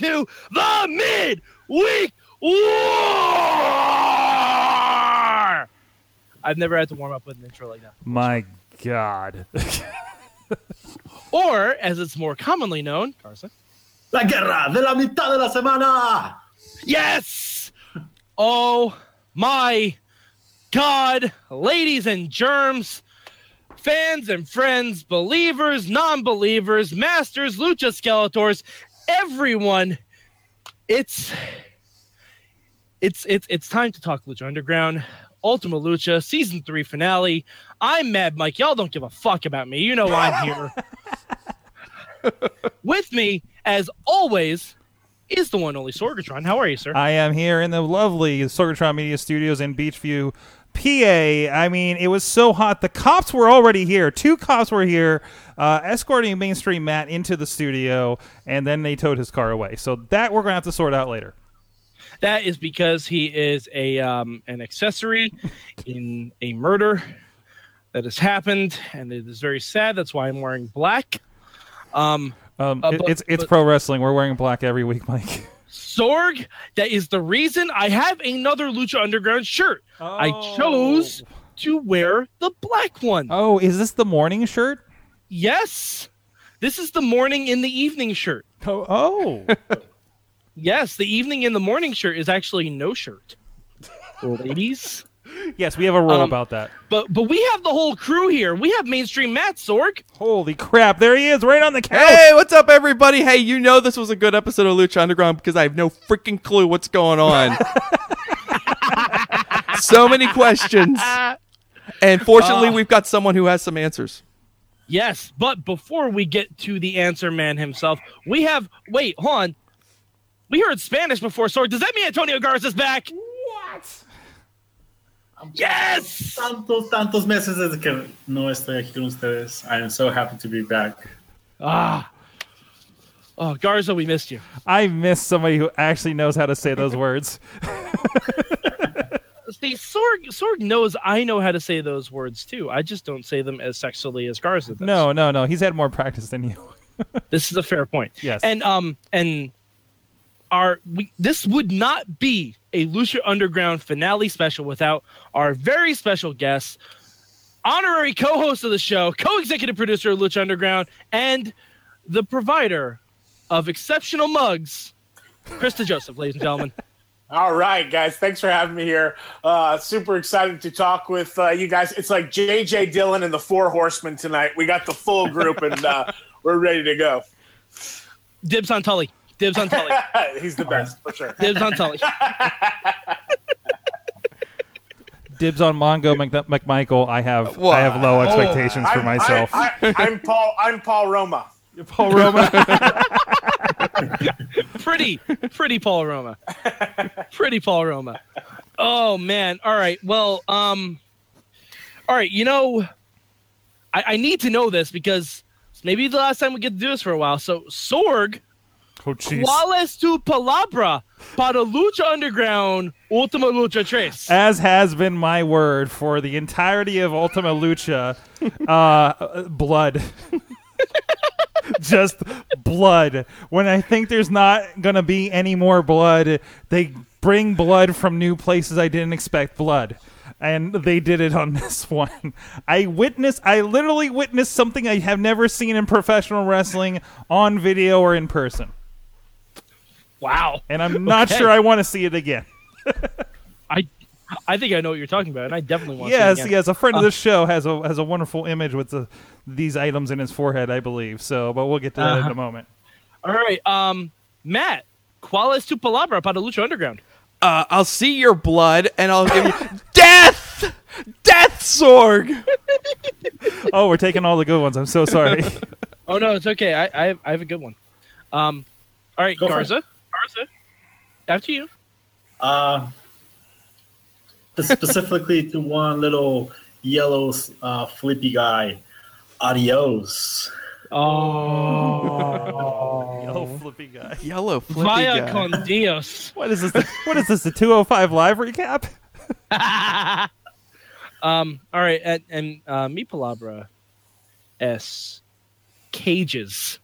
Welcome to the Midweek War. I've never had to warm up with an intro like that. My God. Or, as it's more commonly known, Carson. La guerra de la mitad de la semana. Yes! Oh my God, ladies and germs, fans and friends, believers, non believers, masters, lucha skeletors, everyone, it's. It's it's it's time to talk Lucha Underground, Ultima Lucha season three finale. I'm Mad Mike. Y'all don't give a fuck about me. You know I'm here. With me, as always, is the one only Sorgatron. How are you, sir? I am here in the lovely Sorgatron Media Studios in Beachview, PA. I mean, it was so hot. The cops were already here. Two cops were here, uh, escorting mainstream Matt into the studio, and then they towed his car away. So that we're gonna have to sort out later. That is because he is a um, an accessory in a murder that has happened, and it is very sad. That's why I'm wearing black. Um, Um, Uh, but- it's it's but- pro wrestling. We're wearing black every week, Mike. Sorg, that is the reason I have another Lucha Underground shirt. I oh. chose to wear the black one. Oh, is this the mourning shirt? Yes, this is the morning in the evening shirt. Oh, oh. Yes, the evening in the morning shirt is actually no shirt. Ladies. Yes, we have a rule Um, about that. But but we have the whole crew here. We have mainstream Matt Sorg. Holy crap! There he is, right on the couch. Hey, what's up, everybody? Hey, you know this was a good episode of Lucha Underground because I have no freaking clue what's going on. so many questions. And fortunately, Uh. we've got someone who has some answers. Yes, but before we get to the answer man himself, we have wait, hold on. We heard Spanish before, Sorg. Does that mean Antonio Garza's back? What? Yes! Tantos, tantos meses desde que no estoy aquí con ustedes. I am so happy to be back. Ah. Oh, Garza, we missed you. I miss somebody who actually knows how to say those words. See, Sorg, Sorg knows I know how to say those words too. I just don't say them as sexually as Garza does. No, no, no. He's had more practice than you. This is a fair point. Yes. And um and our we this would not be a Lucha Underground finale special without our very special guest, honorary co-host of the show, co-executive producer of Lucha Underground, and the provider of exceptional mugs, Chris DeJoseph, ladies and gentlemen. All right, guys. Thanks for having me here. Uh, super excited to talk with uh, you guys. It's like JJ Dillon and the Four Horsemen tonight. We got the full group, and uh, we're ready to go. Dibs on Tully. Dibs on Tully. He's the best for sure. Dibs on Tully. Dibs on Mongo Mc- McMichael. I have I have low expectations for I'm- myself. I, am Paul. I'm Paul Roma. Paul Roma. pretty, pretty Paul Roma. Pretty Paul Roma. Oh man. All right. Well, um, all right. You know, I, I need to know this because maybe the last time we get to do this for a while. So Sorg, oh jeez. ¿cuál es tu palabra para lucha underground Ultima Lucha Tres? As has been my word for the entirety of Ultima Lucha, uh, blood. Just blood. When I think there's not going to be any more blood, they bring blood from new places I didn't expect blood. And they did it on this one. I witnessed, I literally witnessed something I have never seen in professional wrestling on video or in person. Wow. And I'm not Okay. sure I want to see it again. I, I think I know what you're talking about, and I definitely want. Yes, to see it again. yes. A friend of Uh, the show has a has a wonderful image with the these items in his forehead, I believe. So, but we'll get to that in Uh-huh. a moment. All right. Um, Matt, ¿cuál es tu palabra para lucha underground? Uh, I'll see your blood and I'll give you death! Death, Sorg! Oh, we're taking all the good ones. I'm so sorry. Oh no, it's okay. I I have, I have a good one. Um, all right, Go for Garza. Garza. After you. Uh, specifically to one little yellow uh, flippy guy. Adios. Oh. Yellow flippy guy. Yellow flippy Via guy. con Dios. What is this? what is this? The 205 live recap? um. All right, and, and uh, mi palabra s cages.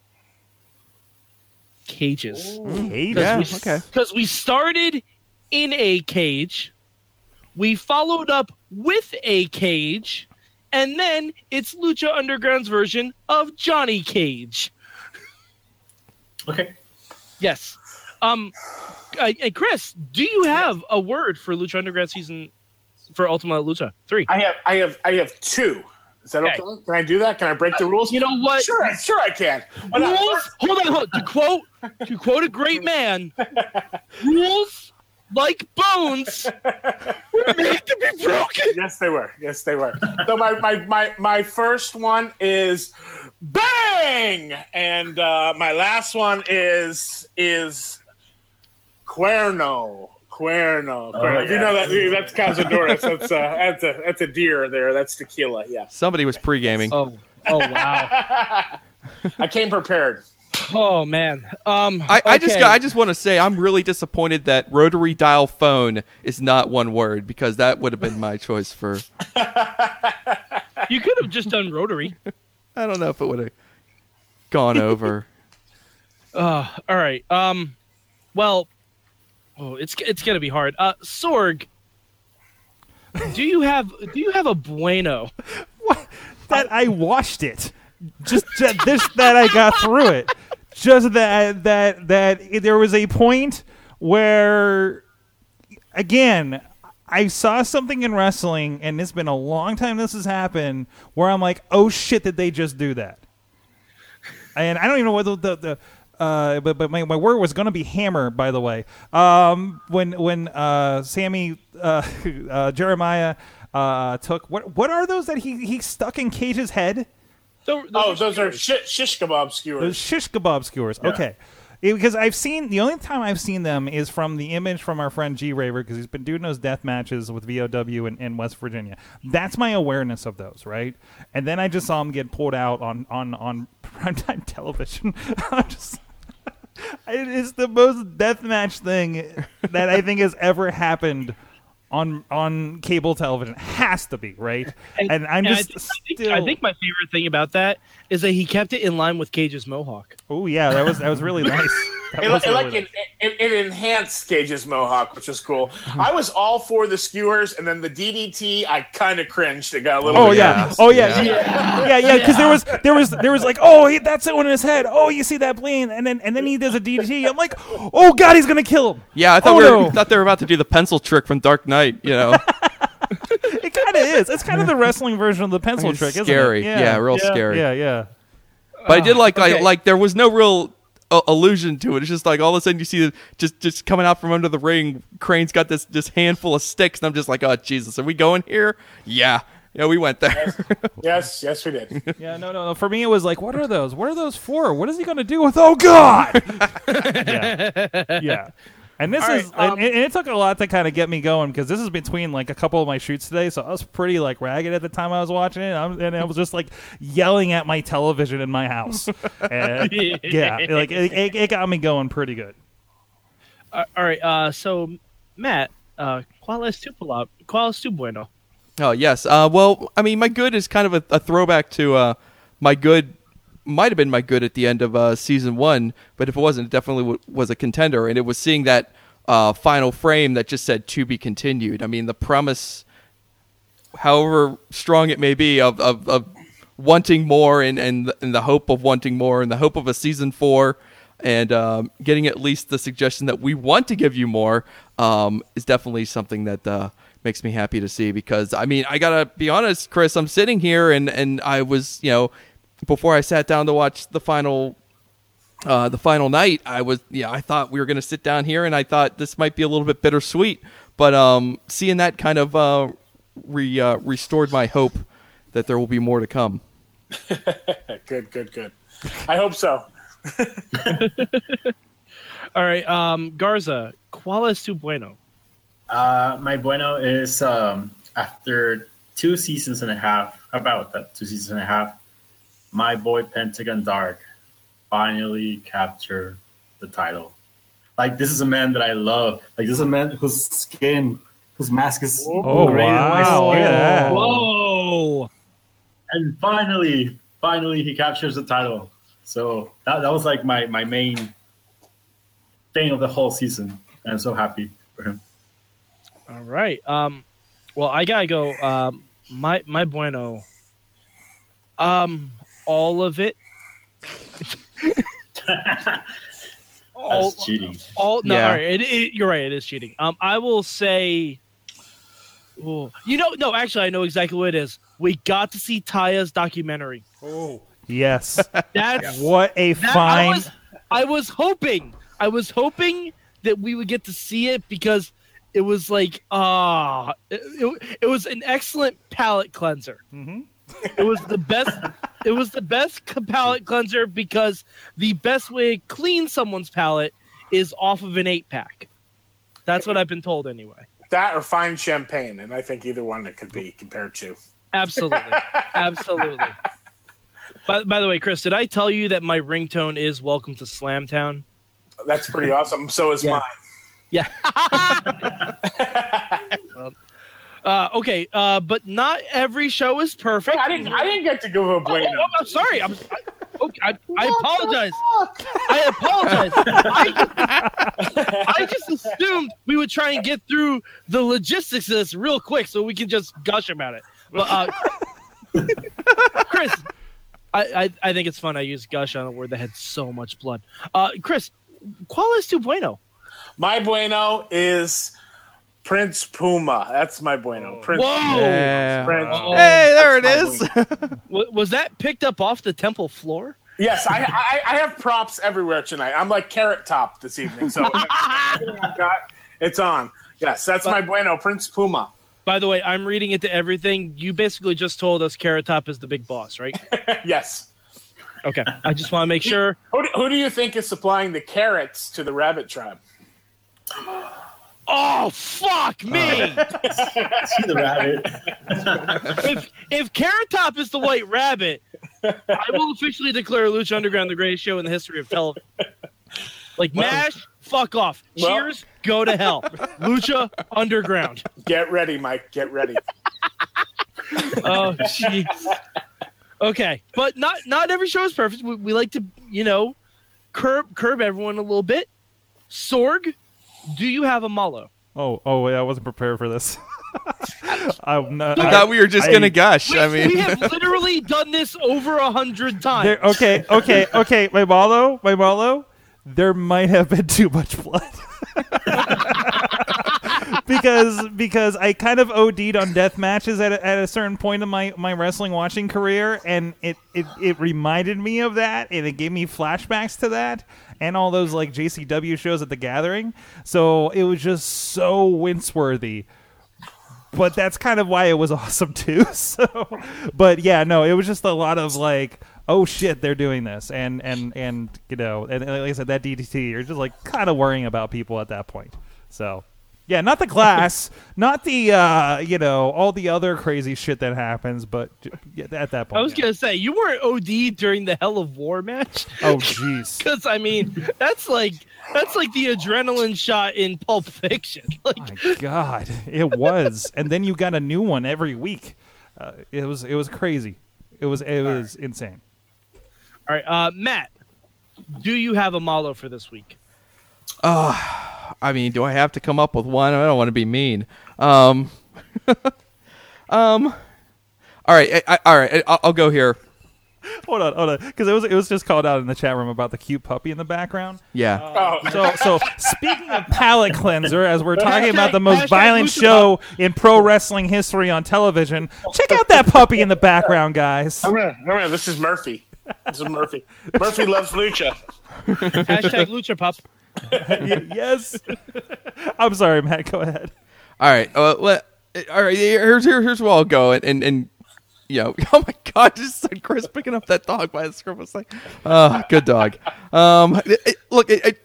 Cages. Hey, Yeah, we, okay. Because we started in a cage, we followed up with a cage, and then it's Lucha Underground's version of Johnny Cage. Okay. Yes. Um. Uh, and Chris, do you have a word for Lucha Underground season for Ultima Lucha three? I have I have I have two. Is that okay? Okay. Can I do that? Can I break the rules? You know what? Sure, sure I can. Why not? rules. Hold on, hold on. To quote, to quote a great man, rules like bones were made to be broken. Yes, they were. Yes, they were. So my my my, my first one is bang, and uh, my last one is is cuerno. Cuerno. cuerno. You yeah. know that that's Cazadores. That's uh, that's a that's a deer there. That's tequila. Yeah. Somebody was pre gaming. Oh, oh wow. I came prepared. Oh man. Um. I, I just okay. got, I just want to say I'm really disappointed that rotary dial phone is not one word because that would have been my choice for you could have just done rotary. I don't know if it would have gone over. Uh, all right. Um. Well. Oh, it's it's gonna be hard. Uh, Sorg. Do you have do you have a bueno? What? That I watched it. Just, just this that I got through it. Just that that that there was a point where again I saw something in wrestling and it's been a long time this has happened where I'm like, "Oh shit, did they just do that?" And I don't even know what the the, the uh, but but my, my word was going to be hammer. By the way, um, when when uh, Sammy uh, uh, Jeremiah uh, took what what are those that he he stuck in Cage's head? So, Oh, those are shish, shish kebab Those skewers. shish kebab skewers. Okay. It- because I've seen the only time I've seen them is from the image from our friend G Raver because he's been doing those death matches with VOW in, in West Virginia. That's my awareness of those, right? And then I just saw them get pulled out on on on primetime television. I'm just. It is the most deathmatch thing that I think has ever happened on on cable television. Has to be right, and, I'm and just I think, still. I think my favorite thing about that is that he kept it in line with Cage's mohawk. oh yeah, that was that was really nice. That It, was it, really like nice. it, it, it enhanced Cage's mohawk, which was cool. Mm-hmm. I was all for the skewers, and then the DDT, I kind of cringed. It got a little. Oh bit yeah. Oh yeah. Yeah. Yeah. Yeah. Because there was there was there was like, oh, he, that's it on his head. Oh, you see that bleeding, and then and then he does a DDT. I'm like, oh god, he's gonna kill him. Yeah, I thought Oh, we were, no. thought they were about to do the pencil trick from Dark Knight. You know, It kind of is. It's kind of the wrestling version of the pencil It's trick, isn't scary. it? Yeah, yeah real scary. Yeah. Yeah. but I did like like okay. like there was no real uh, allusion to it. It's just like all of a sudden you see the, just just coming out from under the ring. Crane's got this this handful of sticks, and I'm just like, oh Jesus, are we going here? Yeah, yeah, we went there. Yes, yes, we did. Yeah. No. No. No. For me, it was like, what are those? What are those for? What is he gonna do with? Oh god. yeah. Yeah. And this All is, right, um, and, and it took a lot to kind of get me going because this is between like a couple of my shoots today, so I was pretty like ragged at the time I was watching it, I'm, and I was just like yelling at my television in my house. And, yeah, like it, it, it got me going pretty good. Uh, all right. Uh, so Matt, uh, ¿cuál es tu palabra? ¿Cuál es tu bueno? Oh yes. Uh, well, I mean, my good is kind of a, a throwback to uh, my good. Might have been my good at the end of uh, season one, but if it wasn't, it definitely w- was a contender. And it was seeing that uh, final frame that just said "to be continued." I mean, the promise, however strong it may be, of of, of wanting more and and and the hope of wanting more and the hope of a season four and um, getting at least the suggestion that we want to give you more um, is definitely something that uh, makes me happy to see because I mean I gotta be honest, Chris, I'm sitting here and and I was you know before I sat down to watch the final uh, the final night, I was yeah, I thought we were going to sit down here, and I thought this might be a little bit bittersweet. But um, seeing that kind of uh, re, uh, restored my hope that there will be more to come. good, good, good. I hope so. All right, um, Garza, ¿cuál es tu bueno? Uh, my bueno is um, after two seasons and a half, about that two seasons and a half, my boy Pentagon Dark finally captured the title. Like this is a man that I love. Like this is a man whose skin, whose mask is Oh greater than my wow! skin. Yeah. Whoa! And finally, finally, he captures the title. So that, that was like my my main thing of the whole season. And I'm so happy for him. All right. Um, well, I gotta go. Um, my my bueno. Um, all of it. all, That's cheating. all no, Yeah. all right, it, it, you're right. It is cheating. Um, I will say. Oh, you know, no, actually, I know exactly what it is. We got to see Taya's documentary. Oh, yes. That's what a that, I fine. was, I was hoping, I was hoping that we would get to see it because it was like, ah, it, it, it was an excellent palate cleanser. Mhm. It was the best. it was the best c- palate cleanser because the best way to clean someone's palate is off of an eight pack. That's what I've been told anyway. That or fine champagne, and I think either one it could be compared to. Absolutely, absolutely. By, by the way, Chris, did I tell you that my ringtone is "Welcome to Slamtown"? That's pretty awesome. So is Yeah. mine. Yeah. uh, okay, uh, but not every show is perfect. I didn't. I didn't get to give a Oh, bueno. oh, I'm sorry. I'm, I, okay, I, I apologize. I apologize. I, I just assumed we would try and get through the logistics of this real quick so we can just gush about it. But uh, Chris, I, I, I think it's fun. I use gush on a word that had so much blood. Uh, Chris, ¿cuál es tu bueno? My bueno is Prince Puma. That's my bueno. Oh. Prince. Whoa! Yeah. Prince. Oh, Hey, there it that's is. my was that picked up off the temple floor? Yes, I, I I have props everywhere tonight. I'm like carrot top this evening, so got, it's on. Yes, that's my bueno, Prince Puma. By the way, I'm reading into everything. You basically just told us Carrot Top is the big boss, right? yes. Okay. I just want to make sure. Who do, who do you think is supplying the carrots to the rabbit tribe? Oh fuck me! Oh. See the rabbit. if if Carrot Top is the White Rabbit, I will officially declare Lucha Underground the greatest show in the history of television. Like Mash, fuck off. Well- Cheers, go to hell. Lucha Underground. Get ready, Mike. Get ready. Oh jeez. Okay, but not not every show is perfect. We, we like to, you know, curb curb everyone a little bit. Sorg, do you have a malo? Oh, oh, wait, I wasn't prepared for this. I'm not. I thought we were just I- gonna gush. We, I mean, we have literally done this over a hundred times. There, okay, okay, okay. My Malo, my Malo, there might have been too much blood. because because I kind of OD'd on death matches at a, at a certain point in my, my wrestling watching career, and it, it, it reminded me of that, and it gave me flashbacks to that, and all those like JCW shows at the Gathering. So it was just so wince-worthy but that's kind of why it was awesome too. So, but yeah, no, it was just a lot of like, oh shit, they're doing this, and and and you know, and, and like I said, that DDT, you're just like kind of worrying about people at that point. So, yeah, not the glass, not the uh, you know, all the other crazy shit that happens, but yeah, at that point, I was yeah. gonna say you weren't OD during the Hell of War match, oh jeez, because I mean that's like that's like the adrenaline shot in Pulp Fiction. Like, my god, it was, and then you got a new one every week. Uh, it was it was crazy. It was it was insane. all right, uh, Matt, do you have a malo for this week? I mean, do I have to come up with one? I don't want to be mean. Um, um, all right, I, I, all right, I'll, I'll go here. Hold on, hold on, because it was it was just called out in the chat room about the cute puppy in the background. Yeah. Oh, So so speaking of palate cleanser, as we're talking about the most violent Lucha show in pro wrestling history on television, check out that puppy in the background, guys. remember, this is Murphy. This is Murphy. Murphy loves lucha. Hashtag Lucha Pup. Y- yes. I'm sorry, Matt. Go ahead. All right. Uh, let, all right. Here's here, here's where I'll go and and. and you know, oh my God! Just said Chris picking up that dog by the scruff. It's like, oh, good dog. Um, it- it- look, it, it,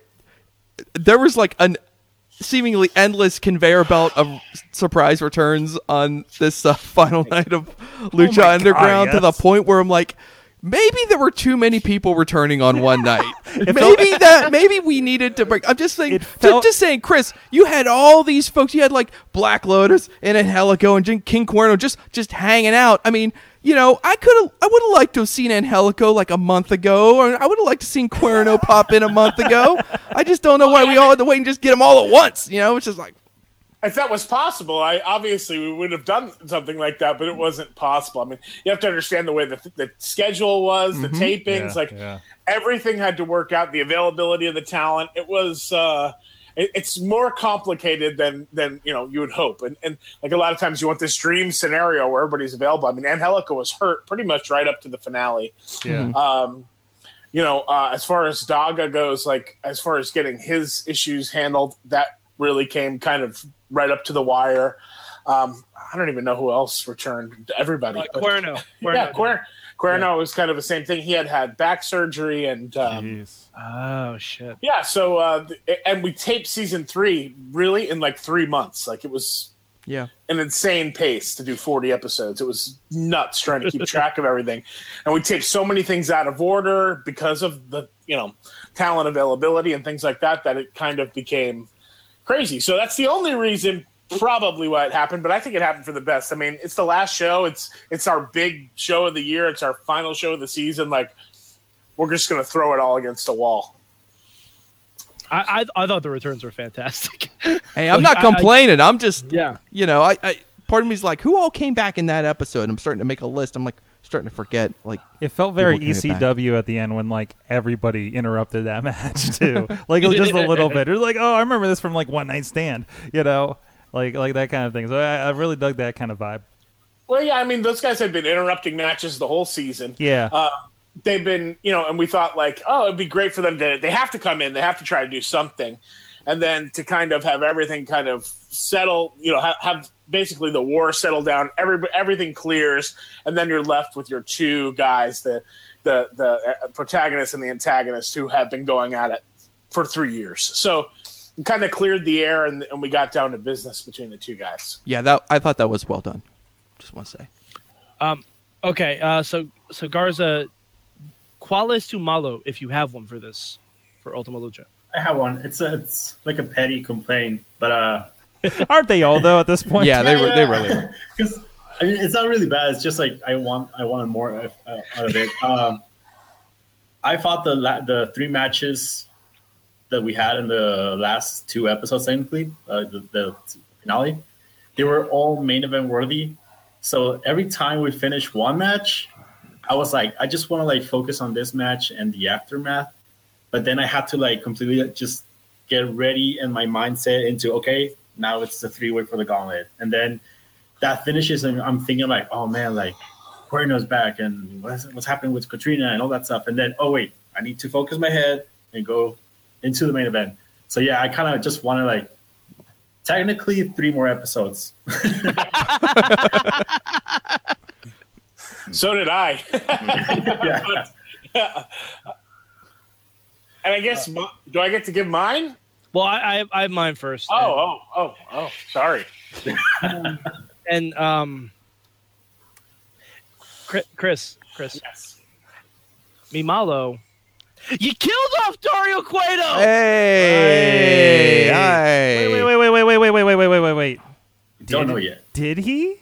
there was like an seemingly endless conveyor belt of surprise returns on this uh, final night of Lucha Oh my Underground God, to the point where I'm like. Maybe there were too many people returning on one night. felt- maybe that. Maybe we needed to break. I'm just saying. Felt- just saying, Chris. You had all these folks. You had like Black Lotus and Angelico and King Cuerno just just hanging out. I mean, you know, I could have. I would have liked to have seen Angelico like a month ago, or I would have liked to seen Cuerno pop in a month ago. I just don't know why we all had to wait and just get them all at once. You know, it's just like. If that was possible, I obviously we would have done something like that, but it wasn't possible. I mean, you have to understand the way the, the schedule was, the tapings, Yeah, like yeah. everything had to work out. The availability of the talent, it was. uh it, it's more complicated than than you know you would hope, and and like a lot of times you want this dream scenario where everybody's available. I mean, Angelico was hurt pretty much right up to the finale. Yeah. Um, you know, uh, as far as Daga goes, like as far as getting his issues handled, that really came kind of right up to the wire. Um, I don't even know who else returned. Everybody, Uh, but- Cuerno. yeah, Cuerno. Cuer- Cuerno was kind of the same thing. He had had back surgery, and um, Jeez. Oh shit. yeah, so uh, th- and we taped season three really in like three months. Like it was Yeah. an insane pace to do 40 episodes. It was nuts trying to keep track of everything. And we taped so many things out of order because of the, you know, talent availability and things like that that it kind of became crazy. So that's the only reason probably why it happened, but I think it happened for the best. I mean, it's the last show. It's it's our big show of the year. It's our final show of the season. Like we're just going to throw it all against the wall. I, I I thought the returns were fantastic. Hey, I'm Like, not I- I- complaining. I'm just. yeah. You know, I, I. Part of me's like, who all came back in that episode? I'm starting to make a list. I'm like starting to forget. Like, It felt very People came back. ECW at the end when like everybody interrupted that match too. like it was just a little bit. It was like, oh, I remember this from like One Night Stand. You know, like like that kind of thing. So I, I really dug that kind of vibe. Well, yeah, I mean, those guys had been interrupting matches the whole season. Yeah. uh, they've been, you know, and we thought like, oh, it'd be great for them to. They have to come in. They have to try to do something, and then to kind of have everything kind of settle. You know, have, have basically the war settle down. Every everything clears, and then you're left with your two guys, the the the uh, protagonist and the antagonist, who have been going at it for three years. So. Kind of cleared the air, and, and we got down to business between the two guys. yeah, that I thought that was well done. Just want to say. Okay. Uh. So so Garza, ¿cuál es tu malo if you have one for this for Ultima Lucha? I have one. It's a, it's like a petty complaint, but uh, Aren't they all though at this point? Yeah, they were. They really were. because I mean, it's not really bad. It's just like I want I wanted more uh, out of it. Um, I fought the la- the three matches that we had in the last two episodes, technically, uh, the, the finale, they were all main event worthy. So every time we finished one match, I was like, I just want to like focus on this match and the aftermath. But then I had to like completely just get ready and my mindset into okay, now it's the three way for the gauntlet, and then that finishes and I'm thinking like, oh man, like Cuerno's back and what's what's happening with Katrina and all that stuff. And then oh wait, I need to focus my head and go into the main event. So yeah, I kind of just want to like technically three more episodes. So did I. yeah. And I guess, do I get to give mine? Well, I I have, I have mine first. Oh, oh, oh, oh, sorry. And um, Chris, Chris, Chris, Yes. mi malo. You killed off Dario Cueto. Hey, Hey. Wait, wait, wait, wait, wait, wait, wait, wait, wait, wait, wait, wait. Don't know yet. Did he?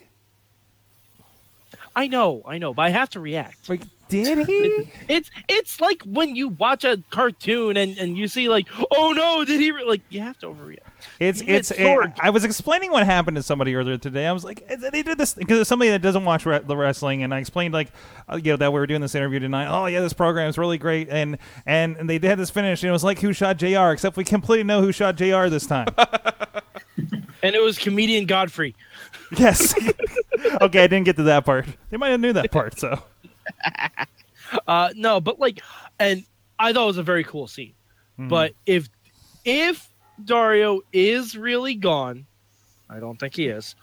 I know, I know, but I have to react. Like, did he? It's it's like when you watch a cartoon and, and you see like, oh no, did he re-? like? You have to overreact. It's Damn it's. Sorg. I was explaining what happened to somebody earlier today. I was like, they did this because it's somebody that doesn't watch re- the wrestling, and I explained like, uh, you know, that we were doing this interview tonight. Oh yeah, this program is really great, and and, and they had this finish, and it was like who shot Jr. Except we completely know who shot Jr. this time. And it was comedian Godfrey. yes. okay, I didn't get to that part. They might have knew that part. So Uh, no, but like, and I thought it was a very cool scene. But if if Dario is really gone, I don't think he is.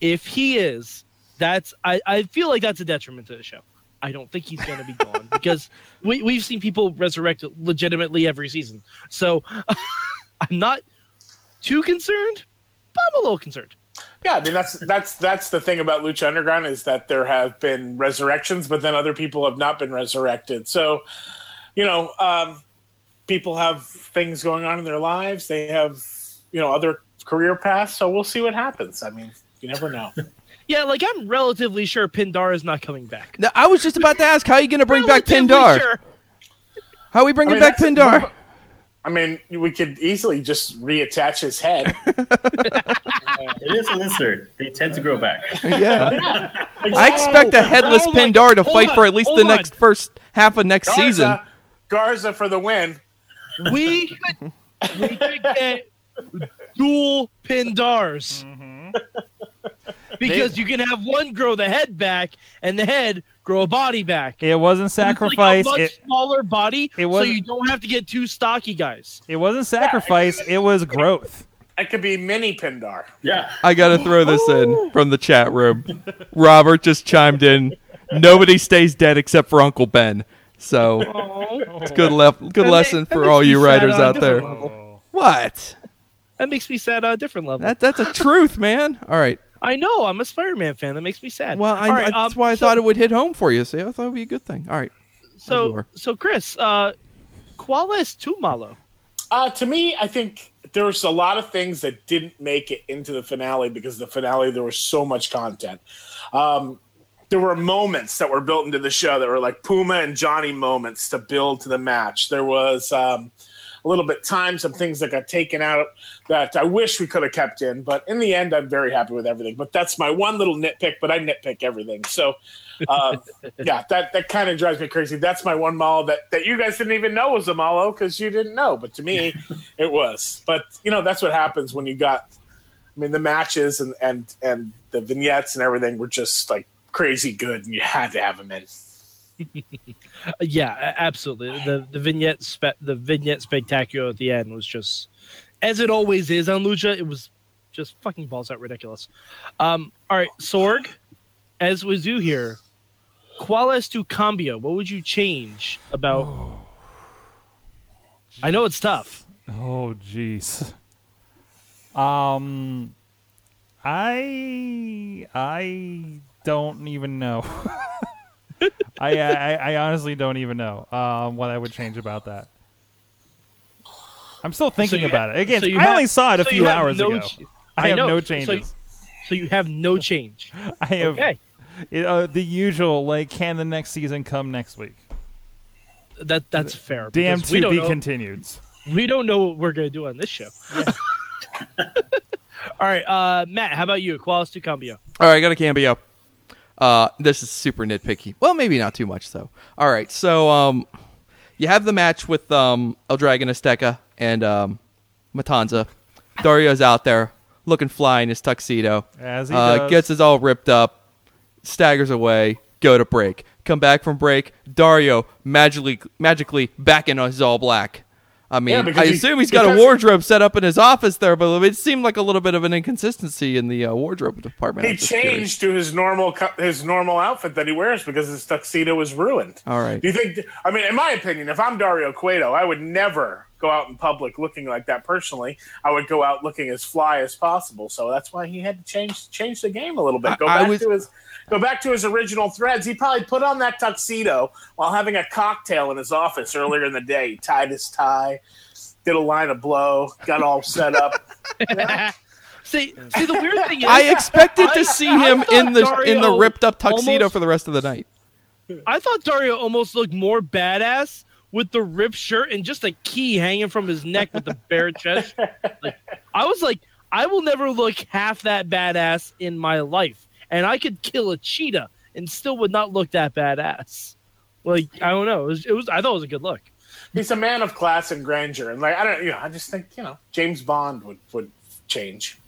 If he is, that's I, I feel like that's a detriment to the show. I don't think he's going to be gone because we we've seen people resurrect legitimately every season. So I'm not too concerned, but I'm a little concerned. Yeah, I mean that's that's that's the thing about Lucha Underground is that there have been resurrections, but then other people have not been resurrected. So, you know, um, people have things going on in their lives. They have, you know, other career paths. So we'll see what happens. I mean, you never know. Yeah, like I'm relatively sure Pindar is not coming back. Now, I was just about to ask, how are you going to bring back Pindar? sure. How are we bringing I mean, back that's- Pindar? I mean, we could easily just reattach his head. It is a lizard. They tend to grow back. yeah. I expect a headless Hold on, Pindar to fight on, for at least the on. next first half of next season. Garza, Garza for the win. We could, we could get dual Pindars. Mm-hmm. Because you can have one grow the head back and the head grow a body back. It wasn't sacrifice. It's like a much It, smaller body, it so wasn't- you don't have to get two stocky guys. it wasn't sacrifice. It was growth. It could be mini Pindar. Yeah. I got to throw this in from the chat room. Robert just chimed in. Nobody stays dead except for Uncle Ben. So it's good le- good That lesson ma- that for all you writers out there. level. What? That makes me sad on a different level. That that's a truth, man. All right. I know. I'm a Spider-Man fan. That makes me sad. Well, I, All right, that's um, why I so- thought it would hit home for you. See, I thought it would be a good thing. All right. So, so Chris, uh, ¿cuál es tu malo? Uh, to me, I think there was a lot of things that didn't make it into the finale because the finale there was so much content. Um, there were moments that were built into the show that were like Puma and Johnny moments to build to the match. There was um, a little bit time, some things that got taken out that I wish we could have kept in, but in the end, I'm very happy with everything. But that's my one little nitpick. But I nitpick everything, so uh, yeah, that that kind of drives me crazy. That's my one malo that that you guys didn't even know was a malo because you didn't know, but to me, it was. But you know, that's what happens when you got. I mean, the matches and and and the vignettes and everything were just like crazy good, and you had to have them in. Yeah, absolutely. The the vignette spe- the vignette spectacular at the end was just as it always is on Lucha. It was just fucking balls out ridiculous. Um, all right, Sorg, as we do here, ¿cuál es tu cambio? What would you change about? I know it's tough. Oh, jeez. Um, I I don't even know. I, I I honestly don't even know um, what I would change about that. I'm still thinking you about ha- it. Again, so you I have- only saw it a so few hours no ago. ch- I I have know. no So changes. So you have no change. I have Okay, it, uh, the usual. Like, can the next season come next week? that that's fair. Damn, we to don't be know- continued. we don't know what we're gonna do on this show. All right, uh, Matt, how about you? ¿Cuál es tu cambio? All right, I got a cameo. Uh, this is super nitpicky. Well, maybe not too much though. All right, so um, you have the match with um El Dragon Azteca and um Matanza. Dario's out there looking fly in his tuxedo. As he uh, does. gets us all ripped up, staggers away, go to break. Come back from break. Dario magically magically back in his all black. I mean, Yeah, I assume he's got a wardrobe set up in his office there, but it seemed like a little bit of an inconsistency in the uh, wardrobe department. He I'm curious. changed to his normal his normal outfit that he wears because his tuxedo was ruined. All right. Do you think? I mean, in my opinion, if I'm Dario Cueto, I would never go out in public looking like that. Personally, I would go out looking as fly as possible. So that's why he had to change change the game a little bit. Go I- I back was- to his go back to his original threads. He probably put on that tuxedo while having a cocktail in his office earlier in the day. He tied his tie, did a line of blow, got all set up. See, see, the weird thing is, I expected to see I him thought in the in the ripped up tuxedo almost- for the rest of the night. I thought Dario almost looked more badass with the ripped shirt and just a key hanging from his neck with the bare chest. Like, I was like, I will never look half that badass in my life, and I could kill a cheetah and still would not look that badass. Like, I don't know. It was, it was I thought it was a good look. He's a man of class and grandeur, and like I don't, you know, I just think you know James Bond would would change.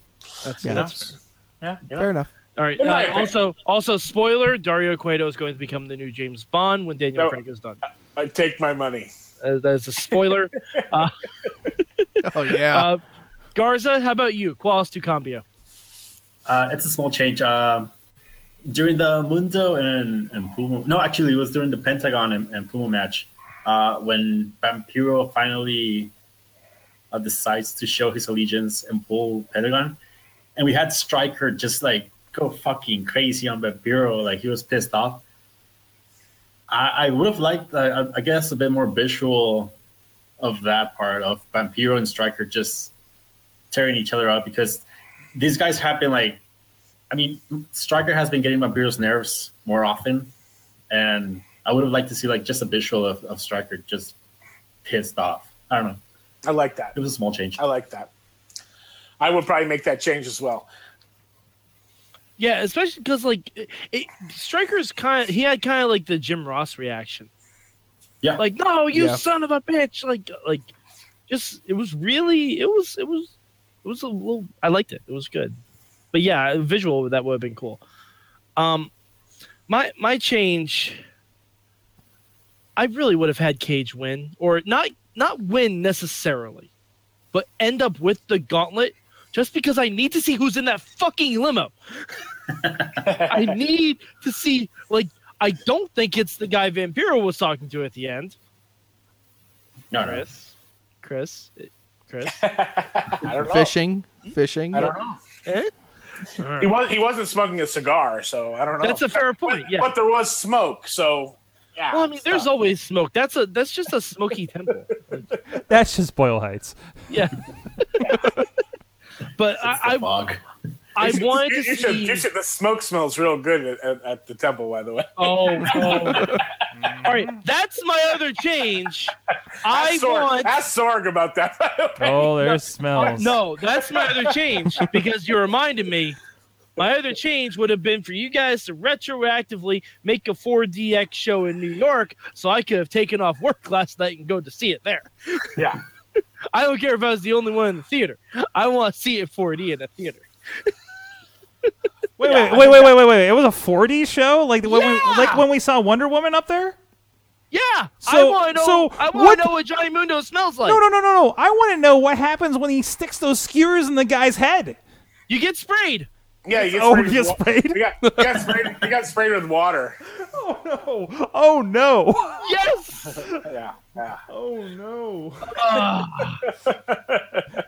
That's, Yeah. that's Yeah, you know? Fair enough. All right. Uh, also, also, spoiler: Dario Cueto is going to become the new James Bond when Daniel No. Craig is done. I take my money. Uh, that's a spoiler. uh, Oh yeah. uh, Garza, how about you? ¿Cuál to cambio? Uh, it's a small change. Um, during the Mundo and, and Puma, no, actually, it was during the Pentagon and, and Puma match uh, when Vampiro finally uh, decides to show his allegiance and pull Pentagon, and we had Striker just like go fucking crazy on Vampiro, like he was pissed off. I, I would have liked, uh, I guess, a bit more visual of that part of Vampiro and Striker just tearing each other up because these guys have been like, I mean, Striker has been getting Vampiro's nerves more often, and I would have liked to see like just a visual of, of Striker just pissed off. I don't know. I like that. It was a small change. I like that. I would probably make that change as well. Yeah, especially because like it, it, Striker's kind of he had kind of like the Jim Ross reaction. Yeah. Like, no, you Yeah. son of a bitch! Like, like, just it was really it was it was it was a little. I liked it. It was good. But yeah, visual that would have been cool. Um, my my change. I really would have had Cage win, or not not win necessarily, but end up with the gauntlet just because I need to see who's in that fucking limo. I need to see like I don't think it's the guy Vampiro was talking to at the end. no, no. Chris, Chris, Chris. I don't know. Fishing, fishing. I don't know. Eh? He was he wasn't smoking a cigar, so I don't know. That's a fair point. But, Yeah. but there was smoke, so yeah. Well, I mean, there's always smoke. That's a that's just a smoky temple. That's just Boyle Heights. Yeah. But It's I, the I fog. I wanted you, to you should, see. you should, the smoke smells real good at, at, at the temple, by the way. Oh, oh. all right. That's my other change. I ask Sorg, want. ask Sorg about that. By the way. Oh, there's smells. No, that's my other change because you reminded me. My other change would have been for you guys to retroactively make a 4DX show in New York so I could have taken off work last night and go to see it there. Yeah. I don't care if I was the only one in the theater. I want to see it 4D in the theater. Wait, Yeah, wait, wait, wait, wait, wait, wait. It was a 4D show, like when we, like when we saw Wonder Woman up there. Yeah, I So- want to know. so I want to know what Johnny Mundo smells like. No, no, no, no, no. I want to know what happens when he sticks those skewers in the guy's head. You get sprayed. Yeah, you get Oh, sprayed. you get wa- sprayed? You got, you got sprayed. You got sprayed with water. Oh no! Oh no! Yes. Yeah, yeah. Oh no! Ah,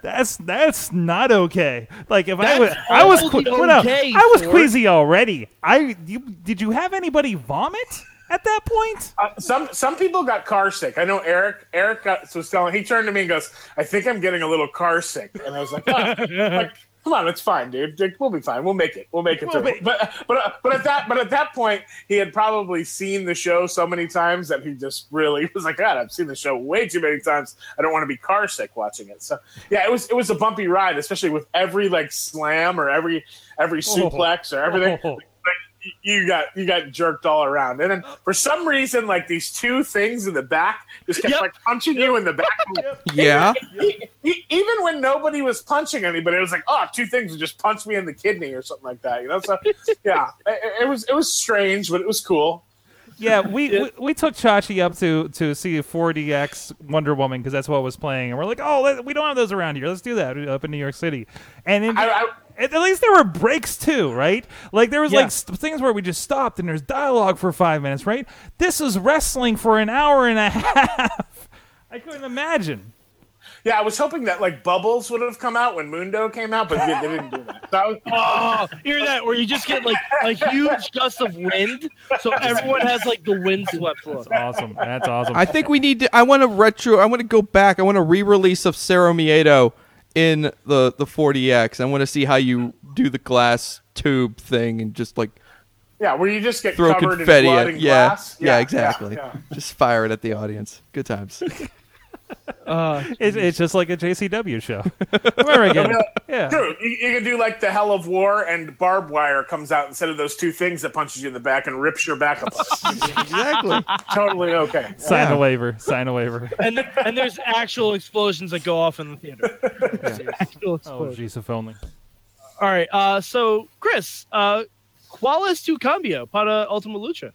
That's that's not okay. Like if I was, I was, only que- no, okay, I was Ford. queasy already. I you, did you have anybody vomit at that point? Uh, some some people got car sick. I know Eric. Eric got, was telling. He turned to me and goes, "I think I'm getting a little car sick." And I was like, "Oh." like Come on, it's fine, dude. We'll be fine. We'll make it. We'll make it Well, through. But but but at that but at that point, he had probably seen the show so many times that he just really was like, God, I've seen the show way too many times. I don't want to be car sick watching it. So yeah, it was it was a bumpy ride, especially with every like slam or every every oh. suplex or everything Oh. like, you got you got jerked all around, and then for some reason, like these two things in the back just kept Yep. like punching you in the back. Yeah. Even when nobody was punching anybody, it was like, oh, two things would just punch me in the kidney or something like that. You know, so yeah, it, it was it was strange, but it was cool. Yeah, we, we we took Chachi up to to see 4DX Wonder Woman because that's what was playing, and we're like, oh, we don't have those around here. Let's do that up in New York City. And in, I, I, at least there were breaks too, right? Like there was Yeah. like st- things where we just stopped and there's dialogue for five minutes, right? This is wrestling for an hour and a half. I couldn't imagine. Yeah, I was hoping that like bubbles would have come out when Mundo came out, but they, they didn't do that. So was, Oh, hear that? Where you just get like a huge gust of wind, so everyone has like the windswept look. Awesome. That's awesome. I think we need to. I want to retro. I want to go back. I want a re-release of Cero Miedo in the the 4DX. I want to see how you do the glass tube thing and just like yeah, where you just get throw covered confetti in blood at. and Yeah, glass. yeah, exactly. yeah. Just fire it at the audience. Good times. Uh, It, it's just like a JCW show. Where again? Yeah. True. You, you can do like the Hell of War and barbed wire comes out instead of those two things that punches you in the back and rips your back apart. exactly. totally okay. Sign Yeah. a waiver. Sign a waiver. and and there's actual explosions that go off in the theater. Actual Oh, explosions. jeez, if only. All right. Uh, so Chris, uh, ¿Cuál es tu cambio para Ultima Lucha?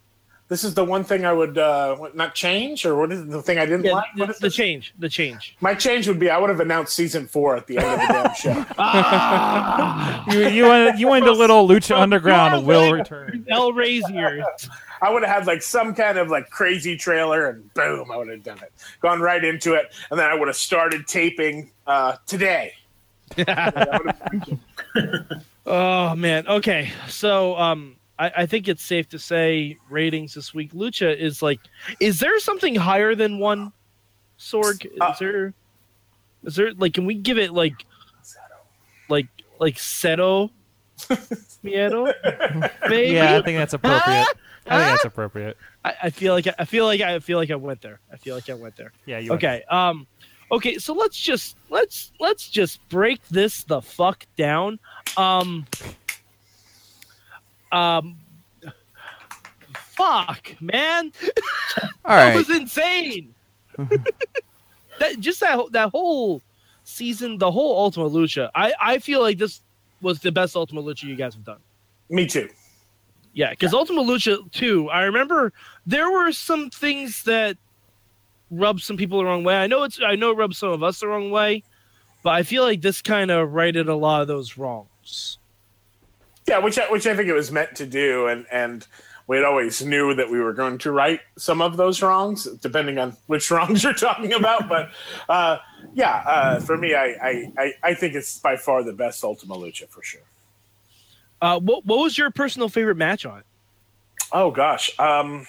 This is the one thing I would uh, not change, or what is the thing I didn't Yeah, like? the, What is the this? change. The change. My change would be I would have announced season four at the end of the damn show. You you went you went a little Lucha Underground You're will return. El Razier. I, I would have had like some kind of like crazy trailer, and boom, I would have done it, gone right into it, and then I would have started taping uh, today. Oh man. Okay. So um I, I think it's safe to say ratings this week. Lucha is like is there something higher than one Sorg? Is Uh, there is there like can we give it like like like Cero Miedo? Maybe Yeah, I think that's appropriate. I think that's appropriate. I, I feel like I feel like I feel like I went there. I feel like I went there. Yeah, you Okay. Um okay, so let's just let's let's just break this the fuck down. Um um fuck, man. All That was insane. that just that that whole season, the whole Ultima Lucha. I I feel like this was the best Ultima Lucha you guys have done. Me too. Yeah, because Ultima Lucha 2, I remember there were some things that rubbed some people the wrong way. I know it's I know it rubbed some of us the wrong way, but I feel like this kind of righted a lot of those wrongs. Yeah, which I, which I think it was meant to do, and and we had always knew that we were going to right some of those wrongs, depending on which wrongs you're talking about. But uh, yeah, uh, for me, I, I, I think it's by far the best Ultima Lucha for sure. Uh, what what was your personal favorite match on? Oh gosh, um,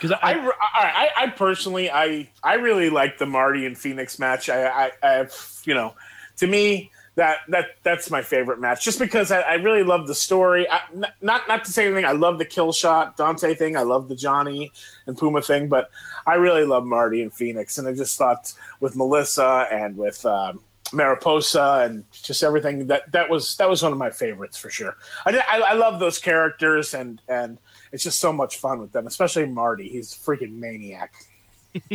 Because I, I, I, I, I personally, I, I really like the Marty and Phoenix match. I, I, I have, you know, to me, that, that, that's my favorite match, just because I, I really love the story. I, not, not to say anything. I love the Killshot Dante thing. I love the Johnny and Puma thing, but I really love Marty and Phoenix, and I just thought with Melissa and with um, Mariposa and just everything that that was that was one of my favorites for sure. I, I, I love those characters and and it's just so much fun with them, especially Marty. He's a freaking maniac.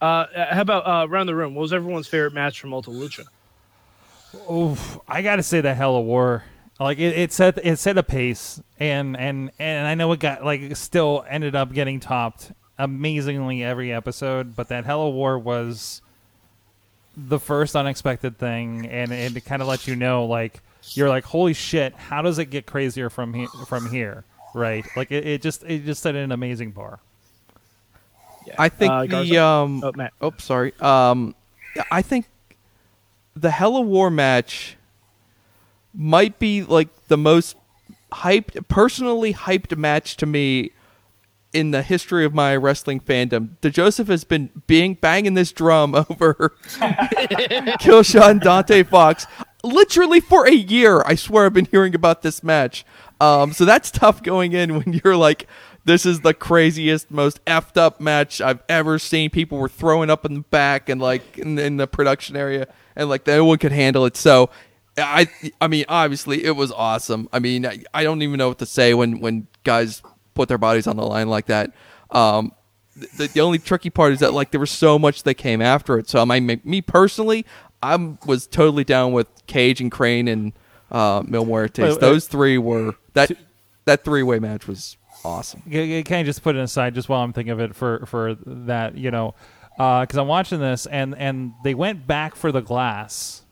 uh, how about uh, around the room? What was everyone's favorite match from Ultima Lucha? Oof, I gotta say the Hell of War. Like it, it set it set a pace, and and and I know it got like it still ended up getting topped amazingly every episode, but that Hell of War was the first unexpected thing, and and it kind of let you know like you're like holy shit, how does it get crazier from here from here, right? Like it, it just it just set an amazing bar. I think Uh, the um. Oh, Matt. Oh, sorry. Um, I think the Hell of War match might be like the most hyped, personally hyped match to me in the history of my wrestling fandom. Joseph has been being banging this drum over Killshot Dante Fox literally for a year. I swear I've been hearing about this match. Um, so that's tough going in when you're like, this is the craziest, most effed up match I've ever seen. People were throwing up in the back and like in, in the production area, and like no one could handle it. So, I, I mean, obviously it was awesome. I mean, I, I don't even know what to say when when guys put their bodies on the line like that. Um, the, the only tricky part is that like there was so much that came after it. So I mean, me personally, I was totally down with Cage and Crane and uh, Mil Muertes. Wait. Those three were that that three way match was awesome. Can can I just put it aside just while I'm thinking of it for for that you know because I'm watching this and and they went back for the glass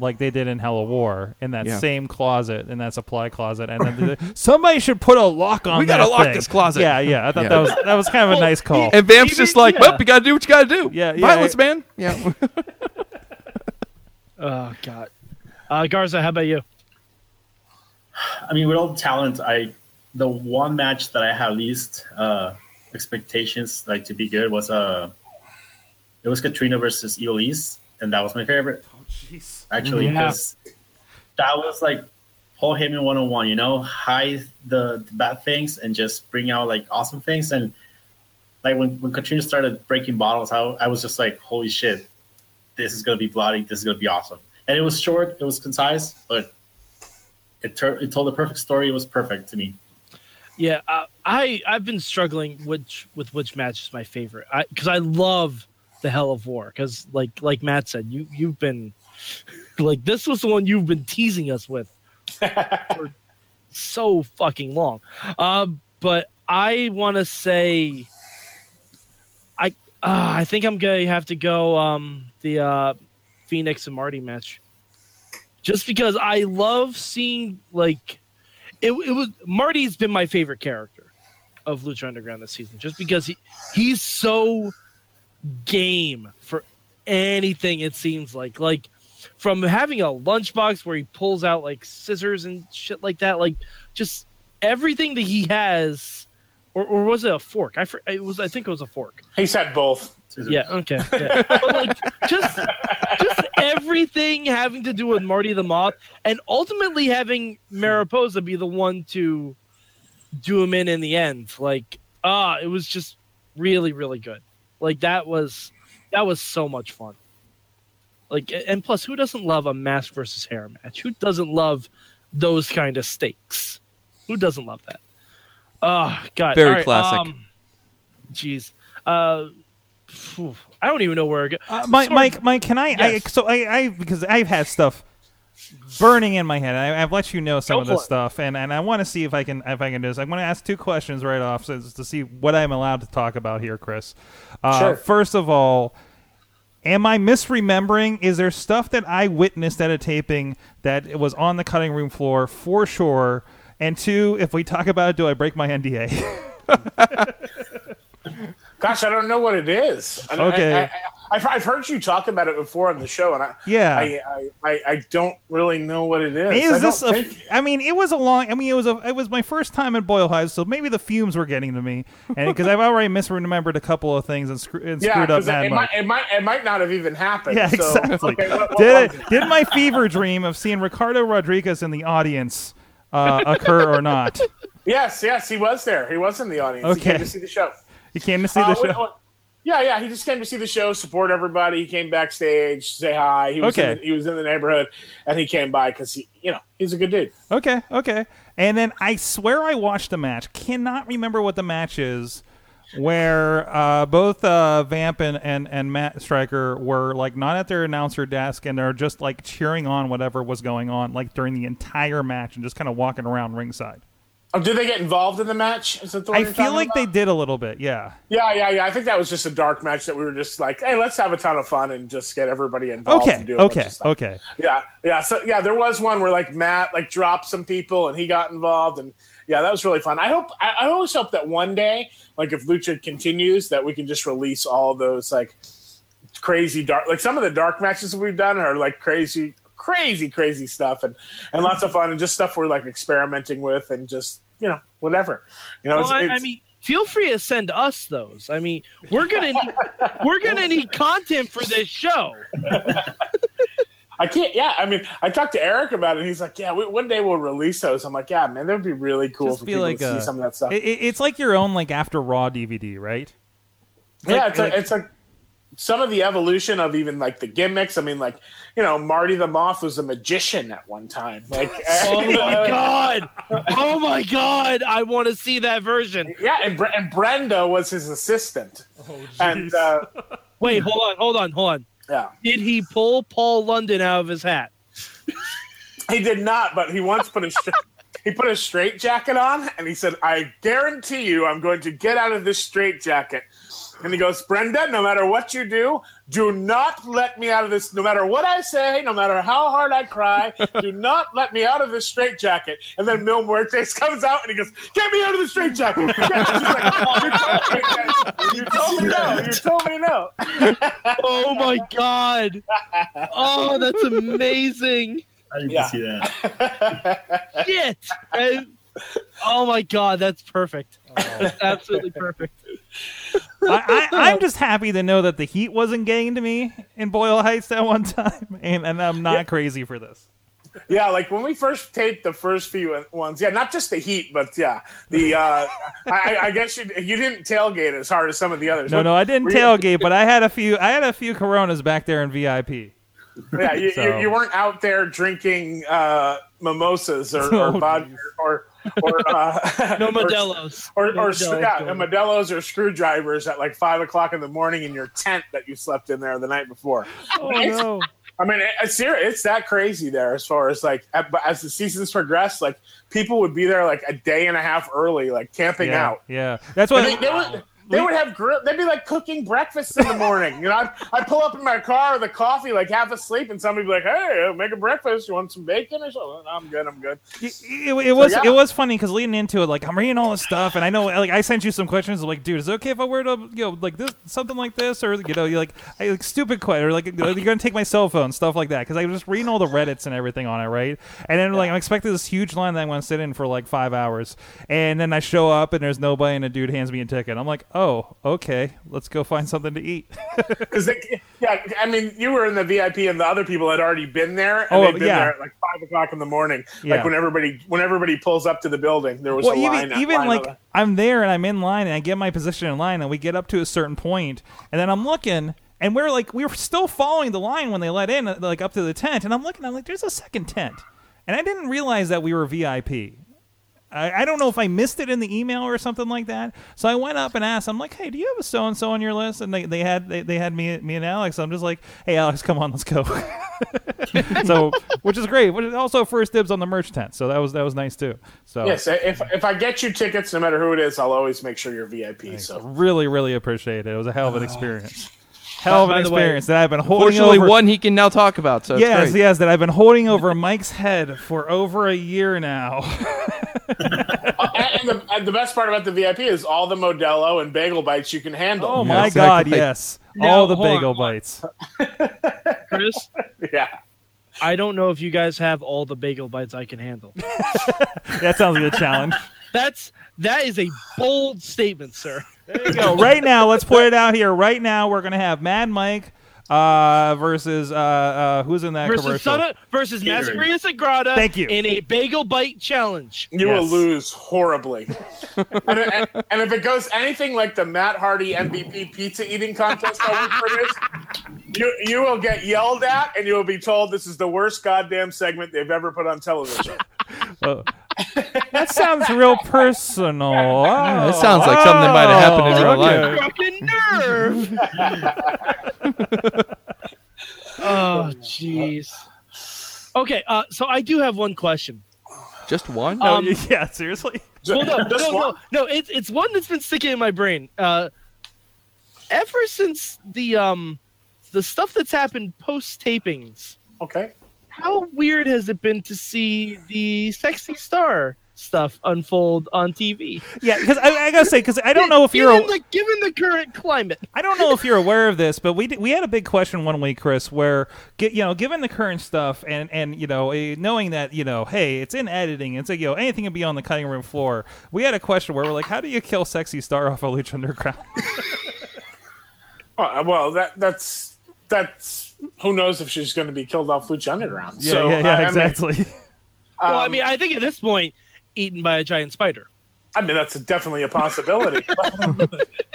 like they did in Hell of War in that Yeah. same closet in that supply closet and then they- somebody should put a lock on We that gotta lock thing. this closet. yeah yeah I thought Yeah. that was that was kind of a nice call And Vamp's just like, yeah. well, you gotta do what you gotta do. Yeah, yeah, Violence, I- man. Yeah. Oh God, uh, Garza, how about you? I mean, with all the talent, I the one match that I had least uh, expectations like to be good was uh it was Catrina versus Elise, and that was my favorite. Oh, Actually, Yeah. because that was like Paul Heyman 101, you know, hide the, the bad things and just bring out like awesome things. And like when, when Catrina started breaking bottles, I, I was just like, holy shit, this is gonna be bloody, this is gonna be awesome. And it was short, it was concise, but it, tur- it told a perfect story. It was perfect to me. Yeah, uh, I I've been struggling which with which match is my favorite I because I, love the Hell of War because like like Matt said you you've been like this was the one you've been teasing us with for so fucking long. Um, but I want to say I uh, I think I'm gonna have to go um the uh, Phoenix and Marty match just because I love seeing like it, it was Marty's been my favorite character of Lucha Underground this season, just because he he's so game for anything. It seems like like from having a lunchbox where he pulls out like scissors and shit like that, like just everything that he has. Or, or was it a fork? I fr- it was. I think it was a fork. He said both. Yeah. Okay. Yeah. but like just just everything having to do with Marty the Moth, and ultimately having Mariposa be the one to do him in in the end. Like, ah, it was just really, really good. Like that was that was so much fun. Like, and plus, who doesn't love a mask versus hair match? Who doesn't love those kind of stakes? Who doesn't love that? Oh God, Very All right, classic. um, Jeez, uh, phew, I don't even know where. I go. Uh, Mike, Mike, Mike, can I? I so I, I because I've had stuff burning in my head. I, I've let you know some Go of this it. stuff, and, and I want to see if I can if I can do this. I'm going to ask two questions right off, so to see what I'm allowed to talk about here, Chris. Uh, Sure. First of all. Am I misremembering? Is there stuff that I witnessed at a taping that it was on the cutting room floor for sure? And two, if we talk about it, do I break my NDA? Gosh, I don't know what it is. I- Okay. I, I, I've, I've heard you talk about it before on the show, and I Yeah. I, I, I, I don't really know what it is. I Is don't this a? think- I mean, it was a long. I mean, it was a. It was my first time at Boyle Heights, so maybe the fumes were getting to me, and because I've already misremembered a couple of things and, screw, and yeah, screwed up Mad it, might, it might it might not have even happened. Yeah, so- exactly. okay, what- what did it, did my fever dream of seeing Ricardo Rodriguez in the audience uh, occur or not? Yes, yes, he was there. He was in the audience. He Okay. came to see the show. He came to see Uh, the what- show. what- yeah, yeah. He just came to see the show, support everybody. He came backstage, say hi. He was Okay. in the, he was in the neighborhood, and he came by because he, you know, he's a good dude. Okay, okay. And then I swear I watched the match. Cannot remember what the match is. Where uh, both uh, Vamp and, and, and Matt Striker were like not at their announcer desk and they're just like cheering on whatever was going on like during the entire match and just kind of walking around ringside. Oh, did they get involved in the match? Is that the I feel like they did a little bit, yeah. Yeah, yeah, yeah. I think that was just a dark match that we were just like, hey, let's have a ton of fun and just get everybody involved. Okay, and do okay, okay. Yeah, yeah. So yeah, there was one where like Matt like dropped some people and he got involved, and yeah, that was really fun. I hope I, I always hope that one day, like if Lucha continues, that we can just release all those like crazy dark, like some of the dark matches that we've done are like crazy, crazy, crazy stuff, and and lots of fun and just stuff we're like experimenting with and just you know whatever, you know. Well, it's, I, I mean, feel free to send us those. I mean, we're gonna need, we're gonna need content for this show. I can't. Yeah, I mean, I talked to Eric about it. and He's like, "Yeah, we, one day we'll release those." I'm like, "Yeah, man, that would be really cool Just for be people like to a- see some of that stuff." It, it- it's like your own like after Raw DVD, right? yeah, like- it's like- like, it's like some of the evolution of even like the gimmicks. I mean, like you know, Marty the Moth was a magician at one time. Like, Oh my god! Oh my god! I want to see that version. yeah, and, Bre- and Brenda was his assistant. Oh, and uh, Wait, hold on, hold on, hold on. yeah, Did he pull Paul London out of his hat? he did not, but he once put a. He put a straight jacket on and he said, I guarantee you I'm going to get out of this straight jacket. And he goes, Brenda, no matter what you do, do not let me out of this. No matter what I say, no matter how hard I cry, do not let me out of this straitjacket. And then Mil Muertes comes out and he goes, Get me out of the straitjacket. She's you told me no. You told me no. Oh my god! Oh, that's amazing! I need Yeah. see that. Shit! And- oh my god, that's perfect. That's absolutely perfect. I, I, I'm just happy to know that the heat wasn't getting to me in Boyle Heights that one time, and, and I'm not crazy for this. Yeah, like when we first taped the first few ones, yeah, not just the heat, but yeah, the uh, I, I guess you you didn't tailgate as hard as some of the others. No, no, I didn't tailgate, but I had a few. I had a few Coronas back there in VIP. Yeah, you, So- you, you weren't out there drinking uh, mimosas or, Oh, or vodka or or uh, No or- Modelo's. or, No or, Modelo's yeah, going. Modelo's or screwdrivers at like five o'clock in the morning in your tent that you slept in there the night before. Oh no! I mean, it's serious. It's that crazy there as far as like but as the seasons progress, like people would be there like a day and a half early, like camping Yeah, out. yeah. That's And what they, they were they would have grill. They'd be like cooking breakfast in the morning. You know, I'd, I'd pull up in my car with a coffee, like half asleep, and somebody'd be like, "Hey, make a breakfast. You want some bacon or something?" I'm good. I'm good. It, it, it was yeah. it was funny because leading into it, like I'm reading all this stuff, and I know like I sent you some questions, like, dude, is it okay if I wear to you know like this something like this, or you know, you like I, like stupid question, or like you know, you're gonna take my cell phone, stuff like that, because I was just reading all the Reddits and everything on it, right? And then like I'm expecting this huge line that I'm gonna sit in for like five hours, and then I show up and there's nobody, and a dude hands me a ticket. I'm like, oh, Oh, okay, let's go find something to eat. Because yeah, I mean, you were in the VIP, and the other people had already been there, and Oh, they'd been yeah. there at like five o'clock in the morning. Yeah. Like when everybody when everybody pulls up to the building, there was well, a line. even even line like of- I'm there and I'm in line and I get my position in line and we get up to a certain point and then I'm looking and we're like we were still following the line when they let in like up to the tent and I'm looking I'm like there's a second tent and I didn't realize that we were VIP. I, I don't know if I missed it in the email or something like that. So I went up and asked. I'm like, "Hey, do you have a so and so on your list?" And they, they had they, they had me me and Alex. I'm just like, "Hey, Alex, come on, let's go." so, which is great. But also first dibs on the merch tent. So that was that was nice too. So yes, if if I get you tickets, no matter who it is, I'll always make sure you're VIP. So really, really appreciate it. It was a hell of an oh, experience. Hell of an the way, experience that I've been holding Fortunately, over. one he can now talk about. So it's yes, great. yes, that I've been holding over Mike's head for over a year now. and, the, and the best part about the VIP is all the Modelo and bagel bites you can handle. Oh my exactly. God, yes, Now, all the hold on. bagel bites. Chris, Yeah. I don't know if you guys have all the bagel bites I can handle. That sounds like a challenge. That's that is a bold statement, sir. There you go. Right now, let's put it out here. Right now, we're gonna have Mad Mike uh, versus uh, uh, who's in that Versus commercial? Son of, versus Catering. Mascarita Sagrada. Thank you. In a bagel bite challenge. You will lose horribly. and, and, and if it goes anything like the Matt Hardy MVP pizza eating contest that we produced, you, you will get yelled at and you will be told this is the worst goddamn segment they've ever put on television. Oh. That sounds real personal. Yeah, that sounds like something that might have happened in real life. Fucking nerve. oh, jeez. Okay, uh, so I do have one question. Just one? No, Um, yeah, seriously. Well, no, no, no, no. It's it's one that's been sticking in my brain. Uh, ever since the um, the stuff that's happened post tapings, Okay. How weird has it been to see the sexy star stuff unfold on TV? Yeah, because I, I gotta say, because I don't know if you're. given the, given the current climate. I don't know if you're aware of this, but we did, we had a big question one week, Chris, where get you know, given the current stuff and and you know, knowing that you know, hey, it's in editing, it's like you know, anything can be on the cutting room floor. We had a question where we're like, how do you kill sexy star off of Lucha Underground? Well, uh, well, that that's that's who knows if she's going to be killed off Lucha Underground. yeah, so, yeah, yeah, I- I mean, exactly. well, I um, mean, I think at this point, eaten by a giant spider. I mean, that's definitely a possibility.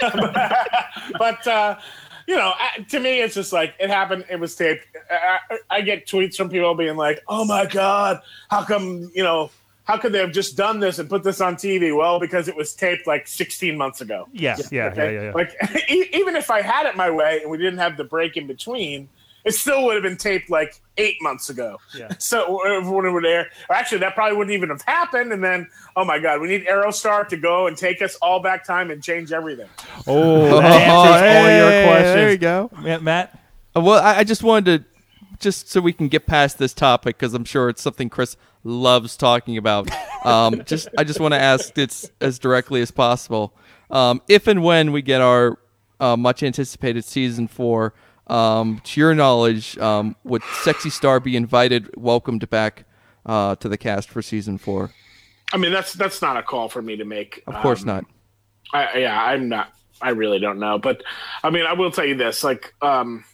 but, uh, you know, to me, it's just like it happened. It was taped. I, I- I get tweets from people being like, "Oh my god, how come you know?" How could they have just done this and put this on TV? Well, because it was taped like 16 months ago. yeah, yeah, yeah, yeah, yeah. Like, e- even if I had it my way and we didn't have the break in between, it still would have been taped like eight months ago. Yeah. So when it would air, or actually, that probably wouldn't even have happened. And then, oh my God, we need Aerostar to go and take us all back time and change everything. Oh, that answers all your questions. There you go. Yeah, Matt. Uh, well, I, I just wanted to, just so we can get past this topic, because I'm sure it's something Chris loves talking about. Um, just, I just want to ask this as directly as possible. Um, if and when we get our uh, much anticipated season four, um, to your knowledge, um, would Sexy Star be invited, welcomed back uh, to the cast for season four? I mean, that's that's not a call for me to make. Of course Um, not. I, yeah, I'm not. I really don't know, but I mean, I will tell you this: like, um,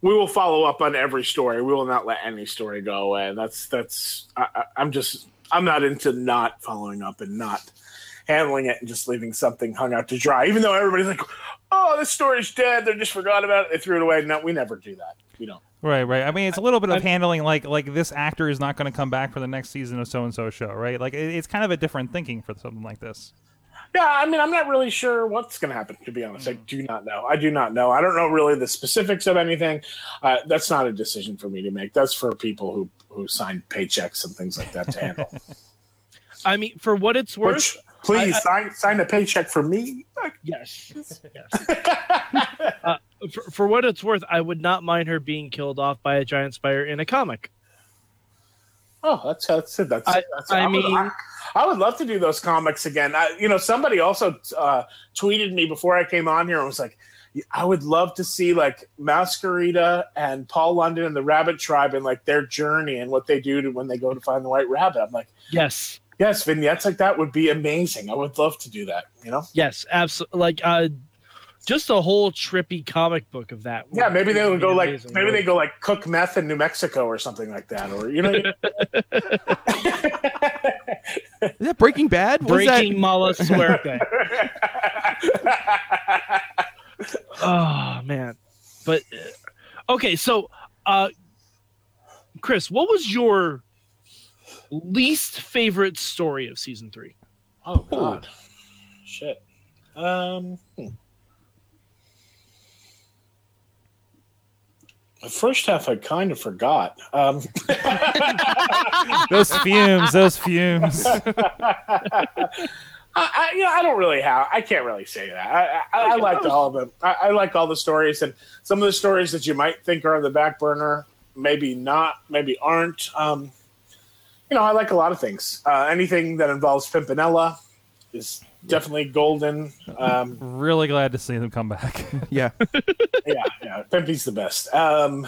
we will follow up on every story. We will not let any story go away. That's that's. I, I'm just. I'm not into not following up and not handling it and just leaving something hung out to dry. Even though everybody's like, "Oh, this story's dead. They just forgot about it. They threw it away." No, we never do that. We don't. Right, right. I mean, it's a little bit of handling like like this actor is not going to come back for the next season of so and so show, right? Like it, it's kind of a different thinking for something like this. Yeah, I mean, I'm not really sure what's going to happen. To be honest, I do not know. I do not know. I don't know really the specifics of anything. Uh, that's not a decision for me to make. That's for people who who sign paychecks and things like that to handle. I mean, for what it's worth, which Please sign sign a paycheck for me. Yes. yes. uh, for, for what it's worth, I would not mind her being killed off by a giant spider in a comic. Oh, that's that's it. That's, I- that's I would- mean- I, I would love to do those comics again. I, you know, somebody also uh, tweeted me before I came on here and was like, I would love to see like Mascarita and Paul London and the Rabbit Tribe and like their journey and what they do to when they go to find the White Rabbit. I'm like, Yes. Yes, vignettes like that would be amazing. I would love to do that. You know. Yes. Absolutely. Like, uh, just a whole trippy comic book of that. Yeah, maybe they would go like amazing. maybe they go like cook meth in New Mexico or something like that, or you know. Is that Breaking Bad? What is that? breaking Mala Suerte. oh man, but uh, okay. So, uh, Chris, what was your least favorite story of season three? Oh God, shit. Um, hmm. the first half I kind of forgot. Um, Those fumes, those fumes. I, I, you know, I don't really have. I can't really say that. I, I, I liked all of them. I, I like all the stories, and some of the stories that you might think are on the back burner, maybe not, maybe aren't. Um, you know, I like a lot of things. Uh, anything that involves Pimpinela is definitely golden. Um, really glad to see them come back. Yeah. yeah, yeah, Pimpy's the best. Um,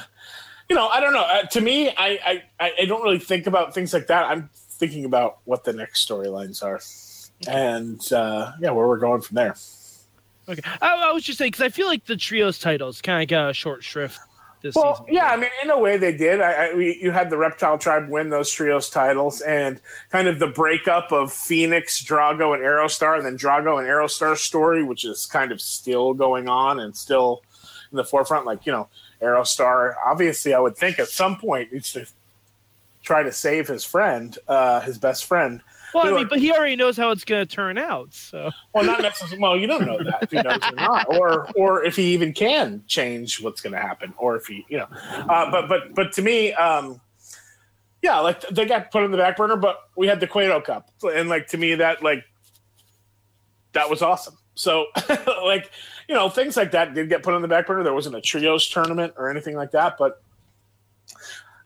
you know, I don't know. Uh, to me, I, I I don't really think about things like that. I'm thinking about what the next storylines are, and uh, yeah, where we're going from there. Okay, I, I was just saying because I feel like the trios titles kind of got a short shrift this Well, season. yeah, I mean, in a way, they did. I, I we, you had the Reptile Tribe win those trios titles, and kind of the breakup of Phoenix, Drago, and Aerostar, and then Drago and Aerostar's story, which is kind of still going on and still in the forefront. Like you know, Aerostar, obviously, I would think at some point needs to try to save his friend, uh, his best friend. Well, I mean, but he already knows how it's going to turn out. So Well, not necessarily. Well, you don't know that if he knows or not, or or if he even can change what's going to happen, or if he, you know. Uh, but but but to me, um, yeah, like they got put on the back burner, but we had the Cueto Cup, and like to me, that like that was awesome. So like you know things like that did get put on the back burner. There wasn't a trios tournament or anything like that, but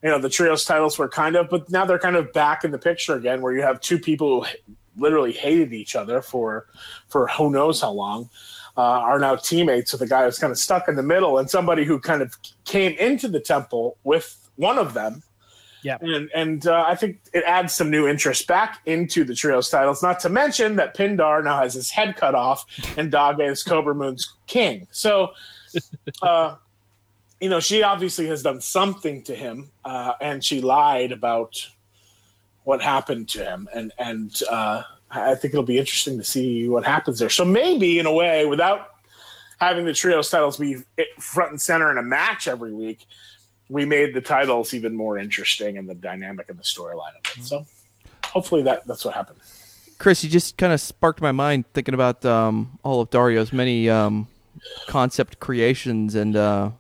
you know the trios titles were kind of but now they're kind of back in the picture again where you have two people who literally hated each other for for who knows how long uh, are now teammates with a guy who's kind of stuck in the middle and somebody who kind of came into the temple with one of them Yeah. and and uh, I think it adds some new interest back into the trios titles. Not to mention that Pindar now has his head cut off, and Daga is Kobra Moon's king. So, uh, you know, she obviously has done something to him, uh, and she lied about what happened to him, and and uh, I think it'll be interesting to see what happens there. So maybe, in a way, without having the trios titles be front and center in a match every week, we made the titles even more interesting and the dynamic and the storyline of it. So hopefully that that's what happened. Chris, you just kind of sparked my mind thinking about um, all of Dario's many um, concept creations, and uh,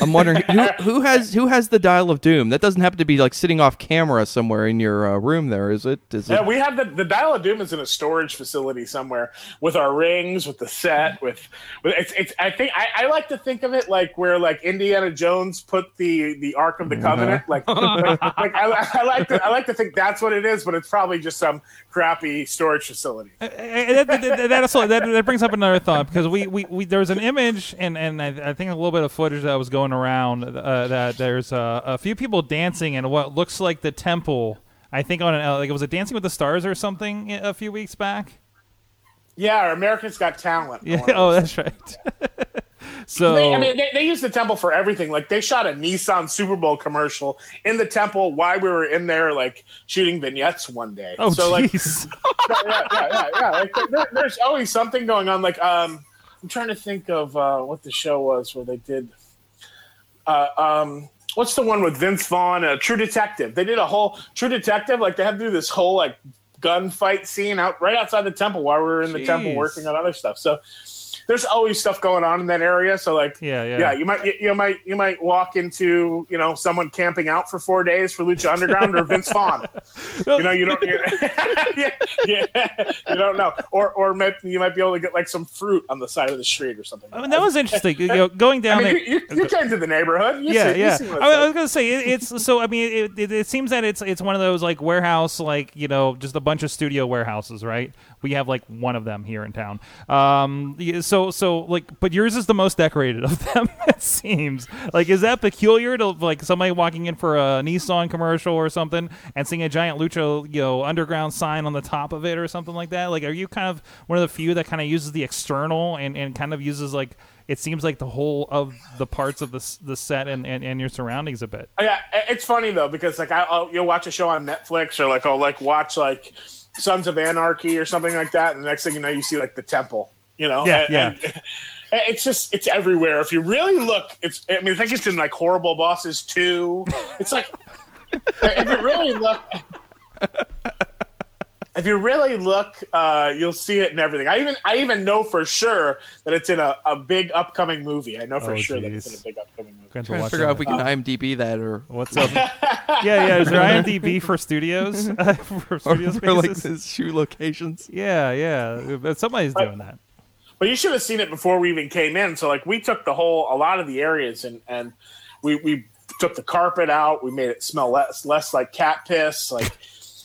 I'm wondering who, who has who has the Dial of Doom. That doesn't happen to be like sitting off camera somewhere in your uh, room. There is it? Is Yeah, it? we have the the Dial of Doom is in a storage facility somewhere with our rings, with the set, with, with it's, it's I think I, I like to think of it like where like Indiana Jones put the the Ark of the Covenant. Like, like, like, I, I like to I like to think that's what it is, but it's probably just some crappy storage facility. Uh, that, that, that, also that, that brings up another thought because we, we, we there was an image and and I, I think a little bit of footage that was going around uh, that there's uh, a few people dancing in what looks like the temple. I think on an uh, like it was a Dancing with the Stars or something a few weeks back. Yeah, our Americans Got Talent. Yeah. Oh, that's right. so They, I mean, they, they use the temple for everything. Like they shot a Nissan Super Bowl commercial in the temple while we were in there, like shooting vignettes one day. oh so like, yeah, yeah, yeah, yeah. Like, there, there's always something going on. Like, um, I'm trying to think of uh, what the show was where they did. Uh, um, what's the one with Vince Vaughn? Uh, True Detective. They did a whole True Detective. Like they had to do this whole like gunfight scene out right outside the temple while we were in the temple working on other stuff. So there's always stuff going on in that area. So like, Yeah, yeah. yeah, you might you, you might you might walk into you know someone camping out for four days for Lucha Underground or Vince Vaughn. You know, you don't yeah, yeah, you don't know, or or might, you might be able to get like some fruit on the side of the street or something. I mean, that was interesting. You know, going I down mean, there. you, you, you came to the neighborhood. You yeah, see, yeah. I, I was gonna say it, it's so. I mean, it, it, it seems that it's it's one of those like warehouse, like you know, just a bunch of studio warehouses, right? We have like one of them here in town. Um, yeah, so so like, but yours is the most decorated of them. It seems like is that peculiar to like somebody walking in for a Nissan commercial or something and seeing a giant Lucha, you know, underground sign on the top of it or something like that? Like, are you kind of one of the few that kind of uses the external and and kind of uses like it seems like the whole of the parts of the the set and, and, and your surroundings a bit. Yeah, it's funny though because like I, I'll, you'll watch a show on Netflix or like I'll like watch like Sons of Anarchy or something like that, and the next thing you know, you see like the temple. You know, Yeah, And- yeah. and it's just it's everywhere. If you really look, it's I mean I think it's in like Horrible Bosses too. It's like if you really look. If you really look, uh, you'll see it in everything. I even I even know for sure that it's in a, a big upcoming movie. I know for Oh, sure that it's in a big upcoming movie. Going to Trying to figure out if we can IMDb that or What's up? yeah, yeah. Is there IMDb for studios? for or for like spaces? shoe locations. Yeah, yeah. But somebody's doing that. But you should have seen it before we even came in. So like we took the whole a lot of the areas and and we we took the carpet out. We made it smell less less like cat piss. Like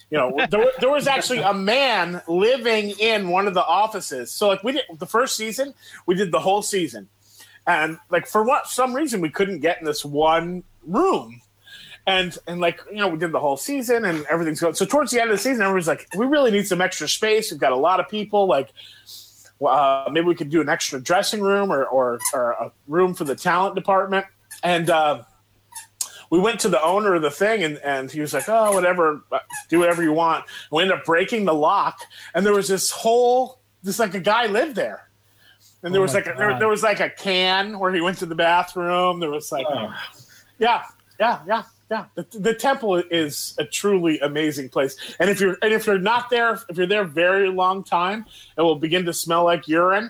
you know there, there was actually a man living in one of the offices. So like we did the first season, we did the whole season, and like for what some reason we couldn't get in this one room. And and like you know we did the whole season and everything's going. So towards the end of the season, everyone's like, we really need some extra space. We've got a lot of people. Like uh, maybe we could do an extra dressing room or, or, or a room for the talent department. And uh, we went to the owner of the thing, and, and he was like, oh, whatever, uh, do whatever you want. We ended up breaking the lock, and there was this whole, this like a guy lived there. And there was like a, there, there was like a can where he went to the bathroom. There was like, yeah, yeah, yeah, yeah. The, the temple is a truly amazing place. And if you're and if you're not there, if you're there a very long time, it will begin to smell like urine.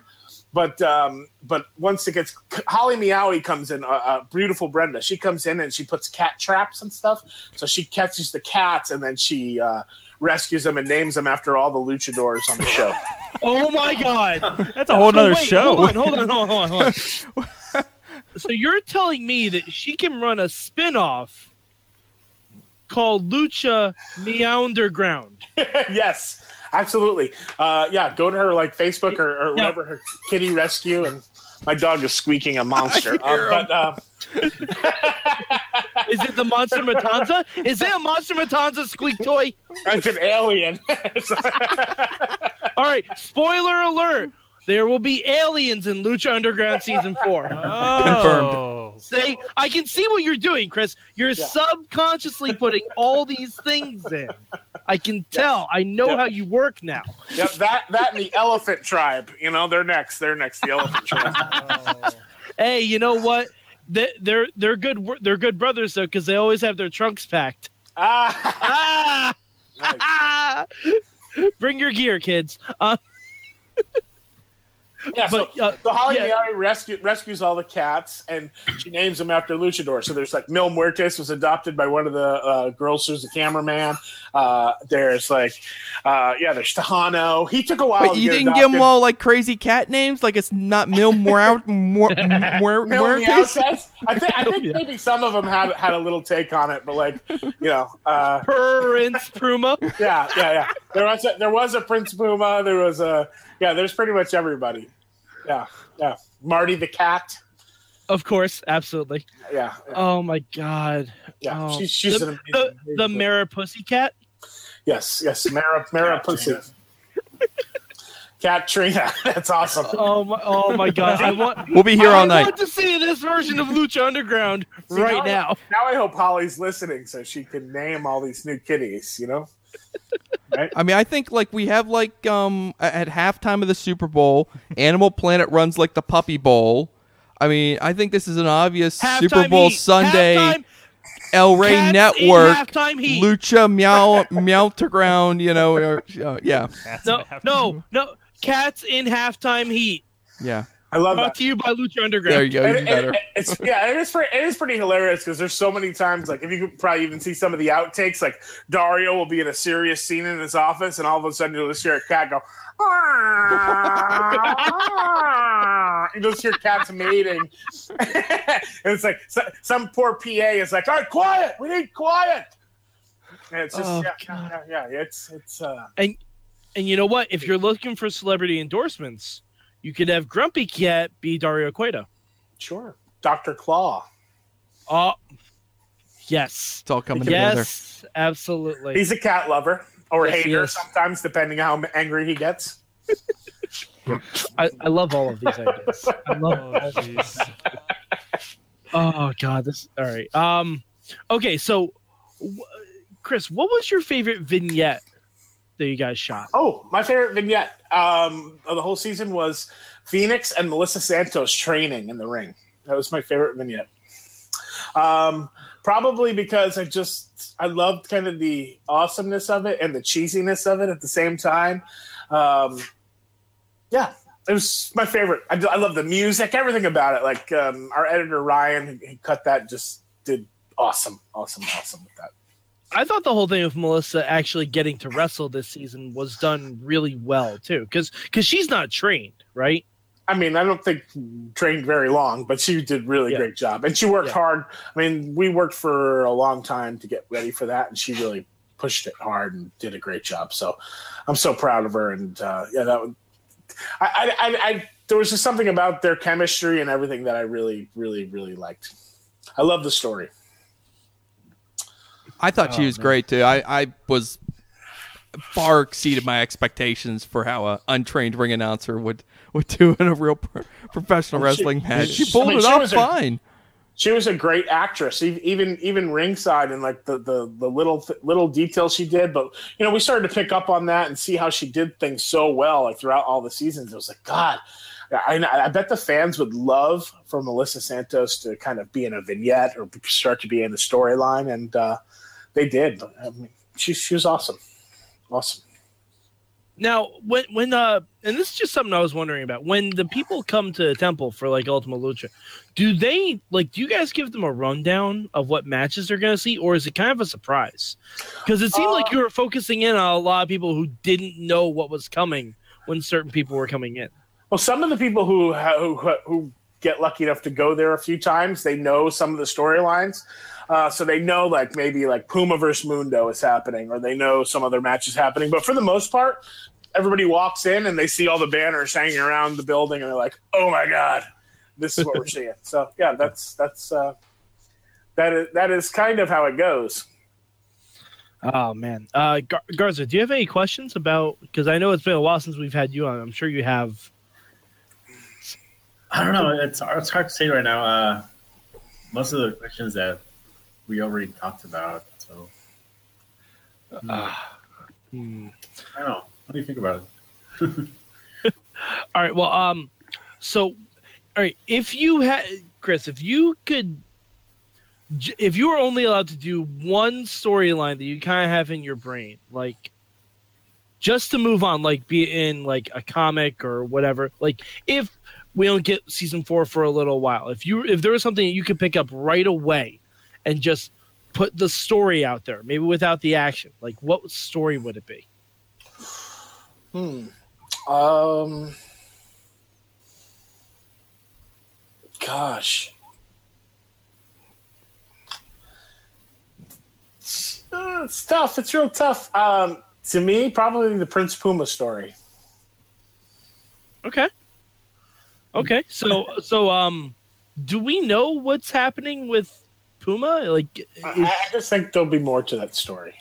But um, but once it gets Holly Meowie comes in, uh, uh, beautiful Brenda. She comes in and she puts cat traps and stuff. So she catches the cats and then she uh, rescues them and names them after all the luchadors on the show. Oh my god! That's a whole nother wait, show. Hold on, hold on, hold on, hold on. so you're telling me that she can run a spin-off called Lucha Meounderground? yes, absolutely. Uh, yeah, go to her like Facebook or, or Yeah. whatever her kitty rescue, and my dog is squeaking a monster. Uh, but uh, Is it the Monster Matanza? Is it a Monster Matanza squeak toy? it's an alien. All right, spoiler alert. There will be aliens in Lucha Underground season four. Oh, Say, I can see what you're doing, Chris. You're subconsciously putting all these things in. I can tell. I know Yep. how you work now. yep, that that and the elephant tribe. You know, they're next. They're next. The elephant tribe. Hey, you know what? They, they're they're good. They're good brothers though, because they always have their trunks packed. ah, Ah! nice. Bring your gear, kids. Uh, Yeah, so, But, uh, so Holly yeah. Meowie rescue, rescues all the cats, and she names them after luchador. So there's like Mil Muertes was adopted by one of the uh, girls who's the cameraman. Uh, there's like, uh, yeah, there's Texano. He took a while. But you didn't give them all like crazy cat names. Like it's not Mil Muertes? I think I think maybe some of them had had a little take on it, but like you know, uh, Prince Pruma. yeah, yeah, yeah. There was a, there was a Prince Puma. There was a yeah. There's pretty much everybody. Yeah, yeah. Marty the cat. Of course, absolutely. Yeah, yeah. Oh my god. yeah. Oh. She's she's the, an the, amazing, the amazing- Mara Pussycat. Yes, yes, Mara, Mara Pussy. Catrina, that's awesome. Oh my! Oh my god! I want. We'll be here all I night. I want to see this version of Lucha Underground right now. Now I hope Holly's listening so she can name all these new kitties. You know, I mean, I think like we have like um at halftime of the Super Bowl, Animal Planet runs like the Puppy Bowl. I mean, I think this is an obvious Super Bowl heat. Sunday Halftime, El Rey Cats Network. Lucha Meow Meowterground. You know, or, uh, yeah, No, no, no. Cats in halftime heat. yeah. I love Brought that. to you by Lucha Underground. There you go. Even it- better. it- it's yeah, it is pretty, it is pretty hilarious because there's so many times like if you could probably even see some of the outtakes, like Dario will be in a serious scene in his office, and all of a sudden you'll just hear a cat go. you just hear cats mating, and it's like so, some poor PA is like, "All right, quiet. We need quiet." And it's just Oh, yeah, yeah, yeah, it's it's uh, And you know what? If you're looking for celebrity endorsements, you could have Grumpy Cat be Dario Cueto. sure. Doctor Claw. Oh, yes. It's all coming together. Yes, absolutely. He's a cat lover or Yes, hater sometimes, depending on how angry he gets. I, I love all of these ideas. I love all of these. Oh god, this all right. Um okay, so w- Chris, what was your favorite vignette that you guys shot? Oh, my favorite vignette um, of the whole season was Phoenix and Melissa Santos training in the ring. That was my favorite vignette. Um, probably because I just I loved kind of the awesomeness of it and the cheesiness of it at the same time. Um, yeah, it was my favorite. I, I love the music, everything about it. Like um, our editor Ryan, he cut that, just did awesome, awesome, awesome with that. I thought the whole thing with Melissa actually getting to wrestle this season was done really well too, because because she's not trained, right? I mean, I don't think trained very long, but she did really Yeah. great job, and she worked Yeah. hard. I mean, we worked for a long time to get ready for that, and she really pushed it hard and did a great job. So, I'm so proud of her, and uh, yeah, that. Would, I, I, I, I, there was just something about their chemistry and everything that I really, really, really liked. I love the story. I thought she Oh, was man. great too. I, I was far exceeded my expectations for how a untrained ring announcer would would do in a real pro- professional Well, she- wrestling match. She I pulled mean, it she off was a- fine. she was a great actress even even ringside and like the the, the little little details she did but you know we started to pick up on that and see how she did things so well like throughout all the seasons it was like god I, I bet the fans would love for Melissa Santos to kind of be in a vignette or start to be in the storyline, and uh, they did. I mean, she she was awesome, awesome. Now, when when uh, and this is just something I was wondering about. When the people come to the Temple for like Ultima Lucha, do they like? Do you guys give them a rundown of what matches they're going to see, or is it kind of a surprise? Because it seemed like Uh, you were focusing in on a lot of people who didn't know what was coming when certain people were coming in. Well, some of the people who who who get lucky enough to go there a few times, they know some of the storylines. Uh, so they know like maybe like Puma versus Mundo is happening, or they know some other matches happening. But for the most part, everybody walks in and they see all the banners hanging around the building, and they're like, "Oh my god, this is what we're seeing." So yeah, that's that's uh, that is that is kind of how it goes. Oh man, uh, Gar- Garza, do you have any questions about? Because I know it's been a while since we've had you on. I'm sure you have. I don't know. It's it's hard to say right now. Uh, most of the questions that we already talked about. So Hmm. I don't know. What do you think about it? All right. Well, um, so, all right. If you had Chris, if you could, if you were only allowed to do one storyline that you kind of have in your brain, like just to move on, like be in like a comic or whatever, like if we don't get season four for a little while, if you if there was something that you could pick up right away and just put the story out there, maybe without the action, like what story would it be? Hmm. Um. Gosh. It's, uh, it's tough. It's real tough. Um, to me, probably the Prince Puma story. Okay. Okay. So so um do we know what's happening with Puma? Like I, is, I just think there'll be more to that story.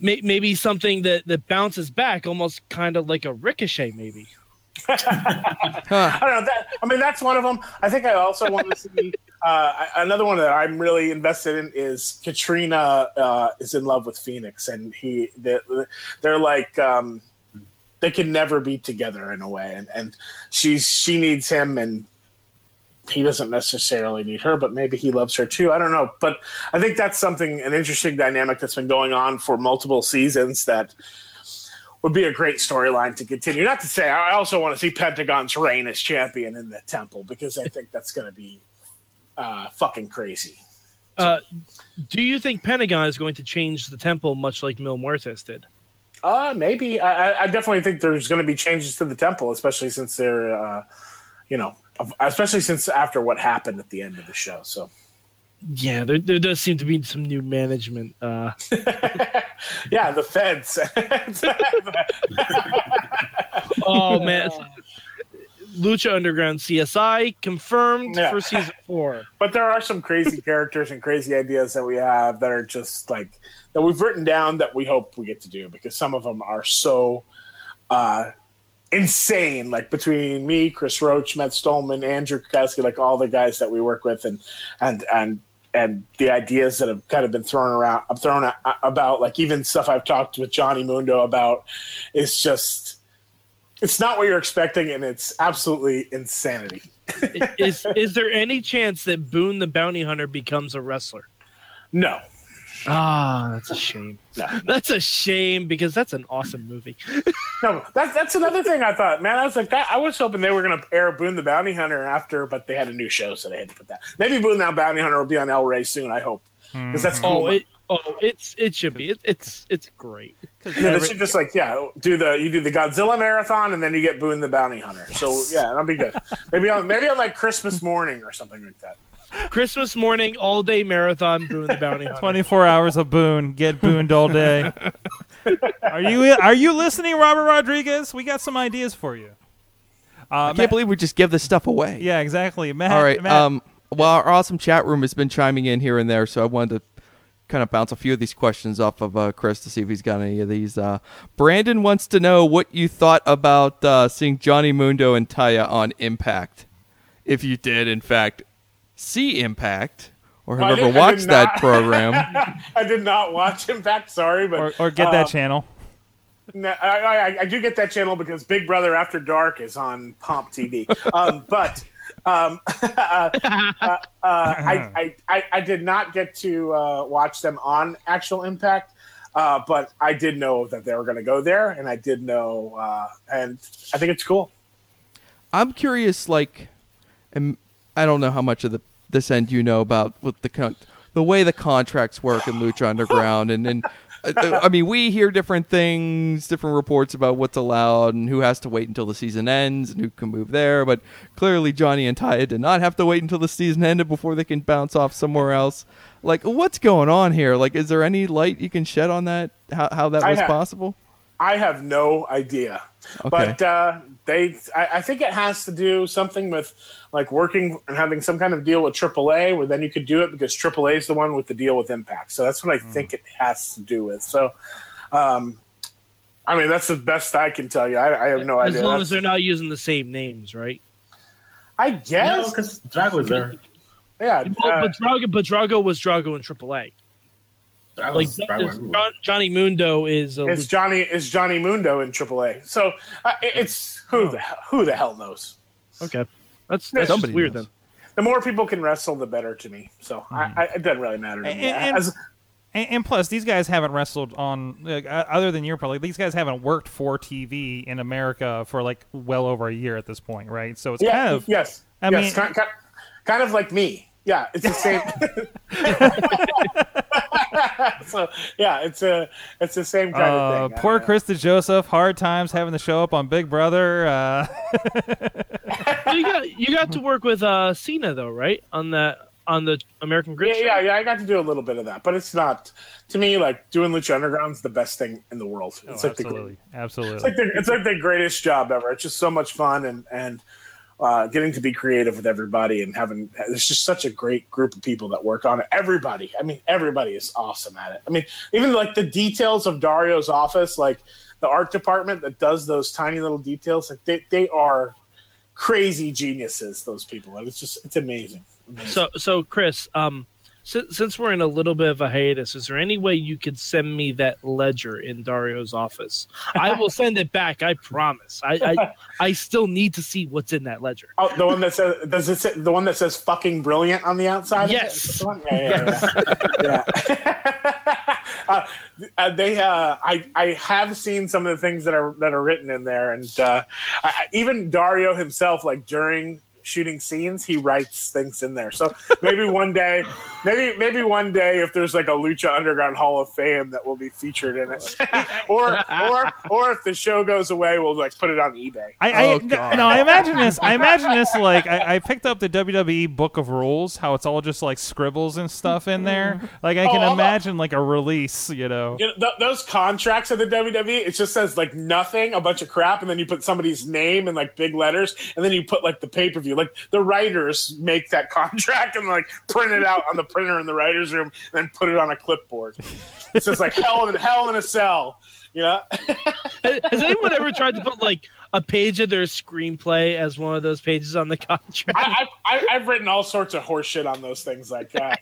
may, maybe something that that bounces back almost kind of like a ricochet maybe. I don't know. That, I mean, that's one of them. I think I also want to see uh, another one that I'm really invested in is Catrina uh, is in love with Phoenix, and he they're, they're like um, they can never be together in a way, and and she's she needs him, and he doesn't necessarily need her, but maybe he loves her too. I don't know, but I think that's something an interesting dynamic that's been going on for multiple seasons that would be a great storyline to continue. Not to say I also want to see Pentagon's reign as champion in the temple because I think that's going to be uh, fucking crazy. Uh, do you think Pentagon is going to change the temple much like Mil Muertes did? Uh, maybe. I, I- I definitely think there's going to be changes to the temple, especially since they're, uh, you know, especially since after what happened at the end of the show. So, Yeah, there, there does seem to be some new management. Uh, yeah, the feds. oh man, Lucha Underground CSI confirmed Yeah. for season four. but there are some crazy characters and crazy ideas that we have that are just like that we've written down that we hope we get to do because some of them are so uh insane like between me chris roach matt stolman andrew kukowski like all the guys that we work with and and and and the ideas that have kind of been thrown around i'm thrown a- about like even stuff i've talked with johnny mundo about. Is just it's not what you're expecting and it's absolutely insanity. Is is there any chance that Boone the Bounty Hunter becomes a wrestler? no Ah, that's a shame. No. That's a shame because that's an awesome movie. No, that's that's another thing I thought, man. I was like, that, I was hoping they were going to air Boone the Bounty Hunter after, but they had a new show, so they had to put that. Maybe Boone the Bounty Hunter will be on El Rey soon. I hope because that's cool. Oh, it oh it's it should be. It, it's it's great. yeah, they should just like yeah, do the you do the Godzilla marathon and then you get Boone the Bounty Hunter. So yeah, that'll be good. Maybe on maybe on like Christmas morning or something like that. Christmas morning, all day marathon, Boone the Bounty Hunter. 24 hours of Boone. Get Booned all day. are you are you listening, Robert Rodriguez? We got some ideas for you. Uh, I can't believe we just give this stuff away. yeah, exactly. Matt, All right. Matt, Um, well, our awesome chat room has been chiming in here and there, so I wanted to kind of bounce a few of these questions off of uh, Chris to see if he's got any of these. Uh, Brandon wants to know what you thought about uh, seeing Johnny Mundo and Taya on Impact. If you did, in fact, see Impact or have I ever watched did that not. program. I did not watch Impact. Sorry, but or, or get that uh, channel. No, I, I, I do get that channel because Big Brother After Dark is on Pop TV. Um, but um, uh, uh, uh, I, I, I, I did not get to uh, watch them on Actual Impact, uh, but I did know that they were going to go there, and I did know, uh, and I think it's cool. I'm curious, like, and I don't know how much of the this end you know about what the con- the way the contracts work in Lucha Underground, and and uh, I mean we hear different things, different reports about what's allowed and who has to wait until the season ends and who can move there. But clearly, Johnny and Taya did not have to wait until the season ended before they can bounce off somewhere else. Like, what's going on here? Like, is there any light you can shed on that? How how that I was have- possible? I have no idea, Okay. but uh, they. I, I think it has to do something with like working and having some kind of deal with AAA, where then you could do it because AAA is the one with the deal with Impact. So that's what I think it has to do with. So, um, I mean, that's the best I can tell you. I, I have no As idea. As long That's- as they're not using the same names, right? I guess, because Drago's there. yeah. Well, uh, but Drago, but Drago was Drago in AAA. Like Drago's John, Johnny Mundo is a it's Johnny. It's Johnny Mundo in AAA. So uh, it- it's who the hell- who the hell knows. okay. That's that's Somebody weird knows. then. The more people can wrestle, the better to me. So I, I, it doesn't really matter to me. And- and- As- And, and plus, these guys haven't wrestled on like, uh, other than your probably. These guys haven't worked for TV in America for like well over a year at this point, right? So it's Yeah. kind of yes. I yes. mean- kind, kind, kind of like me. Yeah. It's the same. so yeah, it's a it's the same kind uh, of thing. poor Uh, Chris DeJoseph. Hard times having to show up on Big Brother. Uh, you got you got to work with uh Cena though, right? On the on the American Grit. Yeah, show? yeah, yeah. I got to do a little bit of that, but it's not to me like doing Lucha Underground's the best thing in the world. It's like the Oh, absolutely, absolutely. it's like the, it's like the greatest job ever. It's just so much fun and and uh, getting to be creative with everybody and having there's just such a great group of people that work on it. Everybody, I mean, everybody is awesome at it. I mean, even like the details of Dario's office, like the art department that does those tiny little details, like they they are crazy geniuses. Those people, and it's just it's amazing. amazing. So so Chris, um, since, since we're in a little bit of a hiatus, is there any way you could send me that ledger in Dario's office? I will send it back. I promise. I I, I still need to see what's in that ledger. Oh, the one that says does it say, the one that says "fucking brilliant" on the outside? Yes. Is that the one? Yeah, yeah, yeah. Yeah. uh, uh, they, uh, I, I have seen some of the things that are that are written in there, and uh, I- even Dario himself, like during shooting scenes, he writes things in there. So maybe one day, maybe maybe one day, if there's like a Lucha Underground Hall of Fame that will be featured in it, or or or if the show goes away, we'll like put it on eBay. I, I Oh, no, no, I imagine this. I imagine this like I, I picked up the WWE Book of Rules, how it's all just like scribbles and stuff in there. Like I Oh, can the- imagine like a release, you know. You know, th- those contracts of the WWE, it just says like nothing, a bunch of crap, and then you put somebody's name in like big letters, and then you put like the pay per view. Like the writers make that contract and like print it out on the printer in the writers' room, and then put it on a clipboard. It says like hell in hell in a cell. You know, Has anyone ever tried to put like a page of their screenplay as one of those pages on the contract? I, I've written all sorts of horseshit on those things. Like, uh,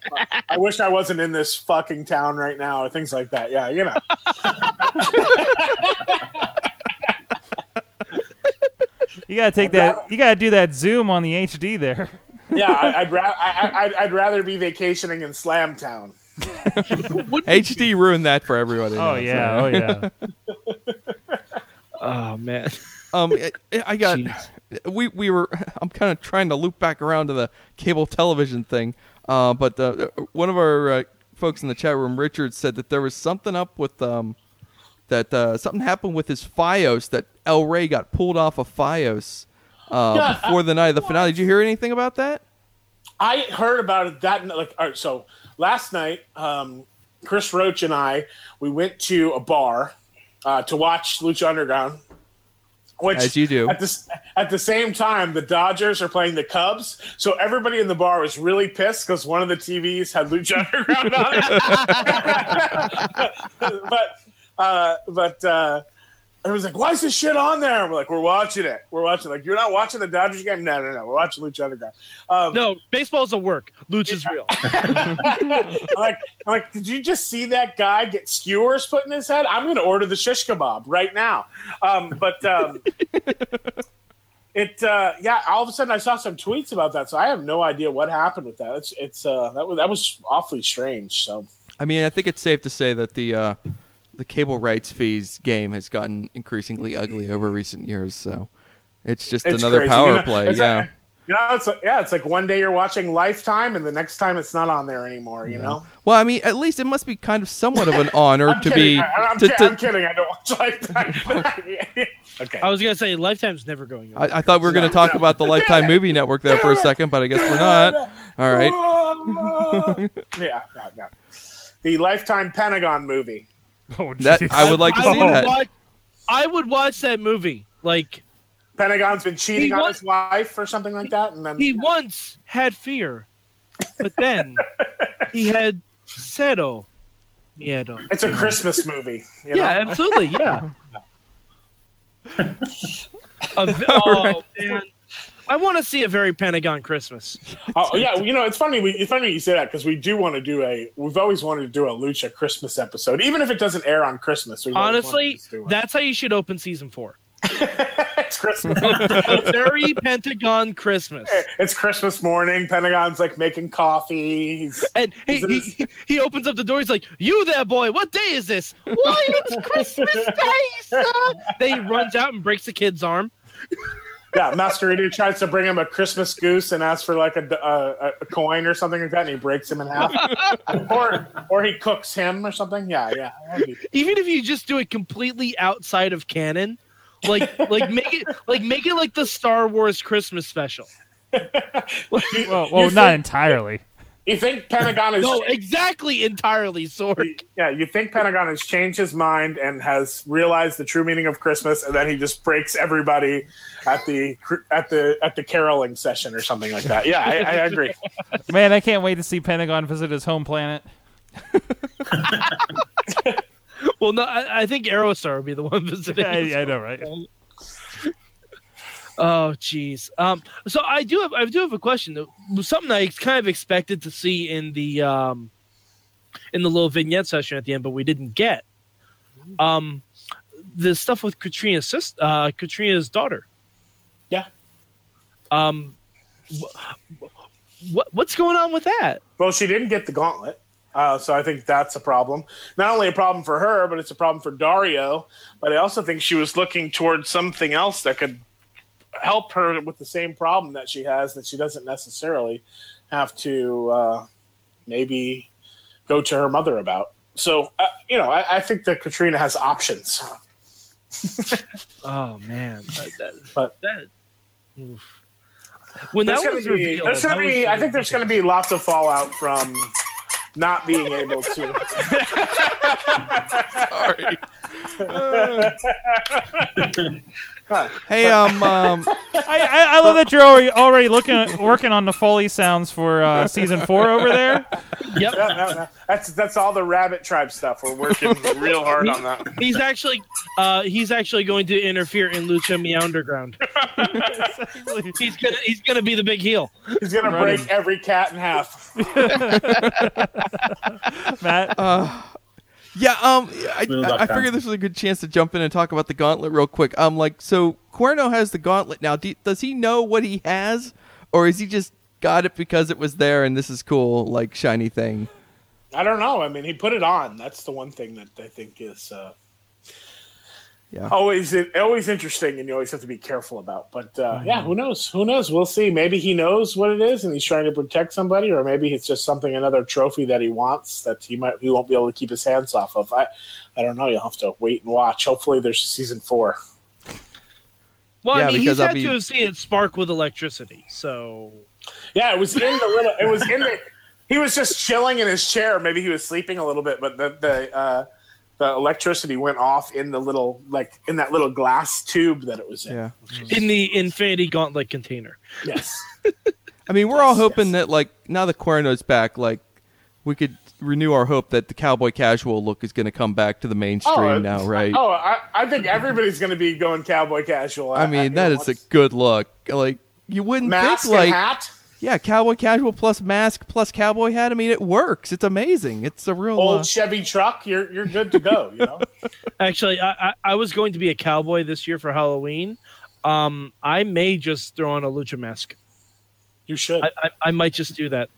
I wish I wasn't in this fucking town right now, or things like that. Yeah, you know. You gotta take that. You gotta do that zoom on the HD there. Yeah, I, I'd, ra- I, I, I'd, I'd rather be vacationing in Slam Town. HD ruined that for everybody. Oh now, yeah, so- oh yeah. oh man. Um, I- I got. Jeez. We we were. I'm kind of trying to loop back around to the cable television thing. Uh, but uh, one of our uh, folks in the chat room, Richard, said that there was something up with um, that uh, something happened with his FiOS that El Rey got pulled off of FiOS uh, Yeah, before the night of the finale. Did you hear anything about that? I heard about it that like all right, so last night, um, Chris Roach and I we went to a bar uh, to watch Lucha Underground. Which As you do. At the, at the same time, the Dodgers are playing the Cubs, so everybody in the bar was really pissed because one of the TVs had Lucha Underground on it. but uh, but uh, everyone's like, "Why is this shit on there?" And we're like, "We're watching it. We're watching." Like, you're not watching the Dodgers game? No, no, no. We're watching Lucha Underground. Um, No, baseball's a work. Lucha's real. I'm like, I'm like, did you just see that guy get skewers put in his head? I'm going to order the shish kebab right now. Um, but um, it, uh, yeah, all of a sudden I saw some tweets about that, so I have no idea what happened with that. It's, it's, uh, that was that was awfully strange. So I mean, I think it's safe to say that the uh, the cable rights fees game has gotten increasingly ugly over recent years. So it's just it's another crazy. power You know, play. it's Yeah. like- you know, it's like, yeah, it's like one day you're watching Lifetime, and the next time it's not on there anymore. You know. Well, I mean, at least it must be kind of somewhat of an honor to kidding. be. I, am to, to- kidding. I don't watch Lifetime. okay. I was gonna say Lifetime's never going away. I, I thought we were going to talk about the Lifetime Movie Network there for a second, but I guess we're not. All right. yeah, yeah, yeah. The Lifetime Pentagon movie. Oh, That. I would like to I see would that. Watch, I would watch that movie. Like Pentagon's been cheating on wa- his wife or something like that, and then he once had fear, but then he had settle. Miedo. it's a Christmas movie. You know? Yeah, absolutely. Yeah. A v- oh, man. I want to see a very Pentagon Christmas. Oh yeah, you know it's funny. We, it's funny you say that because we do want to do a. We've always wanted to do a Lucha Christmas episode, even if it doesn't air on Christmas. we've always wanted Honestly, to do it. that's how you should open season four. it's Christmas. A very Pentagon Christmas. it's Christmas morning. Pentagon's like making coffee. He's, And he, he, he opens up the door. He's like, "You there, boy? What day is this? Why, it's Christmas Day, son!" Then he runs out and breaks the kid's arm. Yeah, Mascarita tries to bring him a Christmas goose and asks for like a, a, a coin or something like that, and he breaks him in half. or or he cooks him or something. Yeah, yeah. be- Even if you just do it completely outside of canon, like like make it like make it like the Star Wars Christmas special. well, well not think- entirely. You think Pentagon is No, exactly, entirely, Sorg. Yeah, you think Pentagon has changed his mind and has realized the true meaning of Christmas, and then he just breaks everybody at the at the at the caroling session or something like that. Yeah, I, I agree. Man, I can't wait to see Pentagon visit his home planet. Well, no, I, I think Aerostar would be the one visiting. I, I know, right? Oh, jeez. Um, so I do have I do have a question. Something I kind of expected to see in the um, in the little vignette session at the end, but we didn't get. Um, the stuff with Catrina's sister, uh, Catrina's daughter. Yeah. Um, wh- wh- what's going on with that? Well, she didn't get the gauntlet. Uh, so I think that's a problem. Not only a problem for her, but it's a problem for Dario. But I also think she was looking towards something else that could help her with the same problem that she has that she doesn't necessarily have to uh, maybe go to her mother about. So uh, you know, I, I think that Catrina has options. Oh man, that, that, But- that oof. when There's that gonna was be, revealed, there's gonna that was be I think there's gonna be lots of fallout from not being able to. Hey, um, um, I, I, I love that you're already already looking working on the Foley sounds for uh, season four over there. Yep. No, no, no. That's that's all the Rabbit Tribe stuff. We're working real hard on that. He's actually uh, he's actually going to interfere in Lucha Me Underground. he's gonna he's gonna be the big heel. He's gonna Running. break every cat in half. Matt, yeah, um, I, I, I figured this was a good chance to jump in and talk about the gauntlet real quick. Um, like, so Cuerno has the gauntlet now. Do, does he know what he has, or is he just got it because it was there and this is cool, like shiny thing? I don't know. I mean, he put it on. That's the one thing that I think is uh, Yeah. always always interesting, and you always have to be careful about. But uh, yeah, who knows? Who knows? We'll see. Maybe he knows what it is, and he's trying to protect somebody, or maybe it's just something another trophy that he wants that he might he won't be able to keep his hands off of. I I don't know. You'll have to wait and watch. Hopefully, there's a season four. Well, Yeah, I mean, because he's had be- to have seen it spark with electricity. So Yeah, it was in the little. It was in the. He was just chilling in his chair. Maybe he was sleeping a little bit, but the the uh, the electricity went off in the little like in that little glass tube that it was in. Yeah. in the Infinity Gauntlet container. Yes. I mean, we're all hoping yes. that like now the Cuerno's back, like we could renew our hope that the cowboy casual look is going to come back to the mainstream uh, now, right? Oh, I, I think everybody's going to be going cowboy casual. I mean, that is a good look. Like you wouldn't mask think like and hat. Yeah, cowboy casual plus mask plus cowboy hat. I mean, it works. It's amazing. It's a real. Old uh, Chevy truck. You're you're good to go. You know. Actually, I, I, I was going to be a cowboy this year for Halloween. Um, I may just throw on a lucha mask. You should. I, I, I might just do that.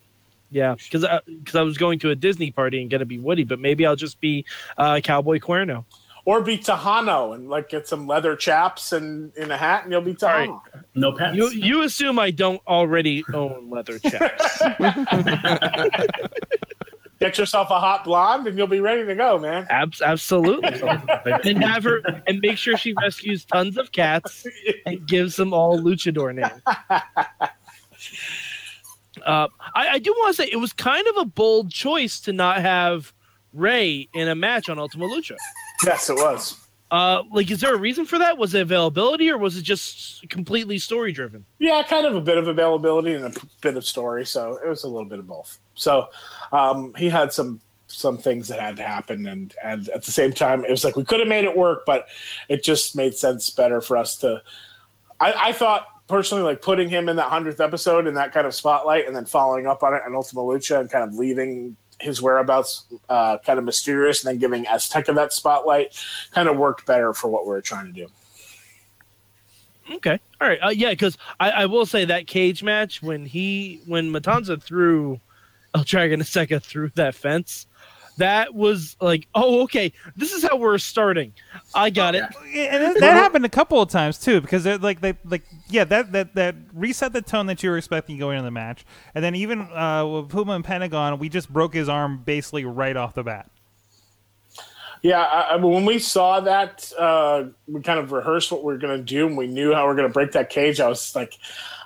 Yeah, because I, cause I was going to a Disney party and going to be Woody, but maybe I'll just be uh, Cowboy Cuerno. Or be Texano and like get some leather chaps and in a hat, and you'll be Texano. No pets. You you assume I don't already own leather chaps? Get yourself a hot blonde, and you'll be ready to go, man. Abs- absolutely. and have her and make sure she rescues tons of cats and gives them all luchador names. Uh, I, I do want to say it was kind of a bold choice to not have Rey in a match on Ultima Lucha. Yes, it was. Uh, like, is there a reason for that? Was it availability or was it just completely story driven? Yeah, kind of a bit of availability and a bit of story. So it was a little bit of both. So um, he had some some things that had to happen, and and at the same time, it was like we could have made it work, but it just made sense better for us to. I, I thought personally, like putting him in that hundredth episode in that kind of spotlight, and then following up on it in Ultima Lucha, and kind of leaving his whereabouts uh, kind of mysterious, and then giving Azteca that spotlight, kind of worked better for what we were trying to do. Okay, all right, uh, yeah, because I, I will say that cage match when he when Matanza threw El Dragon Azteca through that fence, that was like, oh, okay, this is how we're starting. I got it. and that, that happened a couple of times too, because they're like they like yeah that that that reset the tone that you were expecting going into the match, and then even uh, with Puma and Pentagon, we just broke his arm basically right off the bat. Yeah, I, I mean, when we saw that, uh, we kind of rehearsed what we were going to do, and we knew how we are going to break that cage. I was like,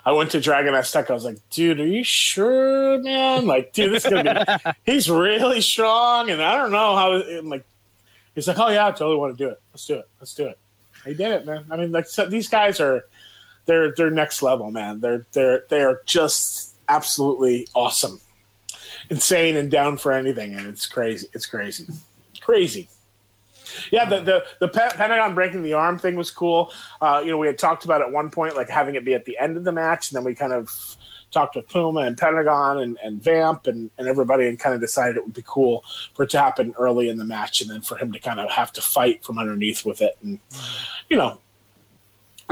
I went to Dragon Aztec. I was like, dude, are you sure, man? Like, dude, this is going to be, he's really strong, and I don't know how, I'm like, he's like, oh, yeah, I totally want to do it. Let's do it. Let's do it. He did it, man. I mean, like, so these guys are, they're, they're next level, man. They're, they're, they are just absolutely awesome, insane, and down for anything, and it's crazy. It's crazy. Crazy. Yeah, the the the Pentagon breaking the arm thing was cool. Uh, you know, we had talked about at one point like having it be at the end of the match, and then we kind of talked with Puma and Pentagon and, and Vamp and, and everybody, and kind of decided it would be cool for it to happen early in the match, and then for him to kind of have to fight from underneath with it, and you know.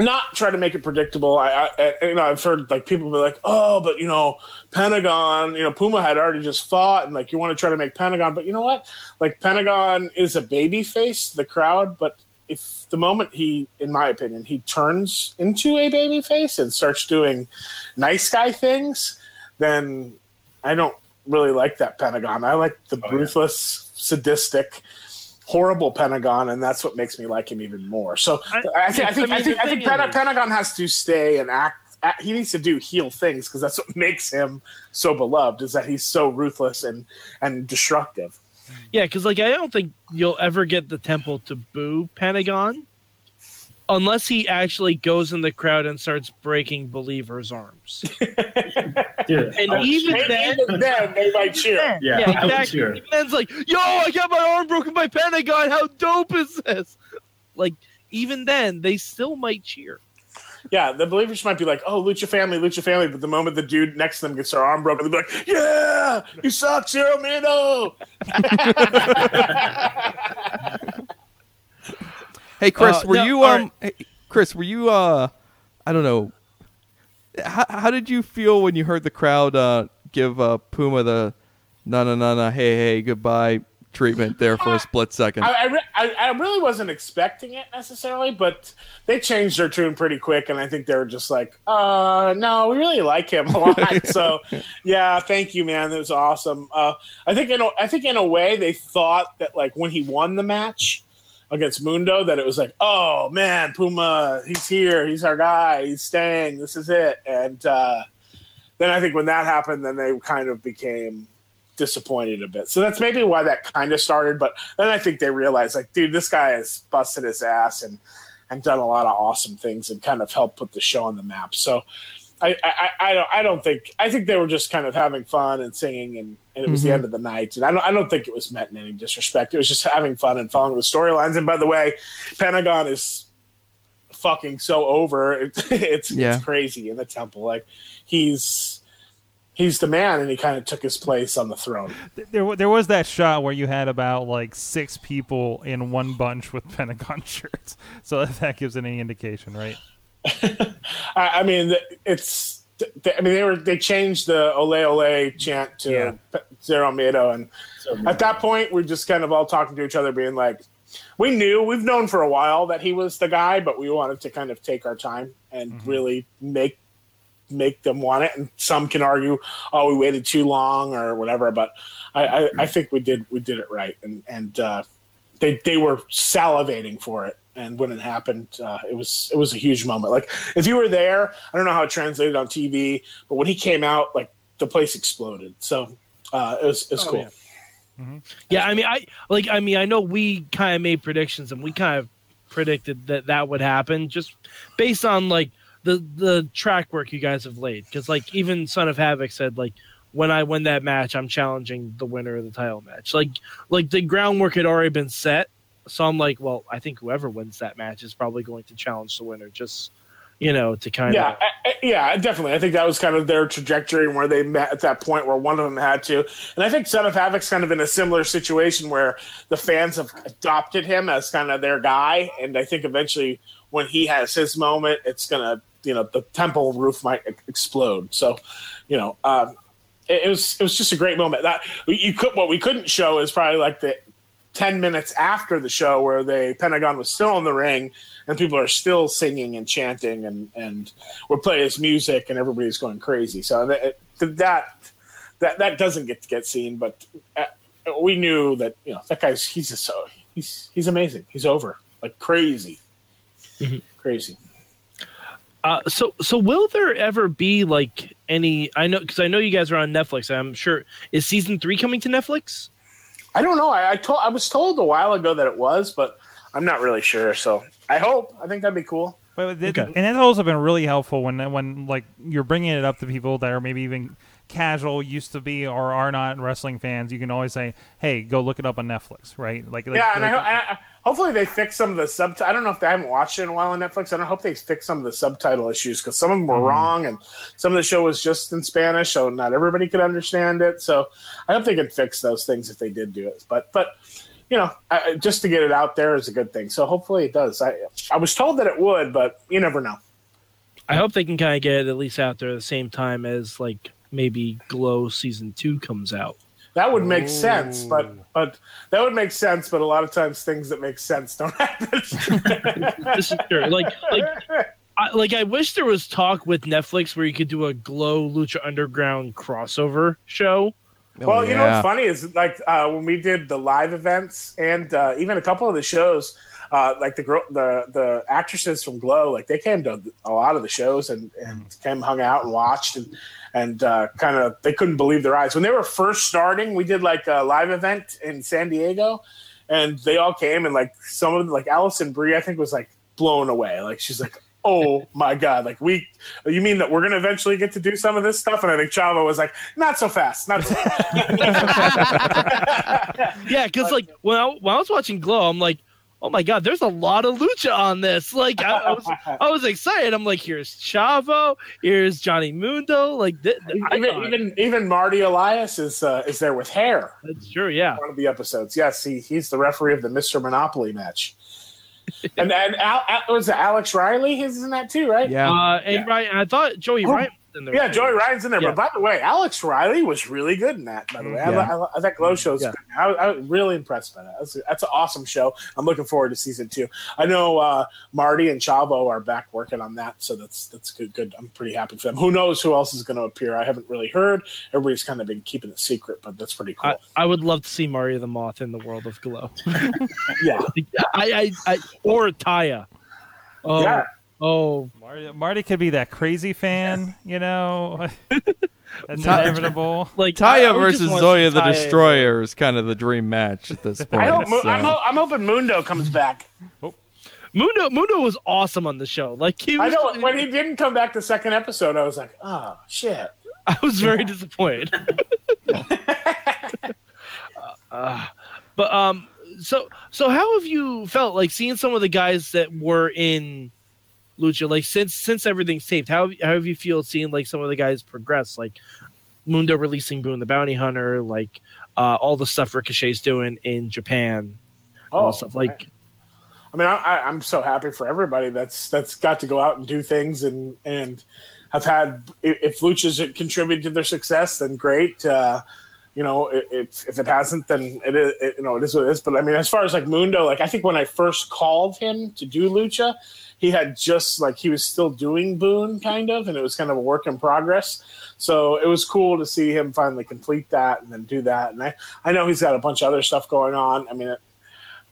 Not try to make it predictable. I, I, I- you know, I've heard like people be like, "Oh, but you know, Pentagon, you know, Puma had already just fought, and like you want to try to make Pentagon, but you know what? Like Pentagon is a baby face, the crowd, but if the moment he, in my opinion, he turns into a baby face and starts doing nice guy things, then I don't really like that Pentagon. I like the Oh, yeah. ruthless, sadistic, horrible Pentagon, and that's what makes me like him even more. So I, I- think I think I I, think I think thing is- Pentagon has to stay and act. act- He needs to do heel things because that's what makes him so beloved. Is that he's so ruthless and and destructive. Yeah, because like I don't think you'll ever get the temple to boo Pentagon unless he actually goes in the crowd and starts breaking believers' arms. Dude, And I would even cheer. then, Even then, they might cheer. Yeah, yeah, I would exactly. cheer. Even then's like, yo, I got my arm broken by Pentagon. How dope is this? Like, even then, they still might cheer. Yeah, the believers might be like, "Oh, Lucha family, Lucha family," but the moment the dude next to them gets their arm broken, they'll be like, "Yeah, you suck, Cero Miedo." Hey Chris, Uh, were no, you all um hey, Chris, were you uh I don't know. How, how did you feel when you heard the crowd uh give uh Puma the no no no no hey hey goodbye treatment there for a split second? I, I, re- I, I really wasn't expecting it necessarily, but they changed their tune pretty quick, and I think they were just like, "Uh, no, we really like him a lot." so, yeah, thank you, man. That was awesome. Uh, I think in a, I think in a way they thought that like when he won the match against Mundo, that it was like, "Oh man, Puma, he's here, he's our guy, he's staying, this is it," and uh, then I think when that happened, then they kind of became disappointed a bit. So that's maybe why that kind of started. But then I think they realized, like, dude, this guy has busted his ass and and done a lot of awesome things and kind of helped put the show on the map. So I I, I don't I don't think I think they were just kind of having fun and singing and, and it was the mm-hmm. end of the night. And I don't I don't think it was meant in any disrespect. It was just having fun and following the storylines. And by the way, Pentagon is fucking so over. It, it's Yeah. it's crazy in the temple. Like he's he's the man and he kind of took his place on the throne. There, wa- there was that shot where you had about like six people in one bunch with Pentagon shirts. So if that gives any indication, right? I, I mean, it's. I mean, they were they changed the "Ole Ole" chant to Yeah. Cero Miedo, and at that point, we're just kind of all talking to each other, being like, "We knew, we've known for a while that he was the guy, but we wanted to kind of take our time and really make make them want it." And some can argue, "Oh, we waited too long" or whatever, but I, I, I think we did we did it right, and and uh, they they were salivating for it. And when it happened, uh, it was it was a huge moment. Like if you were there, I don't know how it translated on TV, but when he came out, like the place exploded. So uh, it was it was Oh, cool. yeah. Yeah, I mean, I like. I mean, I know we kind of made predictions, and we kind of predicted that that would happen, just based on like the the track work you guys have laid. Because like even Son of Havoc said, like when I win that match, I'm challenging the winner of the title match. Like like the groundwork had already been set, so I'm like, well, I think whoever wins that match is probably going to challenge the winner. Just you know, to kind Yeah, of I- yeah, definitely. I think that was kind of their trajectory and where they met at that point where one of them had to. And I think Son of Havoc's kind of in a similar situation where the fans have adopted him as kind of their guy. And I think eventually when he has his moment, it's to, you know, the temple roof might explode. So, you know, um, it, it was it was just a great moment. That you could what we couldn't show is probably like the 10 minutes after the show where the Pentagon was still in the ring and people are still singing and chanting and, and we're playing his music and everybody's going crazy. So that, that, that, that doesn't get to get seen, but uh, we knew that, you know, that guy's, he's just so, he's, he's amazing. He's over like crazy, crazy. Uh, so so will there ever be like any? I know because I know you guys are on Netflix. I'm sure is season three coming to Netflix. I don't know. I, I told, I was told a while ago that it was, but I'm not really sure. So I hope, I think that'd be cool. But it- Okay. and that's also been really helpful when when like you're bringing it up to people that are maybe even casual, used to be or are not wrestling fans. You can always say, "Hey, go look it up on Netflix," right? Like, like yeah, and like- I, I hopefully they fix some of the sub. I don't know if they haven't watched it in a while on Netflix. I don't hope they fix some of the subtitle issues because some of them were mm-hmm. wrong and some of the show was just in Spanish, so not everybody could understand it. So I hope they could fix those things if they did do it. But but you know, I, I- just to get it out there is a good thing. So hopefully it does. I I was told that it would, but you never know. I hope they can kind of get it at least out there at the same time as like maybe Glow season two comes out. That would make sense, but but that would make sense. But a lot of times, things that make sense don't happen. This is true. Like like I, like I wish there was talk with Netflix where you could do a Glow Lucha Underground crossover show. well, you know what's funny is like uh, when we did the live events and uh, even a couple of the shows, uh, like the girl, the the actresses from Glow, like they came to a lot of the shows and and came hung out and watched and and uh, kind of they couldn't believe their eyes when they were first starting. We did like a live event in San Diego, and they all came and like some of them, like Alison Brie, I think was like blown away. Like she's like. Oh my God! Like we, you mean that we're gonna eventually get to do some of this stuff? And I think Chavo was like, "Not so fast, not so fast." Yeah, because like when I, when I was watching Glow, I'm like, oh my god, there's a lot of lucha on this. Like I, I was I was excited. I'm like, here's Chavo, here's Johnny Mundo. Like th- th- even, even even Marty Elias is uh, is there with hair. that's true. Yeah, One of the episodes. Yes, he he's the referee of the Mister Monopoly match. and and Al, Al, was it Alex Riley? He's in that too, right? Yeah. uh, and Ryan, I thought Joey Oh, Ryan was in there. Yeah, too. Joey Ryan's in there. Yeah. But by the way, Alex Riley was really good in that. By the way, I, Yeah. I, I, that Glow show's Yeah. good. I, I was really impressed by that. That's, that's an awesome show. I'm looking forward to season two. I know uh, Marty and Chavo are back working on that, so that's that's good. Good. I'm pretty happy for them. Who knows who else is going to appear? I haven't really heard. Everybody's kind of been keeping it secret, but that's pretty cool. I, I would love to see Marty the Moth in the world of Glow. yeah, I, I, I or Taya. Oh, yeah. Oh, Marty, Marty could be that crazy fan, you know. That's Ty- inevitable. like I- I Taya would versus Zoya the Taya- Destroyer is kind of the dream match at this point. I hope, Mo- so- I'm, ho- I'm hoping Mundo comes back. Mundo Mundo was awesome on the show. Like he I know when he didn't come back the second episode, I was like, oh shit. I was very disappointed. Uh, but um, so so how have you felt like seeing some of the guys that were in Lucha like since since everything's taped? How how have you feel seeing like some of the guys progress? Like Mundo releasing Boone the Bounty Hunter, like uh, all the stuff Ricochet's doing in Japan, all Oh, stuff like I mean, I, I'm so happy for everybody that's that's got to go out and do things and and have had. If if Lucha's contributed to their success, then great. Uh, you know, if if it hasn't, then it is. It, you know, it is what it is. But I mean, as far as like Mundo, like I think when I first called him to do Lucha, he had just like he was still doing Boone kind of, and it was kind of a work in progress. So it was cool to see him finally complete that and then do that. And I I know he's got a bunch of other stuff going on. I mean.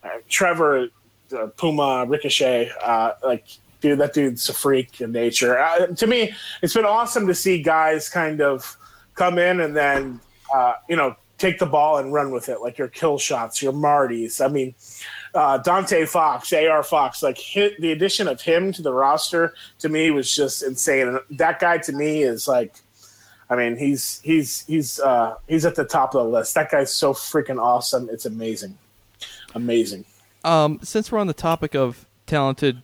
Uh, Trevor uh, Puma Ricochet, uh, like dude, that dude's a freak in nature. Uh, to me, it's been awesome to see guys kind of come in and then uh, you know take the ball and run with it, like your Killshots, your Martys. I mean, uh, Dante Fox, AR Fox, like hit, the addition of him to the roster to me was just insane. And that guy to me is like. I mean, he's he's he's uh, he's at the top of the list. That guy's so freaking awesome. It's amazing, amazing. Um, since we're on the topic of talented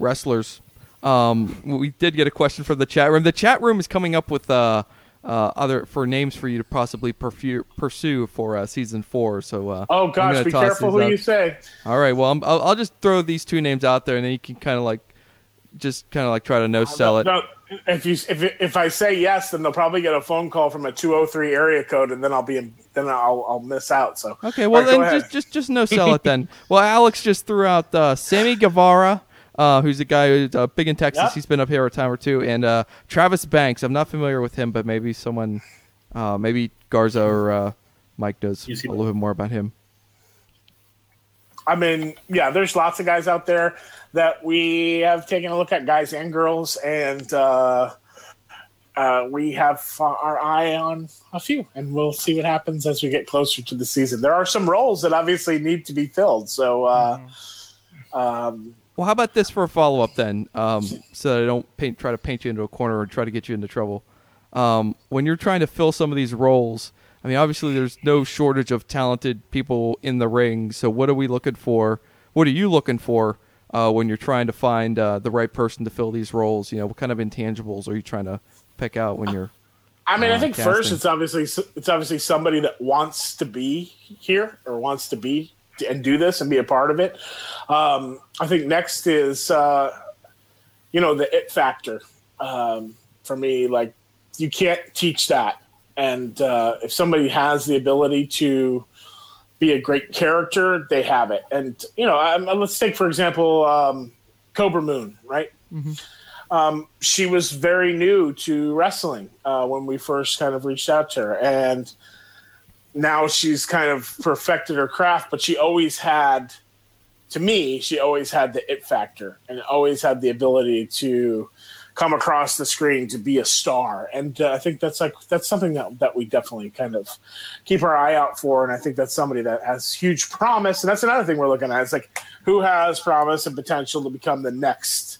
wrestlers, um, we did get a question from the chat room. The chat room is coming up with uh, uh, other for names for you to possibly perfu- pursue for uh, season four. So, uh, Oh gosh, be careful who out. you say. All right, well, I'm, I'll, I'll just throw these two names out there, and then you can kind of like, just kind of like try to no sell it. No, if you if if I say yes, then they'll probably get a phone call from a two hundred three area code, and then I'll be in, then I'll I'll miss out. So Okay, well right, then just just just no sell it then. well, Alex just threw out uh, Sammy Guevara, uh, who's a guy who's uh, big in Texas. Yep. He's been up here a time or two, and uh, Travis Banks. I'm not familiar with him, but maybe someone, uh, maybe Garza or uh, Mike does a little bit more about him. I mean, yeah, there's lots of guys out there that we have taken a look at, guys and girls, and uh, uh, we have our eye on a few, and we'll see what happens as we get closer to the season. There are some roles that obviously need to be filled, so. Uh, um, Well, how about this for a follow up then, um, so that I don't paint, try to paint you into a corner or try to get you into trouble. Um, when you're trying to fill some of these roles, I mean, obviously there's no shortage of talented people in the ring. So what are we looking for? What are you looking for uh, when you're trying to find uh, the right person to fill these roles? You know, what kind of intangibles are you trying to pick out when you're I mean, I Uh, think first it's obviously it's obviously somebody that wants to be here or wants to be and do this and be a part of it. Um, I think next is uh, you know the it factor um, for me. Like you can't teach that, and uh, if somebody has the ability to be a great character, they have it. And you know, um, let's take for example um, Kobra Moon, right? um, she was very new to wrestling uh, when we first kind of reached out to her, and now she's kind of perfected her craft. But she always had, to me, she always had the it factor, and always had the ability to come across the screen to be a star. And uh, I think that's like that's something that that we definitely kind of keep our eye out for. And I think that's somebody that has huge promise. And that's another thing we're looking at. It's like who has promise and potential to become the next.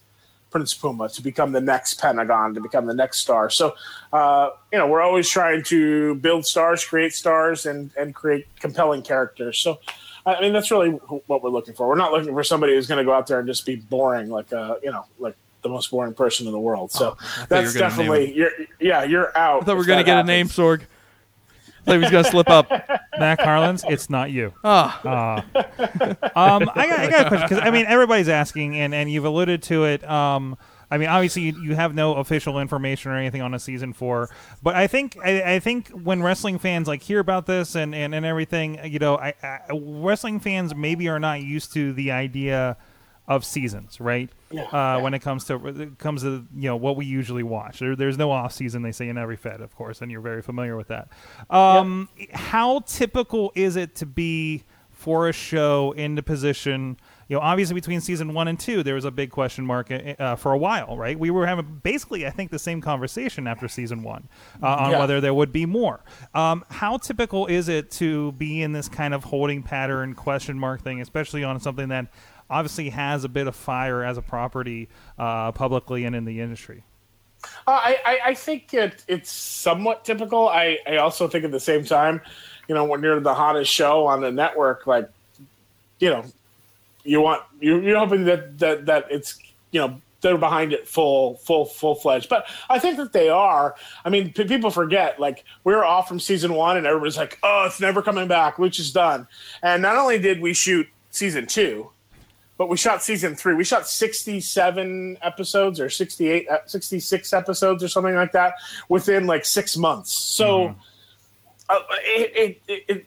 Prince Puma to become the next Pentagon, to become the next star. So, uh, you know, we're always trying to build stars, create stars, and and create compelling characters. So, I mean, that's really what we're looking for. We're not looking for somebody who's going to go out there and just be boring, like uh, you know, like the most boring person in the world. So that's you were definitely you're yeah, you're out. I thought we were if gonna that get a happens. name, Sorg. I thought he was gonna slip up. Matt Carlins, it's not you. Ah, Um, I got, I got a question because I mean everybody's asking, and, and you've alluded to it. Um, I mean, obviously you, you have no official information or anything on a season four, but I think I, I think when wrestling fans like hear about this and, and, and everything, you know, I, I, wrestling fans maybe are not used to the idea of seasons, right? uh, When it comes to it comes to you know what we usually watch, there, there's no off season. They say in every Fed, of course, and you're very familiar with that. Um, How typical is it to be for a show in the position? You know, obviously between season one and two, there was a big question mark uh, for a while, right? We were having basically, I think, the same conversation after season one uh, on Yeah. whether there would be more. Um, how typical is it to be in this kind of holding pattern question mark thing, especially on something that obviously has a bit of fire as a property uh, publicly and in the industry? Uh, I, I, think it, it's somewhat typical. I, I also think at the same time, you know, when you're the hottest show on the network, like, you know, you want you, you're hoping that, that that it's you know they're behind it full full full fledged. But I think that they are. I mean, p- people forget like we were off from season one, and everybody's like, "Oh, it's never coming back. Luch is done." And not only did we shoot season two, but we shot season three. We shot 67 episodes or 68, uh, 66 episodes or something like that within like six months. So uh, it, it, it,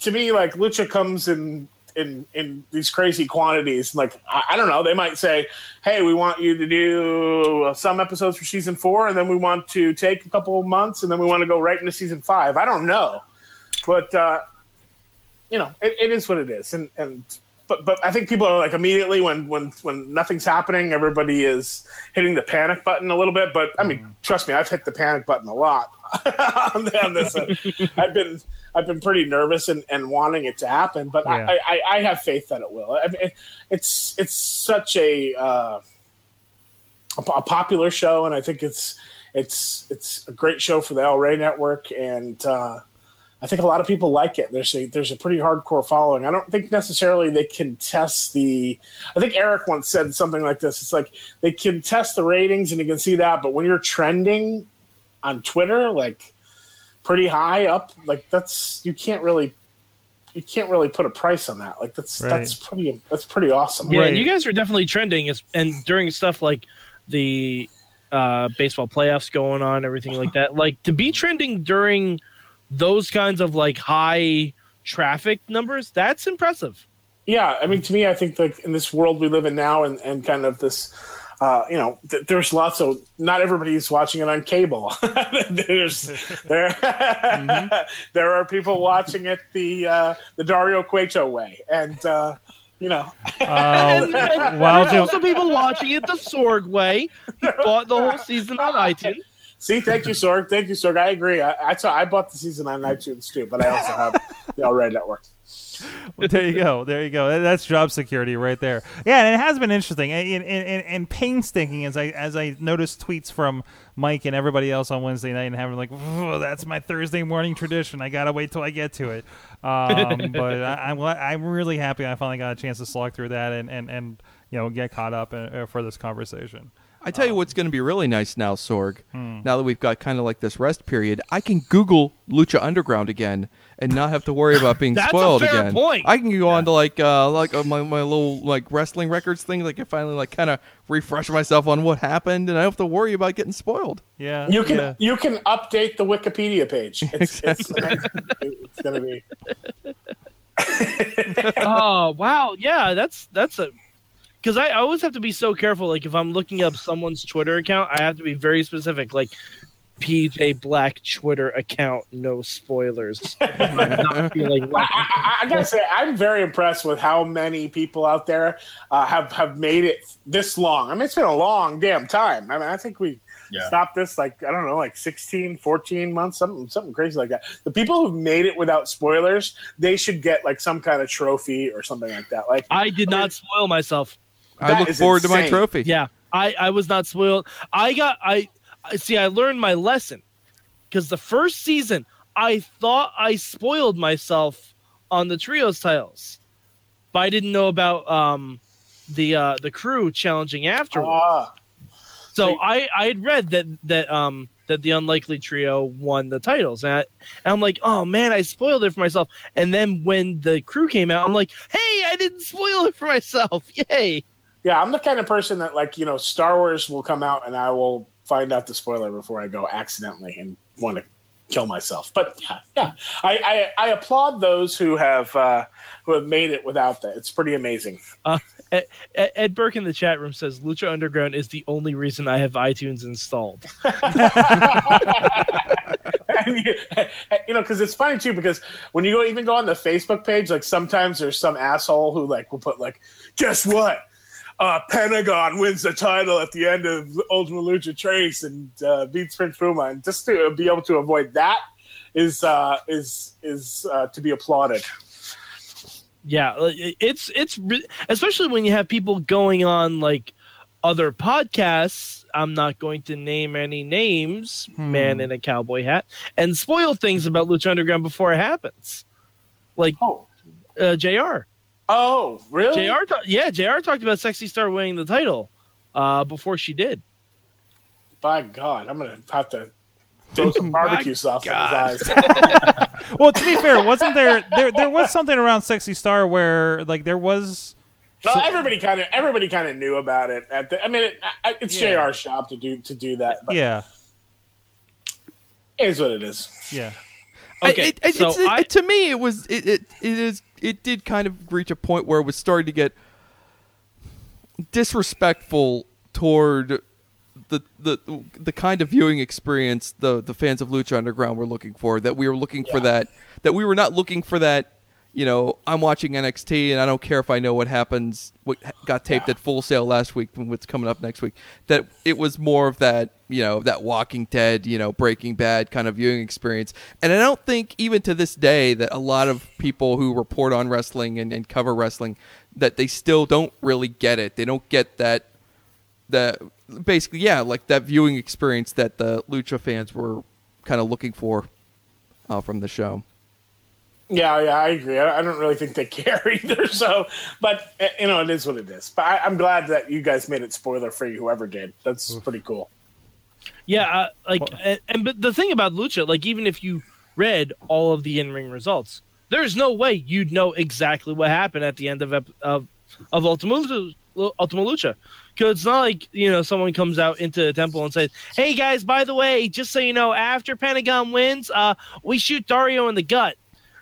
to me, like Lucha comes in, in, in these crazy quantities. Like, I, I don't know, they might say, Hey, we want you to do some episodes for season four. And then we want to take a couple of months and then we want to go right into season five. I don't know, but, uh, you know, it, it is what it is. And, and, but but I think people are like immediately when when when nothing's happening, everybody is hitting the panic button a little bit. But I mean, trust me, I've hit the panic button a lot on, on this. I've been I've been pretty nervous and, and wanting it to happen, but Yeah. I, I I have faith that it will. I mean, it, it's it's such a uh, a, a popular show, and I think it's it's it's a great show for the El Rey Network, and uh, I think a lot of people like it. There's a there's a pretty hardcore following. I don't think necessarily they can test the. I think Eric once said something like this. It's like they can test the ratings and you can see that, but when you're trending on Twitter, like pretty high up, like that's you can't really you can't really put a price on that. Like that's Right. that's pretty that's pretty awesome. Yeah, Right. you guys are definitely trending, as- and during stuff like the uh, baseball playoffs going on, everything like that. Like to be trending during those kinds of like high traffic numbers, that's impressive. yeah i mean to me i think like in this world we live in now and, and kind of this uh, you know th- there's lots of not everybody's watching it on cable there's there there are people watching it the uh, the dario cueto way and uh, you know Uh, And, and Well, there's Joe- also people watching it the Sorg way. He bought the whole season on iTunes. See thank you sorg thank you sorg i agree i i, saw, I bought the season on itunes too but i also have the El Rey network there you go. There you go. That's job security right there. Yeah, and it has been interesting and, and, and, and painstaking as I as I noticed tweets from Mike and everybody else on Wednesday night and having like, "Oh, that's my Thursday morning tradition. I gotta wait till I get to it. Um, but I, I'm I'm really happy I finally got a chance to slog through that and and, and you know get caught up uh, for this conversation. I tell you what's going to be really nice now, Sorg. Now that we've got kind of like this rest period, I can Google Lucha Underground again and not have to worry about being That's a spoiled fair again. point. I can go on to like uh like uh, my my little like wrestling records thing. Like I finally like kind of refresh myself on what happened, and I don't have to worry about getting spoiled. Yeah, You can yeah. you can update the Wikipedia page. It's, it's, it's gonna be oh wow, yeah, that's that's a because I always have to be so careful. Like if I'm looking up someone's Twitter account, I have to be very specific. Like PJ Black Twitter account, no spoilers. I'm like I, I, I gotta say, I'm very impressed with how many people out there uh, have have made it this long. I mean, it's been a long damn time. I mean, I think we Yeah. stopped this like I don't know, like 16, 14 months, something something crazy like that. The people who've made it without spoilers, they should get like some kind of trophy or something like that. Like I did not spoil myself. I look is forward to my trophy. Yeah, I I was not spoiled. I got I I- see. I learned my lesson because the first season I thought I spoiled myself on the trios titles, but I didn't know about um the uh the crew challenging afterwards. ah, so I I had read that that um that the unlikely trio won the titles and, I, and I'm like oh man I spoiled it for myself and then when the crew came out I'm like hey I didn't spoil it for myself yay yeah, I'm the kind of person that like you know Star Wars will come out and I will find out the spoiler before I go accidentally and want to kill myself. But yeah, yeah, I I, I applaud those who have uh, who have made it without that. It's pretty amazing. Ed, Ed Ed Burke in the chat room says Lucha Underground is the only reason I have iTunes installed. And you, you know, because it's funny too. Because when you go even go on the Facebook page, like sometimes there's some asshole who like will put like, guess what? Uh, Pentagon wins the title at the end of Ultima Lucha Tres and uh, beats Prince Puma, and just to be able to avoid that is uh, is is uh, to be applauded. Yeah, uh, it's it's especially when you have people going on like other podcasts. I'm not going to name any names, man in a cowboy hat, and spoil things about Lucha Underground before it happens. Like Oh, uh, Jr. oh, really? Jr. Ta- yeah, Jr. talked about Sexy Star winning the title uh, before she did. By God, I'm gonna have to throw some barbecue sauce in his eyes. Well, to be fair, wasn't there there there was something around Sexy Star where like there was Well, everybody kind of everybody kind of knew about it. At the, I mean, it, it's Yeah. Jr's job to do to do that. But yeah it is what it is. yeah I- Okay, it- it- so it's- it- I- to me, it was it, it it is it did kind of reach a point where it was starting to get disrespectful toward the the the kind of viewing experience the the fans of Lucha Underground were looking for. That we were looking for that. That we were not looking for that. You know, I'm watching NXT and I don't care if I know what happens. What got taped Yeah. at Full Sail last week and what's coming up next week. That it was more of that. You know, that Walking Dead. You know, Breaking Bad kind of viewing experience. And I don't think even to this day that a lot of people who report on wrestling and, and cover wrestling that they still don't really get it. They don't get that that basically yeah like that viewing experience that the lucha fans were kind of looking for uh, from the show Yeah, yeah, I agree. I, I don't really think they care either. So, but uh, you know, it is what it is. But I, I'm glad that you guys made it spoiler free. Whoever did, that's pretty cool. Yeah, uh, like and, and but the thing about Lucha, like even if you read all of the in-ring results, there's no way you'd know exactly what happened at the end of of of Ultima Lucha. Ultima Lucha. Because it's not like you know someone comes out into the temple and says, "Hey guys, by the way, just so you know, after Pentagon wins, uh, we shoot Dario in the gut."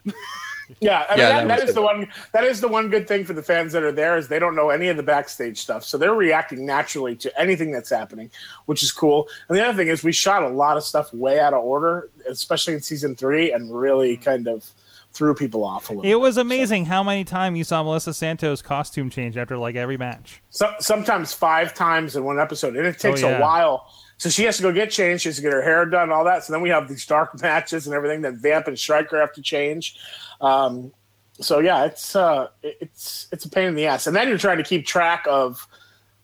Yeah, I mean, Yeah, that, that that was is good. the one. That is the one good thing for the fans that are there is they don't know any of the backstage stuff, so they're reacting naturally to anything that's happening, which is cool. And the other thing is we shot a lot of stuff way out of order, especially in season three, and really mm-hmm. kind of threw people off a little. it was amazing how many times you saw Melissa Santos costume change after like every match so, sometimes five times in one episode, and it takes Oh, yeah. a while. So she has to go get changed. She has to get her hair done, all that. So then we have these dark matches and everything that Vamp and Striker have to change. Um, so yeah, it's uh, it's it's a pain in the ass. And then you're trying to keep track of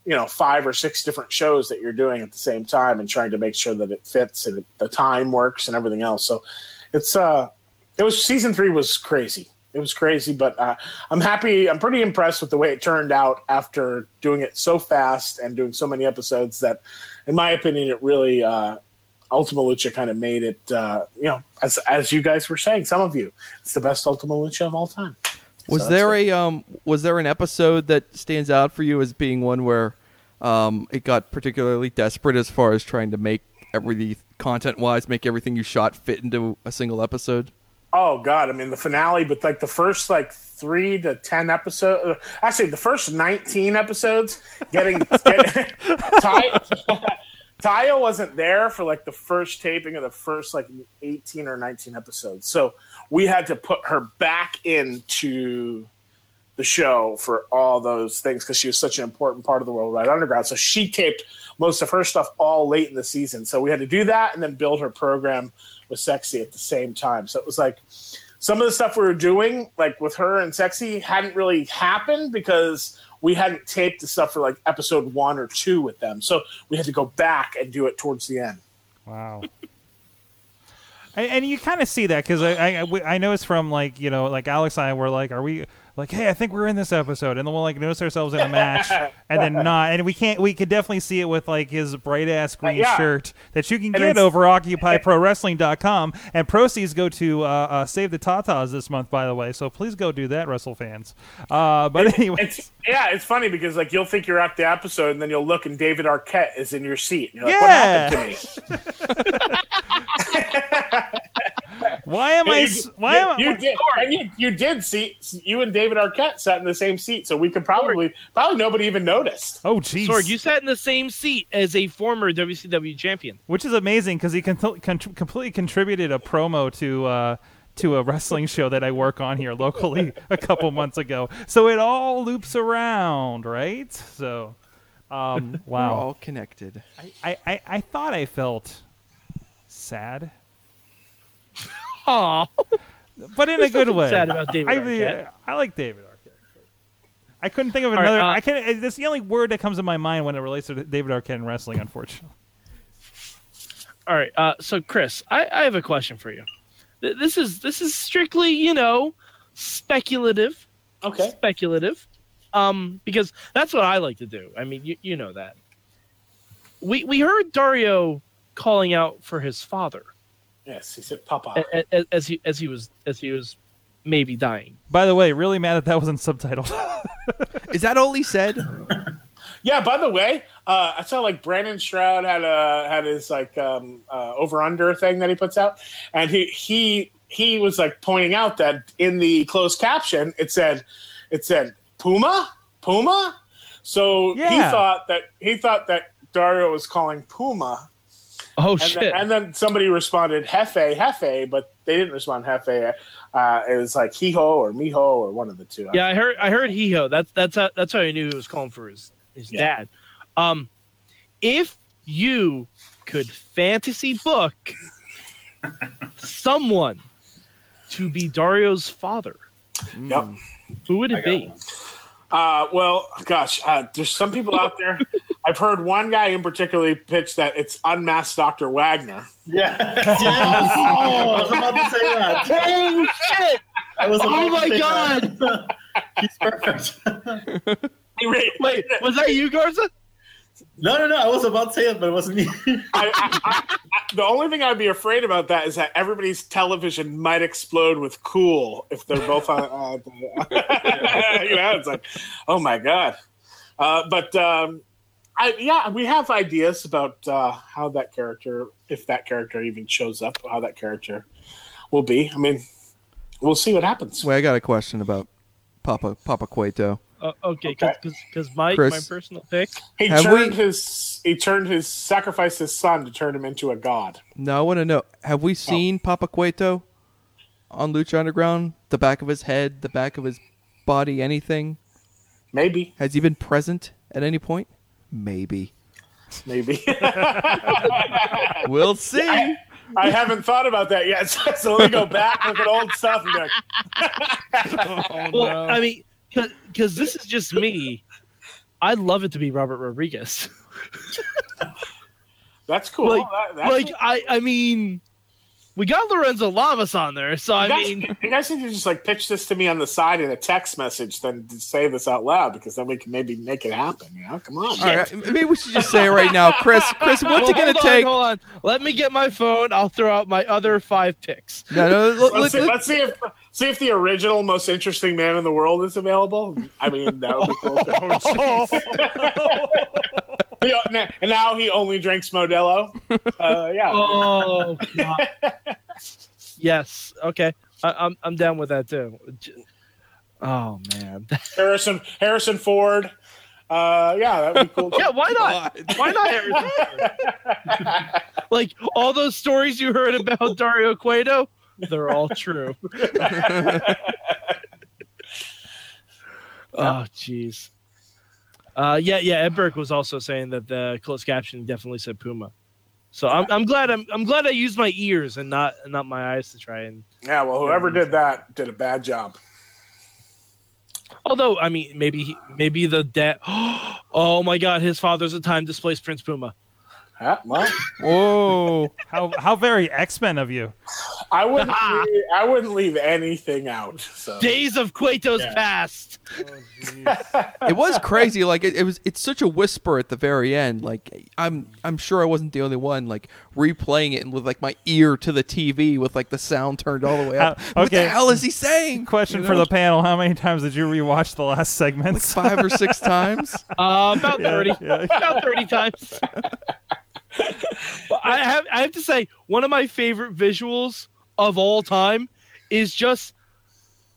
you know five or six different shows that you're doing at the same time and trying to make sure that it fits and the time works and everything else. So it's uh, it was season three was crazy. It was crazy, but uh, I'm happy. I'm pretty impressed with the way it turned out after doing it so fast and doing so many episodes. That, in my opinion, it really uh, Ultima Lucha kind of made it. Uh, you know, as as you guys were saying, some of you, it's the best Ultima Lucha of all time. Was So there that's a um was there an episode that stands out for you as being one where um it got particularly desperate as far as trying to make every content wise make everything you shot fit into a single episode? Oh God! I mean, the finale, but like the first like three to ten episodes. Uh, actually, the first nineteen episodes, getting, getting Ty, Taya wasn't there for like the first taping of the first like eighteen or nineteen episodes, so we had to put her back into the show for all those things because she was such an important part of the World Wide Underground. So she taped most of her stuff all late in the season. So we had to do that and then build her program with Sexy at the same time. So it was like some of the stuff we were doing, like with her and Sexy, hadn't really happened because we hadn't taped the stuff for like episode one or two with them. So we had to go back and do it towards the end. Wow. and, and you kind of see that because I, I I know it's from like you know like Alex and I were like, are we like, hey, I think we're in this episode, and then we'll like notice ourselves in a match, and then not, and we can't. We could definitely see it with like his bright ass green yeah. shirt that you can And get over OccupyProWrestling.com, and proceeds go to uh, uh, Save the Tatas this month, by the way. So please go do that, Wrestle fans. Uh, but anyway, yeah, it's funny because like you'll think you're at the episode and then you'll look and David Arquette is in your seat. And you're like, Yeah. what happened to me? why am I? You- s- Why am I? you, you did, and you, you did see you and David Arquette sat in the same seat, so we could probably probably nobody even noticed. Oh, jeez. Sorg, you sat in the same seat as a former WCW champion. which is amazing because he con- con- completely contributed a promo to uh, to a wrestling show that I work on here locally a couple months ago. So it all loops around, right? So, um, We're wow. all connected. I, I, I thought I felt sad, Aw. but in a good way. sad about David I, mean, Arquette. I like David Arquette. I couldn't think of right, another. uh, I can. That's the only word that comes to my mind when it relates to David Arquette and wrestling. Unfortunately. All right. Uh, so, Chris, I, I have a question for you. Th- This is this is strictly, you know, speculative. Okay. Speculative. Um, because that's what I like to do. I mean, you, you know that. We we heard Dario calling out for his father Yes, he said Papa. a- a- a- as he as he was as he was maybe dying. By the way, really mad that that wasn't subtitled. Is that all he said? Yeah. By the way, uh, I saw like Brandon Stroud had a had his like um, uh, over under thing that he puts out, and he he he was like pointing out that in the closed caption it said it said Puma Puma, so he thought that he thought that Dario was calling Puma. Oh And shit! then, and then somebody responded Hefe, Hefe, but they didn't respond Hefe. Uh, it was like Hiho or Miho or one of the two. yeah, I heard I heard Hiho. That's that's how, that's how I knew he was calling for his his Yeah. dad. Um, if you could fantasy book someone to be Dario's father, Yep. who would it got be? Uh, well, gosh, uh, there's some people out there. I've heard one guy in particular pitch that it's unmasked Dr. Wagner. Yeah. yes. I was about to say that. Oh shit! I was Oh my God. He's perfect. He ra- Wait, was that you, Garza? no, no, no. I was about to say it, but it wasn't me. I, I, I, I, the only thing I'd be afraid about that is that everybody's television might explode with cool if they're both on. Uh, you know, it's like, oh my god. Uh, but um, I, yeah, we have ideas about uh, how that character, if that character even shows up, how that character will be. I mean, we'll see what happens. Wait, I got a question about Papa Papa Cueto. Uh, okay, Okay. because Mike, Chris. my personal pick. He turned we- his he turned his sacrificed his son to turn him into a god. Now I want to know: Have we seen Papa Cueto on Lucha Underground? The back of his head, the back of his body, anything? Maybe, Has he been present at any point? Maybe. maybe. We'll see. I haven't thought about that yet, so, so let me go back and look at old stuff and be like, oh, Well, I mean, because this is just me. I'd love it to be Robert Rodriguez. "That's cool." Like- That- that's like I, I mean, we got Lorenzo Lamas on there, so I You guys, mean, you guys need to just like pitch this to me on the side in a text message, then say this out loud because then we can maybe make it happen. You know, come on. All right, maybe we should just say it right now, Chris. Chris, what's well, it gonna on, take? Hold on, let me get my phone. I'll throw out my other five picks. No, no, let- Let's see, let- let's see if see if the original most interesting man in the world is available. I mean, that would be cool. Oh. He- and now he only drinks Modelo. Uh, yeah. Oh, God. yes. Okay, I, I'm I'm down with that too. Oh man. Harrison Harrison Ford. Uh, yeah, that would be cool. Yeah, why not? Why not? Harrison Ford? like all those stories you heard about Dario Cueto, they're all true. oh, jeez. Uh, yeah, yeah. Ed Burke was also saying that the closed caption definitely said Puma. So I'm, I'm glad I'm, I'm glad I used my ears and not not my eyes to try and. Yeah, well, whoever did that did a bad job. Although I mean, maybe he, maybe the dad. Oh my God, his father's a time displaced Prince Puma. Yeah, well, Whoa! how how very X Men of you. I wouldn't. leave, I wouldn't leave anything out. So. Days of Cueto's Yeah. past. It was crazy. Like it, it was. It's such a whisper at the very end. Like I'm. I'm sure I wasn't the only one. Like replaying it and with like my ear to the TV with like the sound turned all the way up. Uh, What the okay. hell is he saying? Question You for the panel: How many times did you rewatch the last segments? five or six times. Uh, about Yeah, thirty. yeah. About thirty times. But I have I have to say one of my favorite visuals of all time is just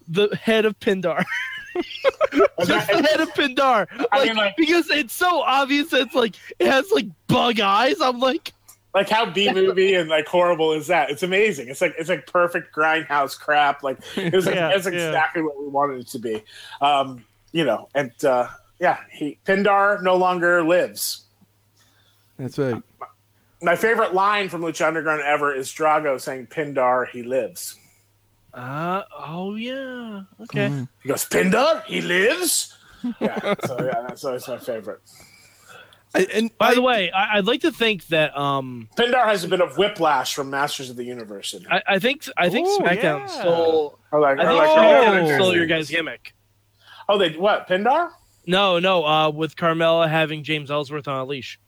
the head of Pindar. just the head of Pindar. I Like, mean, like- because it's so obvious that it's like it has like bug eyes. I'm like, like how B movie and like horrible is that? It's amazing. It's like it's like perfect grindhouse crap. Like it's like, Yeah, it's yeah. exactly what we wanted it to be. Um, you know, and uh, yeah, he Pindar no longer lives. That's right. My favorite line from Lucha Underground ever is Drago saying Pindar he lives. Uh, oh yeah, okay. Mm-hmm. He goes Pindar he lives. Yeah, so yeah, that's always my favorite. I, and By I- the way, I, I'd like to think that um, Pindar has a bit of whiplash from Masters of the Universe. I, I think I think Ooh, SmackDown yeah. stole. Or like, I or think like- SmackDown Oh. stole your guys' gimmick. Oh, they what? Pindar? No, no, uh, with Carmella having James Ellsworth on a leash.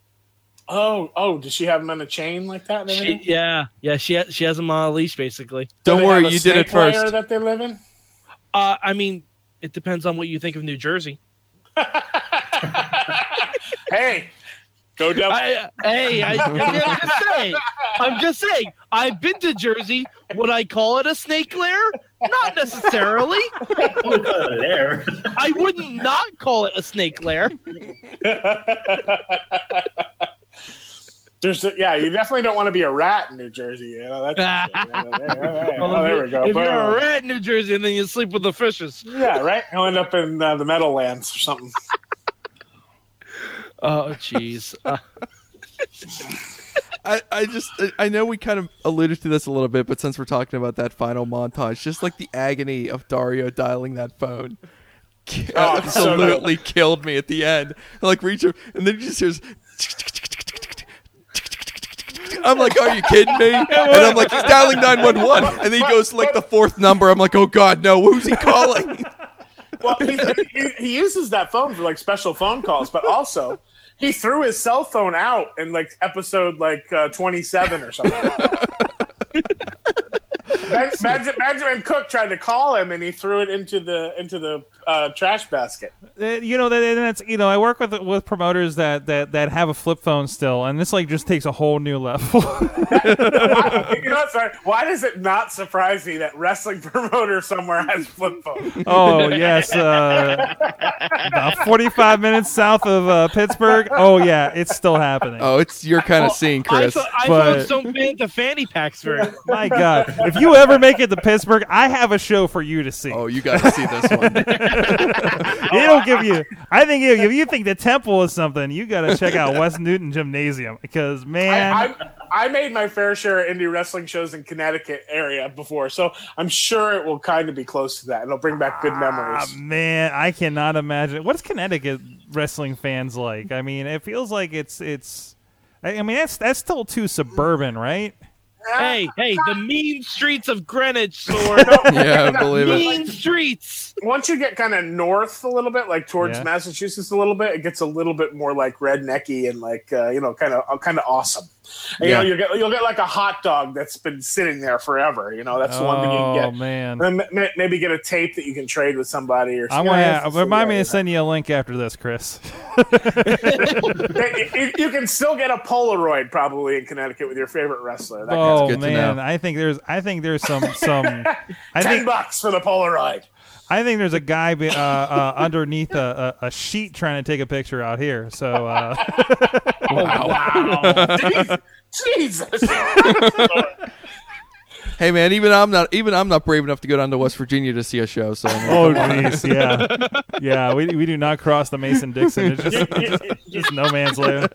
Oh, oh, does she have him on a chain like that? She, yeah, yeah, she ha- she has him on a leash basically. Do don't they worry, you did it first. That they live in. Uh, I mean, it depends on what you think of New Jersey. Hey, go down. I, hey, I, I'm just saying. I'm just saying. I've been to Jersey. Would I call it a snake lair? Not necessarily. there. I wouldn't not call it a snake lair. There's, yeah, you definitely don't want to be a rat in New Jersey. You know, that's, yeah, yeah, Well, oh, if there you- we go. If you're a rat in New Jersey and then you sleep with the fishes. Yeah, right. You'll end up in uh, the Meadowlands or something. Oh, jeez. Uh, I, I just I- I know we kind of alluded to this a little bit, but since we're talking about that final montage, just like the agony of Dario dialing that phone. Oh, it's so absolutely killed me at the end. I like reach over, and then he just hears. I'm like, are you kidding me? And I'm like, he's dialing 911. And then he goes to like the fourth number. I'm like, oh God, no, who's he calling? Well, he, he, he uses that phone for like special phone calls, but also he threw his cell phone out in like episode like uh, 27 or something. Benjamin, Benjamin Cook tried to call him and he threw it into the into the uh, trash basket. Uh, you know that and that's you know I work with with promoters that that that have a flip phone still, and this like just takes a whole new level. you know, sorry. Why does it not surprise me that wrestling promoter somewhere has flip phone? oh yes, uh, about forty five minutes south of uh, Pittsburgh. Oh yeah, it's still happening. Oh, it's your kind of scene, I, Chris. thought I but- folks don't fit the fanny packs very well. My God, if you ever make it to Pittsburgh, I have a show for you to see. Oh, you got to see this one. It'll give you. I think if, if you think the Temple is something, you got to check out West Newton Gymnasium because man, I, I, I made my fair share of indie wrestling shows in Connecticut area before, so I'm sure it will kind of be close to that. It'll bring back good Ah, memories. man, I cannot imagine. What's Connecticut wrestling fans like? I mean, it feels like it's it's. I I mean, that's that's still too suburban, right? Hey, hey, the mean streets of Greenwich, Sword. Yeah, I believe it. mean streets. Once you get kind of north a little bit, like towards Yeah. Massachusetts a little bit, it gets a little bit more like rednecky and like uh, you know, kind of kind of awesome. And, Yeah. You know, you'll get you'll get like a hot dog that's been sitting there forever. You know, that's the one thing you Oh can get. Oh, man. And then maybe get a tape that you can trade with somebody or I'm something. gonna remind me to send you a link after this, Chris. you, you- you can still get a Polaroid probably in Connecticut with your favorite wrestler. That Oh good to man, know. I think there's I think there's some some I ten think bucks for the Polaroid. I think there's a guy uh, uh, underneath a, a, a sheet trying to take a picture out here. So uh, Wow, Jesus! Hey man, even I'm not even I'm not brave enough to go down to West Virginia to see a show. So oh jeez, yeah, yeah, we, we do not cross the Mason Dixon. It's just, just, just no man's land.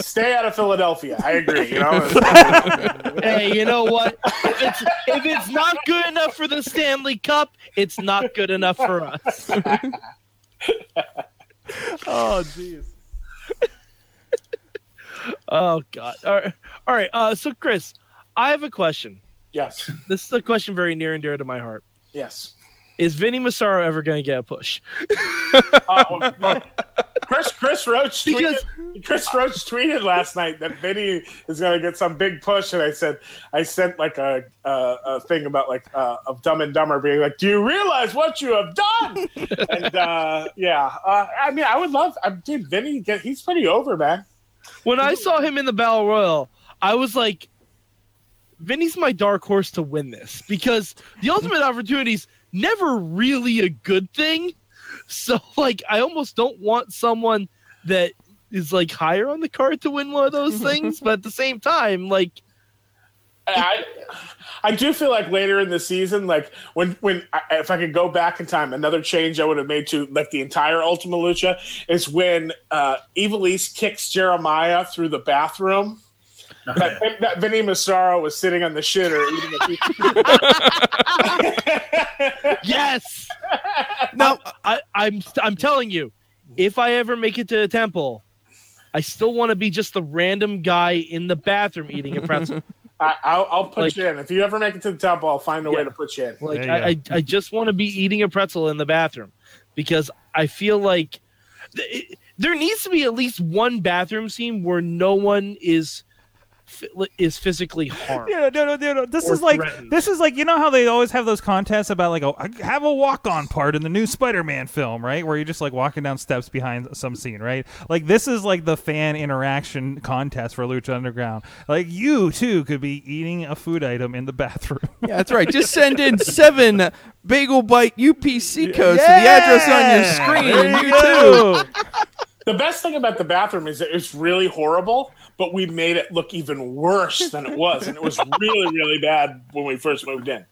Stay out of Philadelphia. I agree. You know, Hey, you know what? If it's, if it's not good enough for the Stanley Cup, it's not good enough for us. Oh jeez. Oh God. All right. All right. Uh, so Chris, I have a question. Yes, This is a question very near and dear to my heart. yes. Is Vinny Massaro ever going to get a push? Uh, well, Chris Chris Roach Because- tweeted, Chris Roach tweeted last night that Vinny is going to get some big push, and I said I sent like a a, a thing about like uh, of Dumb and Dumber being like, "Do you realize what you have done?" and uh, yeah, uh, I mean, I would love, I, dude, Vinny, get, he's pretty over, man. When I saw him in the Battle Royal, I was like, Vinny's my dark horse to win this because the ultimate opportunity's never really a good thing. So, like, I almost don't want someone that is like higher on the card to win one of those things, but at the same time, like, I, I do feel like later in the season, like when when I, if I could go back in time, another change I would have made to like the entire Ultima Lucha is when uh, Ivelisse kicks Jeremiah through the bathroom. That, that Vinny Massaro was sitting on the shitter eating a pizza. yes. no, I, I'm I'm telling you, if I ever make it to the temple, I still want to be just the random guy in the bathroom eating a pretzel. I, I'll, I'll put Like- you in. If you ever make it to the temple, I'll find a way to put you in. Like you I, I, I just want to be eating a pretzel in the bathroom because I feel like th- it, there needs to be at least one bathroom scene where no one is phy- is physically harmed. Yeah, no, no, no, no. This is like threatened. this is like you know how they always have those contests about like oh, have a walk on part in the new Spider-Man film, right? Where you're just like walking down steps behind some scene, right? Like this is like the fan interaction contest for Lucha Underground. Like you too could be eating a food item in the bathroom. yeah, that's right. Just send in seven Bagel Bite UPC codes to the address on your screen, There and you too. The best thing about the bathroom is that it's really horrible, but we made it look even worse than it was, and it was really, really bad when we first moved in.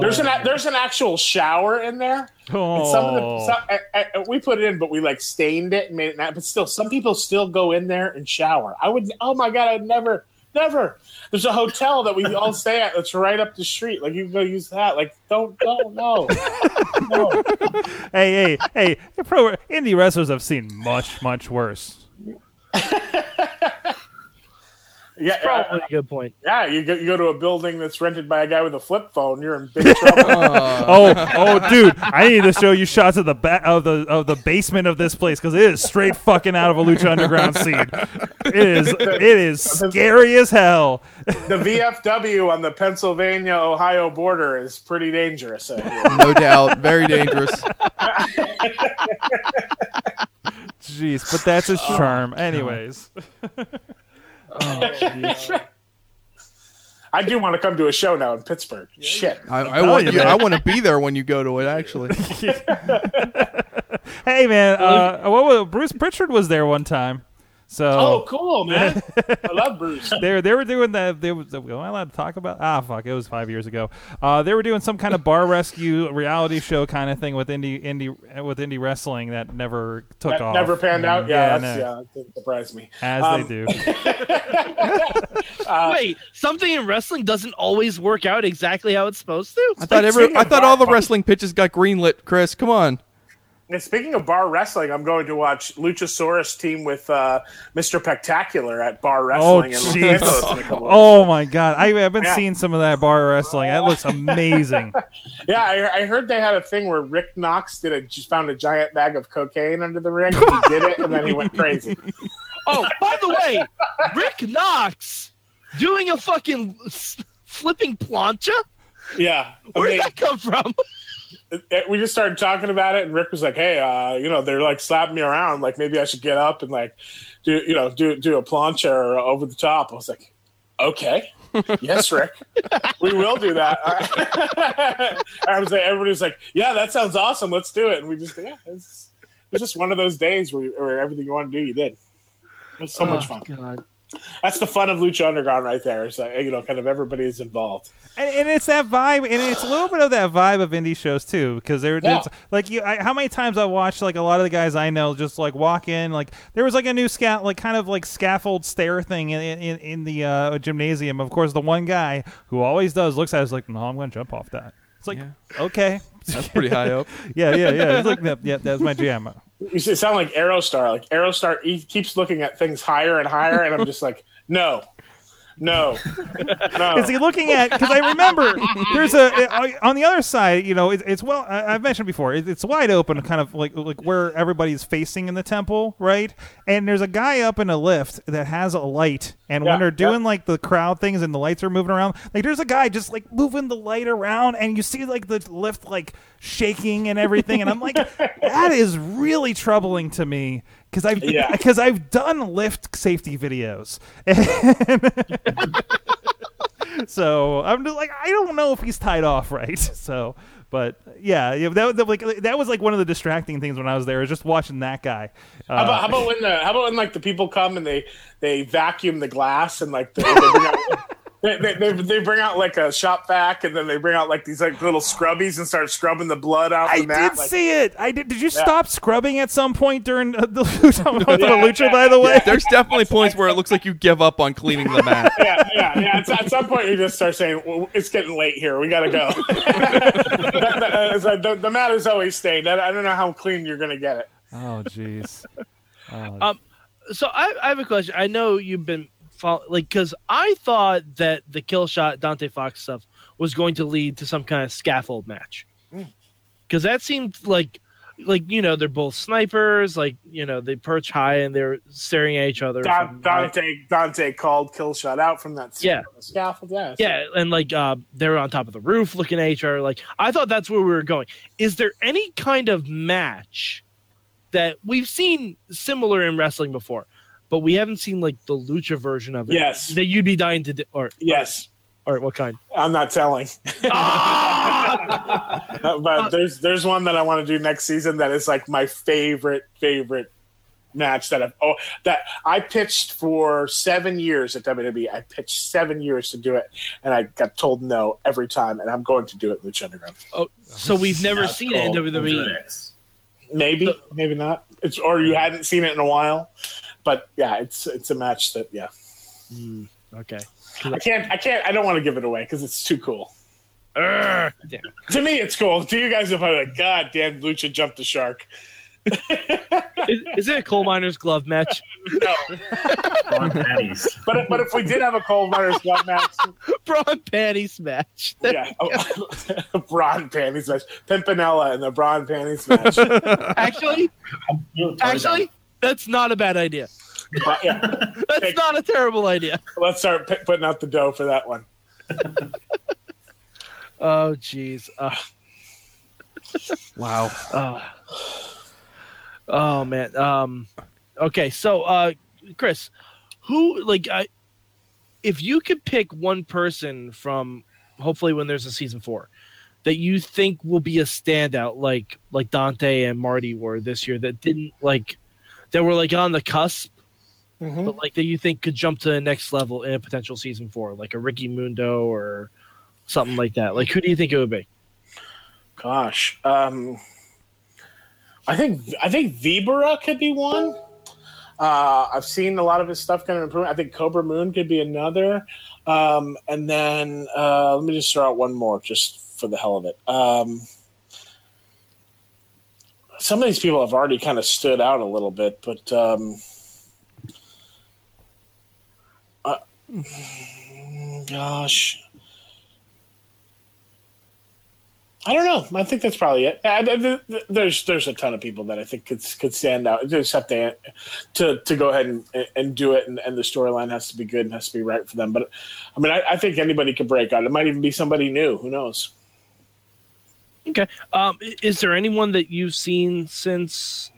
There's an there's an actual shower in there. And some of the Oh. some, uh, uh, we put it in, but we like stained it and made it. Not, but still, some people still go in there and shower. I would. Oh my god, I'd never, never. There's a hotel that we all stay at that's right up the street. Like you can go use that. Like don't don't no. no. hey, hey, hey! The pro indie wrestlers have seen much, much worse. Yeah, Probably uh, a good point. yeah. You go you go to a building that's rented by a guy with a flip phone. You're in big trouble. Oh, oh, dude! I need to show you shots of the ba- of the of the basement of this place because it is straight fucking out of a Lucha Underground scene. It is it is scary as hell. the VFW on the Pennsylvania Ohio border is pretty dangerous. No doubt, very dangerous. Jeez, but that's his charm. Anyways, I do want to come to a show now in Pittsburgh. Shit. I, I want you you. I want to be there when you go to it. Actually, hey man, uh, what was, Bruce Pritchard was there one time. So Oh, cool, man. I love Bruce. they were, they were doing that. They was, am I allowed to talk about? Ah, fuck! It was five years ago. Uh, they were doing some kind of bar rescue reality show kind of thing with indie indie with indie wrestling that never took That off. never panned out. Yeah, no, that's, yeah, that didn't surprise me. as Um, they do. Wait, something in wrestling doesn't always work out exactly how it's supposed to. I thought every. I thought all the wrestling pitches got greenlit. Chris, come on. And speaking of bar wrestling, I'm going to watch Luchasaurus team with uh, Mr. Spectacular at bar Oh, wrestling. in Los. Angeles in a Oh my god, I, I've been Yeah. seeing some of that bar wrestling. That looks amazing. Yeah, I, I heard they had a thing where Rick Knox did a just found a giant bag of cocaine under the ring. He did it, and then he went crazy. Oh, by the way, Rick Knox doing a fucking flipping plancha. Yeah, Where did that come from? We just started talking about it, and Rick was like, "Hey, uh, you know, they're like slapping me around. Like maybe I should get up and like do you know do do a plancha or over the top." I was like, "Okay." yes, Rick. We will do that. I was like, everybody was like, "Yeah, that sounds awesome. Let's do it." And we just, yeah, it's, it's just one of those days where, where everything you want to do, you did. It was so much fun. God. That's the fun of Lucha Underground right there. that you know, kind of everybody is involved. And, and it's that vibe, and it's a little bit of that vibe of indie shows too, because they're Yeah. like you. I, how many times I watched like a lot of the guys I know just like walk in, like there was like a new scat, like kind of like scaffold stair thing in in, in the uh, gymnasium. Of course, the one guy who always does looks at it is like, no, I'm going to jump off that. It's like, okay, That's pretty high up. yeah, yeah, yeah. It's like, yep, yep, that's my jam. You sound like Aerostar. Like Aerostar, he keeps looking at things higher and higher, and I'm just like, no, no, no. Is he looking at? Because I remember there's a on the other side. You know, it, it's well. I, I've mentioned before. It, it's wide open, kind of like like where everybody's facing in the temple, right? And there's a guy up in a lift that has a light, and when they're doing yeah. like the crowd things and the lights are moving around, like there's a guy just like moving the light around, and you see like the lift like shaking and everything, and I'm like, that is really troubling to me. Because I've Yeah. because I've done lift safety videos, so I'm just like, I don't know if he's tied off right. So, but yeah, yeah, that, that like that was like one of the distracting things when I was there, was just watching that guy. Uh, How about, how about when the how about when like the people come and they they vacuum the glass and like the, they, bring out, they, they, they, they bring out like a shop vac and then they bring out like these like little scrubbies and start scrubbing the blood out I the mat. did like, see it. I did. Did you stop scrubbing at some point during uh, the lucha? the lucha, by the way. Yeah. There's definitely points where it looks like you give up on cleaning the mat. yeah, yeah, yeah. At, at some point, you just start saying, well, "It's getting late here. We gotta go." the, the- the, the mat is always stained. I, I don't know how clean you're gonna get it. Oh, jeez. Oh, Um, So I, I have a question. I know you've been follow, like because I thought that the Killshot Dante Fox stuff was going to lead to some kind of scaffold match because that seemed like like you know they're both snipers like you know they perch high and they're staring at each other Don, from- Dante Dante called Killshot out from that Yeah. scaffold. Yeah, yeah and like uh they're on top of the roof looking at each other like i thought that's where we were going is there any kind of match that we've seen similar in wrestling before but we haven't seen like the lucha version of it Yes. that you'd be dying to do or Yes, All right, what kind I'm not telling. Uh, but there's there's one that I want to do next season that is like my favorite favorite match that I've oh that I pitched for seven years at WWE. I pitched seven years to do it, and I got told no every time, and I'm going to do it in Lucha Underground. oh so we've never That's seen it in wwe Ultra-X. Maybe, maybe not. It's or you hadn't seen it in a while, but yeah, it's it's a match that yeah. Hmm, okay I can't I can't I don't want to give it away because it's too cool. Urgh. To me, it's cool. To you guys, if I'm like, God damn, Lucha jumped the shark. is, is it a coal miner's glove match No, On patties. but but if we did have a coal miners glove match, braun panties match yeah, oh, brawn panties match, Pimpinela and the brawn panties match. actually You know, totally actually that's not a bad idea But, yeah, that's Take- not a terrible idea let's start p- putting out the dough for that one. oh jeez uh, Wow. Oh. oh man. Um okay, so uh Chris, who like I if you could pick one person from hopefully when there's a season 4 that you think will be a standout like like Dante and Marty were this year that didn't like that were like on the cusp but like that you think could jump to the next level in a potential season 4 like a Ricky Mundo or something like that. Like who do you think it would be? Gosh, um, I think I think Vibora could be one. Uh, I've seen a lot of his stuff kind of improve. I think Kobra Moon could be another. Um, and then uh, let me just throw out one more just for the hell of it. Um, some of these people have already kind of stood out a little bit, but um, uh, gosh, I don't know. I think that's probably it. Th- th- There's there's a ton of people that I think could could stand out. Just have to to to go ahead and, and do it, and, and the storyline has to be good and has to be right for them. But I mean, I, I think anybody could break out. It might even be somebody new. Who knows? Okay. Um, is there anyone that you've seen since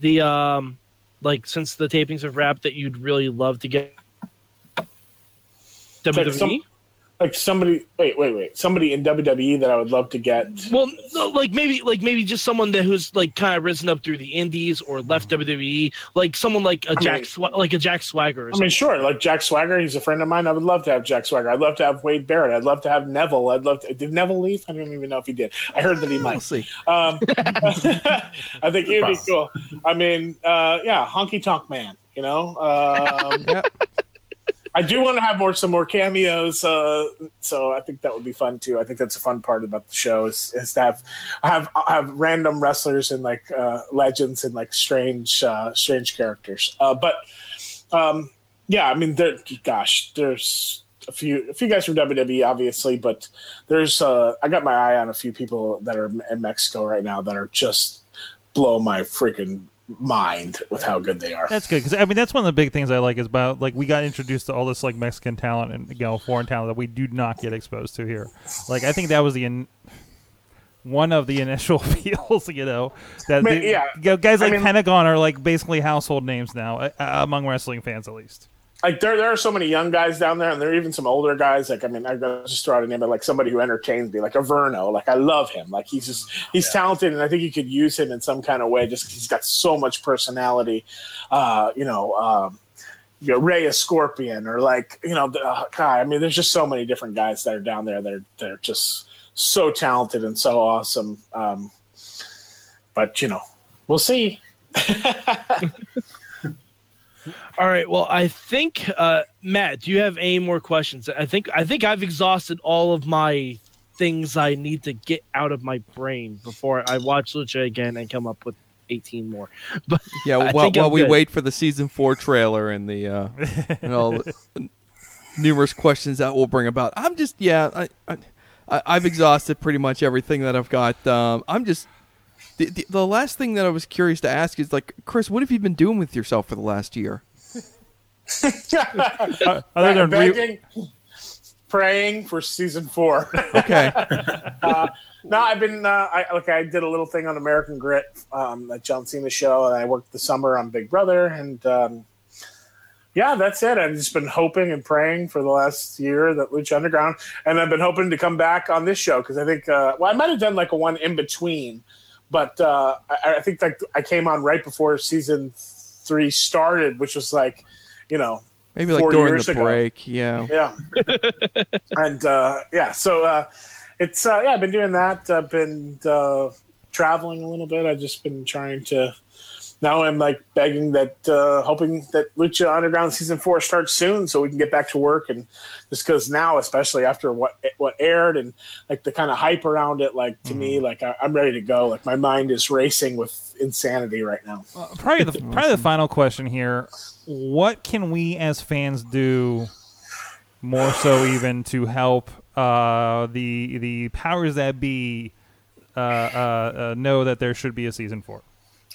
the um, like since the tapings of Rap that you'd really love to get? WWE. some- Like somebody, wait, wait, wait. Somebody in WWE that I would love to get. well, no, like maybe like maybe just someone that who's like kind of risen up through the Indies or left WWE, like someone like a I Jack mean- Swa- like a Jack Swagger. Or I something. mean, sure, like Jack Swagger, he's a friend of mine. I would love to have Jack Swagger. I'd love to have Wade Barrett. I'd love to have Neville. I'd love to. Did Neville leave? I don't even know if he did. I heard that he might. We'll might. see. Um, I think it'd be cool. I mean, uh, yeah, honky tonk man. You know, um, Yeah. I do want to have more some more cameos. Uh, so I think that would be fun too. I think that's a fun part about the show is, is to have have have random wrestlers and like uh, legends and like strange uh, strange characters. Uh, but um, yeah, I mean, there. Gosh, there's a few a few guys from WWE, obviously, but there's uh, I got my eye on a few people that are in Mexico right now that are just blow my freaking mind with how good they are. That's good because I mean that's one of the big things I like is about like we got introduced to all this like Mexican talent and you know foreign talent that we do not get exposed to here. Like I think that was the in, one of the initial appeals, you know, that I mean, the- yeah. you know, guys I like mean- Pentagon are like basically household names now uh, among wrestling fans at least. Like there, there are so many young guys down there, and there are even some older guys. Like I mean, I just throw out a name of like somebody who entertains me, like Averno. Like I love him. Like he's just he's talented, and I think you could use him in some kind of way. Just 'cause he's got so much personality. Uh, you know, um, you know, Rey Escorpion, or like you know, the, uh, God. I mean, there's just so many different guys that are down there. They're they're just so talented and so awesome. Um, but you know, we'll see. All right. Well, I think uh, Matt, do you have any more questions? I think I think I've exhausted all of my things I need to get out of my brain before I watch Lucha again and come up with 18 more. But Yeah, while, we good. wait for the season four trailer and the uh, and all the numerous questions that will bring about, I'm just yeah, I I- I've exhausted pretty much everything that I've got. Um, I'm just the, the the last thing that I was curious to ask is like, Chris, what have you been doing with yourself for the last year? Uh, other than re- praying for season four. Okay, no, I've been uh, I like I did a little thing on American Grit, um, that John Cena show, and I worked the summer on Big Brother, and um, yeah, that's it. I've just been hoping and praying for the last year that Lucha Underground, and I've been hoping to come back on this show because I think uh, well, I might have done like a one in between, but uh, I, I think like I came on right before season three started, which was like, you know, maybe like Four during years the ago. break. Yeah, yeah and uh yeah so uh it's uh yeah i've been doing that i've been uh traveling a little bit i've just been trying to now i'm like begging that uh hoping that lucha underground season four starts soon so we can get back to work and just because now especially after what what aired and like the kind of hype around it like to me like I, i'm ready to go like my mind is racing with insanity right now probably the probably the final question here. What can we as fans do more so even to help uh, the the powers that be uh, uh, uh, know that there should be a season four?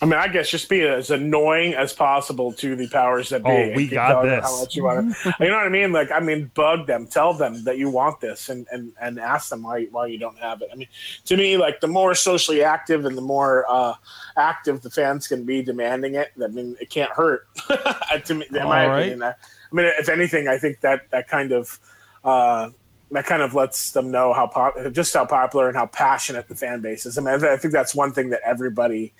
I mean, I guess just be as annoying as possible to the powers that be. Oh, we got this. How much you, want it. you know what I mean? Like, I mean, bug them, tell them that you want this, and and and ask them why why you don't have it. I mean, to me, like the more socially active and the more uh, active the fans can be demanding it, I mean, it can't hurt. to me, in my right. opinion, I, I mean, if anything, I think that that kind of. Uh, that kind of lets them know how pop- just how popular and how passionate the fan base is. I mean, I, I think that's one thing that everybody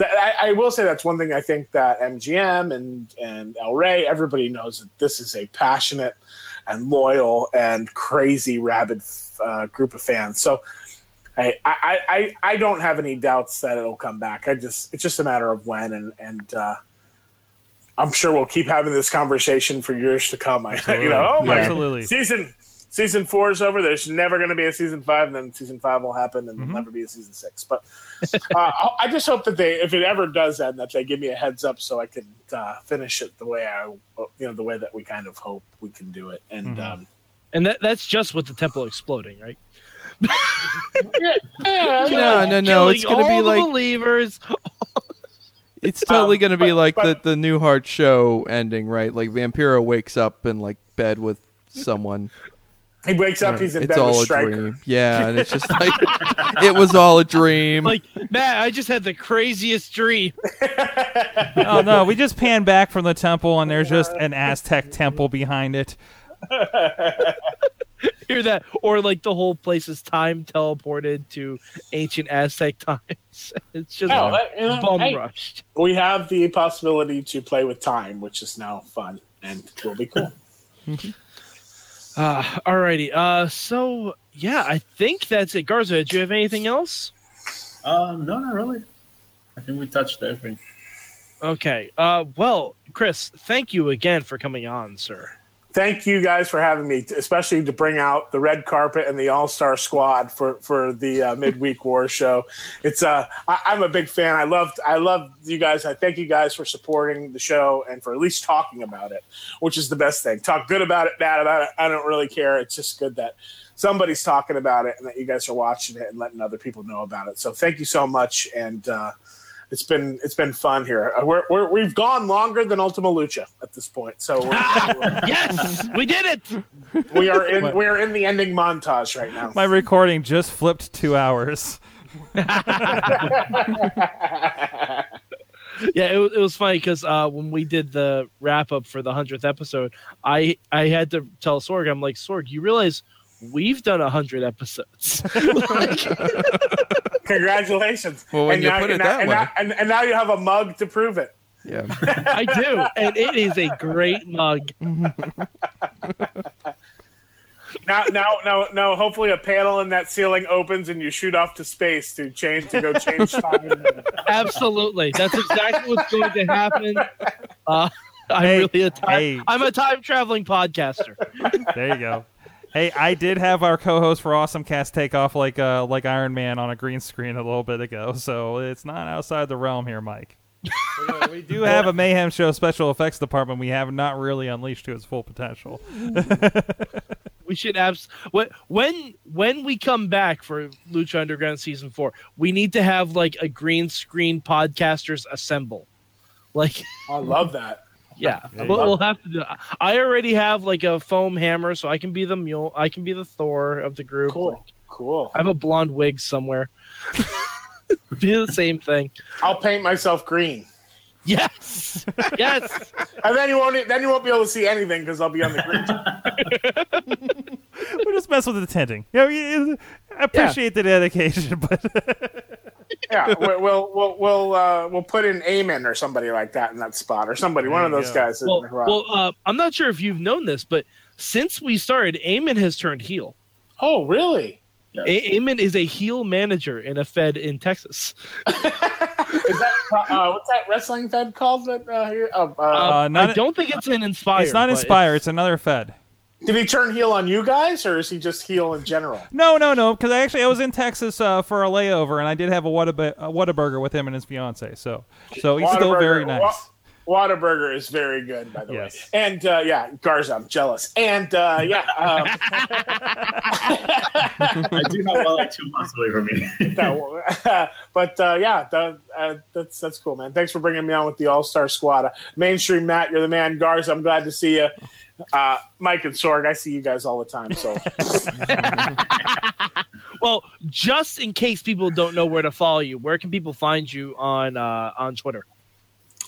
that I, I will say that's one thing I think that MGM and and El Rey, everybody knows that this is a passionate and loyal and crazy rabid uh, group of fans. So I, I I I don't have any doubts that it'll come back. I just it's just a matter of when and and. Uh, I'm sure we'll keep having this conversation for years to come. I, you know, oh my Absolutely. season season four is over. There's never going to be a season five, and then season five will happen, and Mhm. there'll never be a season six. But uh, I I just hope that they, if it ever does end, that they give me a heads up so I can uh, finish it the way I, you know, the way that we kind of hope we can do it. And Mhm. um, And that, that's just with the temple exploding, right? No, no, no. It's gonna be like believers. it's totally Um, gonna be but- like but- the the Newhart show ending, right? Like Vampiro wakes up in like bed with someone. He wakes up, he's in it's bed all with a dream. Yeah, and it's just like it was all a dream. Like, Matt, I just had the craziest dream. Oh, oh no, we just pan back from the temple and there's just an Aztec temple behind it. Hear that? Or like the whole place is time teleported to ancient Aztec times. It's just Oh, that- you know, bum hey, rushed. we have the possibility to play with time, which is now fun and will be cool. Mm-hmm. Uh, alrighty. Uh, so yeah, I think that's it. Garza, do you have anything else? Uh, no, not really. I think we touched everything. Okay. Uh, well, Chris, thank you again for coming on, sir. Thank you guys for having me, especially to bring out the red carpet and the All Star Squad for for the uh, midweek war show. It's uh, I, I'm a big fan. I loved I love you guys. I thank you guys for supporting the show and for at least talking about it, which is the best thing. Talk good about it, bad about it. I don't really care. It's just good that somebody's talking about it and that you guys are watching it and letting other people know about it. So thank you so much, and uh, it's been it's been fun here. Uh, We're, we're, we've gone longer than Ultima Lucha at this point, so we're, yes, we did it. we are in we are in the ending montage right now. My recording just flipped two hours. Yeah, it, was- it was funny because uh, when we did the wrap up for the hundredth episode, I I had to tell Sorg, I'm like, Sorg, you realize we've done a hundred episodes. Congratulations! Well, when and you now, put it and, now, that and, way. now, and, and now you have a mug to prove it. yeah. I do, and it is a great mug. Now, now, now, now. Hopefully, a panel in that ceiling opens and you shoot off to space to change to go change time. Absolutely, that's exactly what's going to happen. Uh, I'm Hey, really a time. hey. I'm a time traveling podcaster. There you go. Hey, I did have our co-host for Awesome Cast take off like uh, like Iron Man on a green screen a little bit ago, so it's not outside the realm here, Mike. we, we do have a Mayhem Show special effects department. We have not really unleashed to its full potential. We should abs- when when when we come back for Lucha Underground season four, we need to have like a green screen podcasters assemble. Like, I love that. Yeah, There you we'll, have to do. I already have like a foam hammer, so I can be the mule. I can be the Thor of the group. Cool, cool. I have a blonde wig somewhere. be the same thing. I'll paint myself green, Yes, yes. and then you won't. Then you won't be able to see anything because I'll be on the green. we just mess with the tinting. Yeah, we, I appreciate the dedication, but yeah, we- we'll we'll we'll uh, we'll put in Eamon or somebody like that in that spot, or somebody, one of those go. guys. Well, well uh, I'm not sure if you've known this, but since we started, Eamon has turned heel. oh, really? A- Eamon is a heel manager in a Fed in Texas. Is that uh, what's that wrestling fed called? That uh, here? Oh, uh, Uh, not- I don't think it's an Inspire. it's not Inspire. It's another Fed. did he turn heel on you guys, or is he just heel in general? No, no, no. Because I actually I was in Texas uh, for a layover, and I did have a Whataburger, a Whataburger with him and his fiance. So, so he's still very nice. Wa- Whataburger is very good, by the Yes. way. And uh, yeah, Garza, I'm jealous. And uh, yeah, um, I do not one like two months away from me. no, but uh, yeah, the, uh, that's that's cool, man. Thanks for bringing me on with the All Star Squad. Uh, mainstream Matt, you're the man. Garza, I'm glad to see you. Uh, Mike and Sorg, I see you guys all the time. So Well, just in case people don't know where to follow you, where can people find you on uh, on Twitter?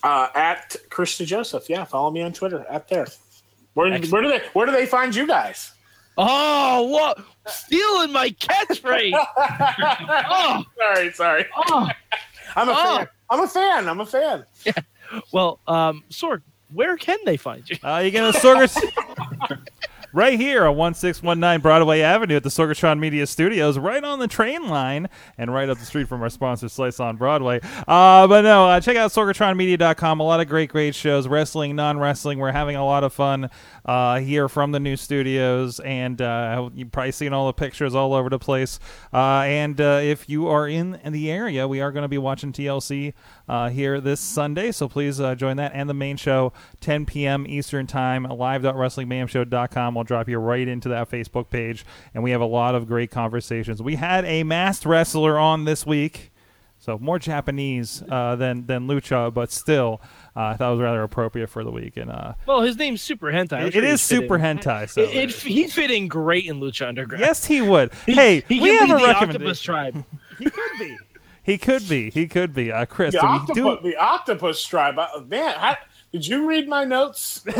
Uh, at Chris DeJoseph, yeah, follow me on Twitter at there. Where, where do they where do they find you guys? Oh, what stealing my catchphrase? oh, Sorry, sorry. oh. I'm a Oh. fan. I'm a fan. I'm a fan. Well, um, Sorg, where can they find you? Uh, you gonna Sorg right here on 1619 Broadway Avenue at the Sorgatron Media Studios, right on the train line and right up the street from our sponsor, Slice on Broadway. Uh, but no, uh, check out sorgatronmedia.com. A lot of great, great shows, wrestling, non wrestling. We're having a lot of fun uh, here from the new studios, and uh, you've probably seen all the pictures all over the place. Uh, and uh, if you are in the area, we are going to be watching TLC uh, here this Sunday, so please uh, join that and the main show, 10 p.m. Eastern Time, live.wrestlingmayhemshow.com. We'll drop you right into that Facebook page, and we have a lot of great conversations. We had a masked wrestler on this week. So more Japanese uh, than than lucha, but still, uh, I thought it was rather appropriate for the week. And uh, Well, his name's Super Hentai. I'm it, sure it he'd is fit super in. hentai. So It, it, he'd fit in great in Lucha Underground. yes, he would. He- hey, he we could have be a the recommendation. Octopus Tribe. He could be. He could be. He could be. Uh, Chris, The, do octopus, do? the octopus tribe. Uh, Man, how, did you read my notes?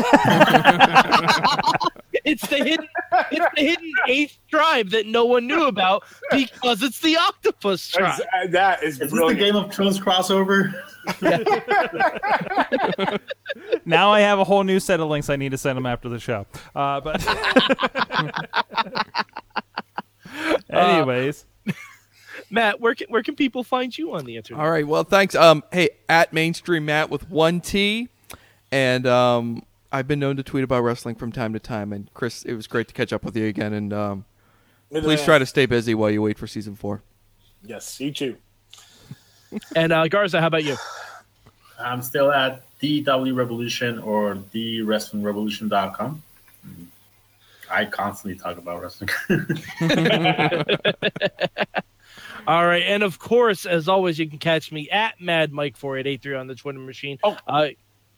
It's the hidden, it's the hidden eighth tribe that no one knew about because it's the Octopus tribe. Uh, That is Is this the. Game of Thrones crossover? Now I have a whole new set of links I need to send them after the show. Uh, but anyways, Matt, where can, where can people find you on the internet? All right. Well, thanks. Um, hey, at mainstream Matt with one T, and um, I've been known to tweet about wrestling from time to time. And Chris, it was great to catch up with you again. And um, please try to stay busy while you wait for season four. Yes, you too. And uh, Garza, how about you? I'm still at DW Revolution or TheWrestlingRevolution.com. I constantly talk about wrestling. All right, and of course, as always, you can catch me at Mad Mike four eight eight three on the Twitter machine. Oh. uh,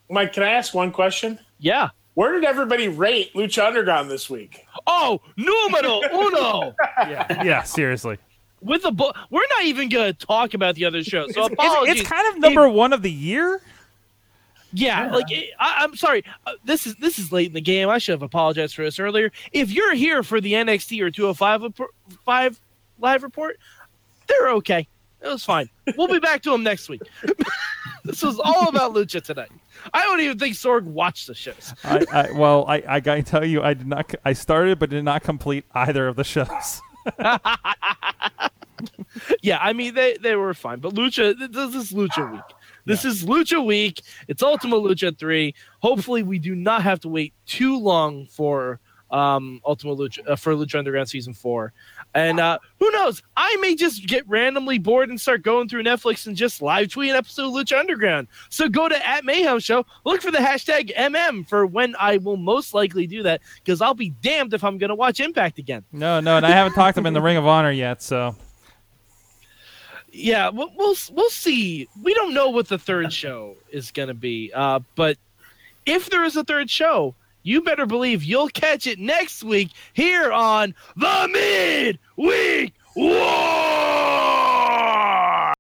Mike, can I ask one question? yeah. Where did everybody rate Lucha Underground this week? Oh, numero uno. yeah, yeah, seriously, With a bu- we're not even going to talk about the other shows. So it's, apologies. it's kind of number one of the year. Yeah, like it, I, I'm sorry. Uh, this is this is late in the game. I should have apologized for this earlier. If you're here for the NXT or 205 five live report, they're okay. It was fine. We'll be back to them next week. this was all about Lucha tonight. I don't even think Sorg watched the shows. I, I, well, I, I gotta tell you, I did not. I started, but did not complete either of the shows. Yeah, I mean they they were fine, but Lucha this is Lucha week. This is Lucha week. It's Ultima Lucha three. Hopefully, we do not have to wait too long for um Ultima Lucha uh, for Lucha Underground season four. And uh who knows? I may just get randomly bored and start going through Netflix and just live tweet an episode of Lucha Underground. So go to at Mayhem Show, look for the hashtag MM for when I will most likely do that because I'll be damned if I'm gonna watch Impact again. No, no, and I haven't talked to him in the Ring of Honor yet. So yeah, we'll, we'll we'll see. We don't know what the third show is going to be, uh, but if there is a third show, you better believe you'll catch it next week here on the Mid Week War.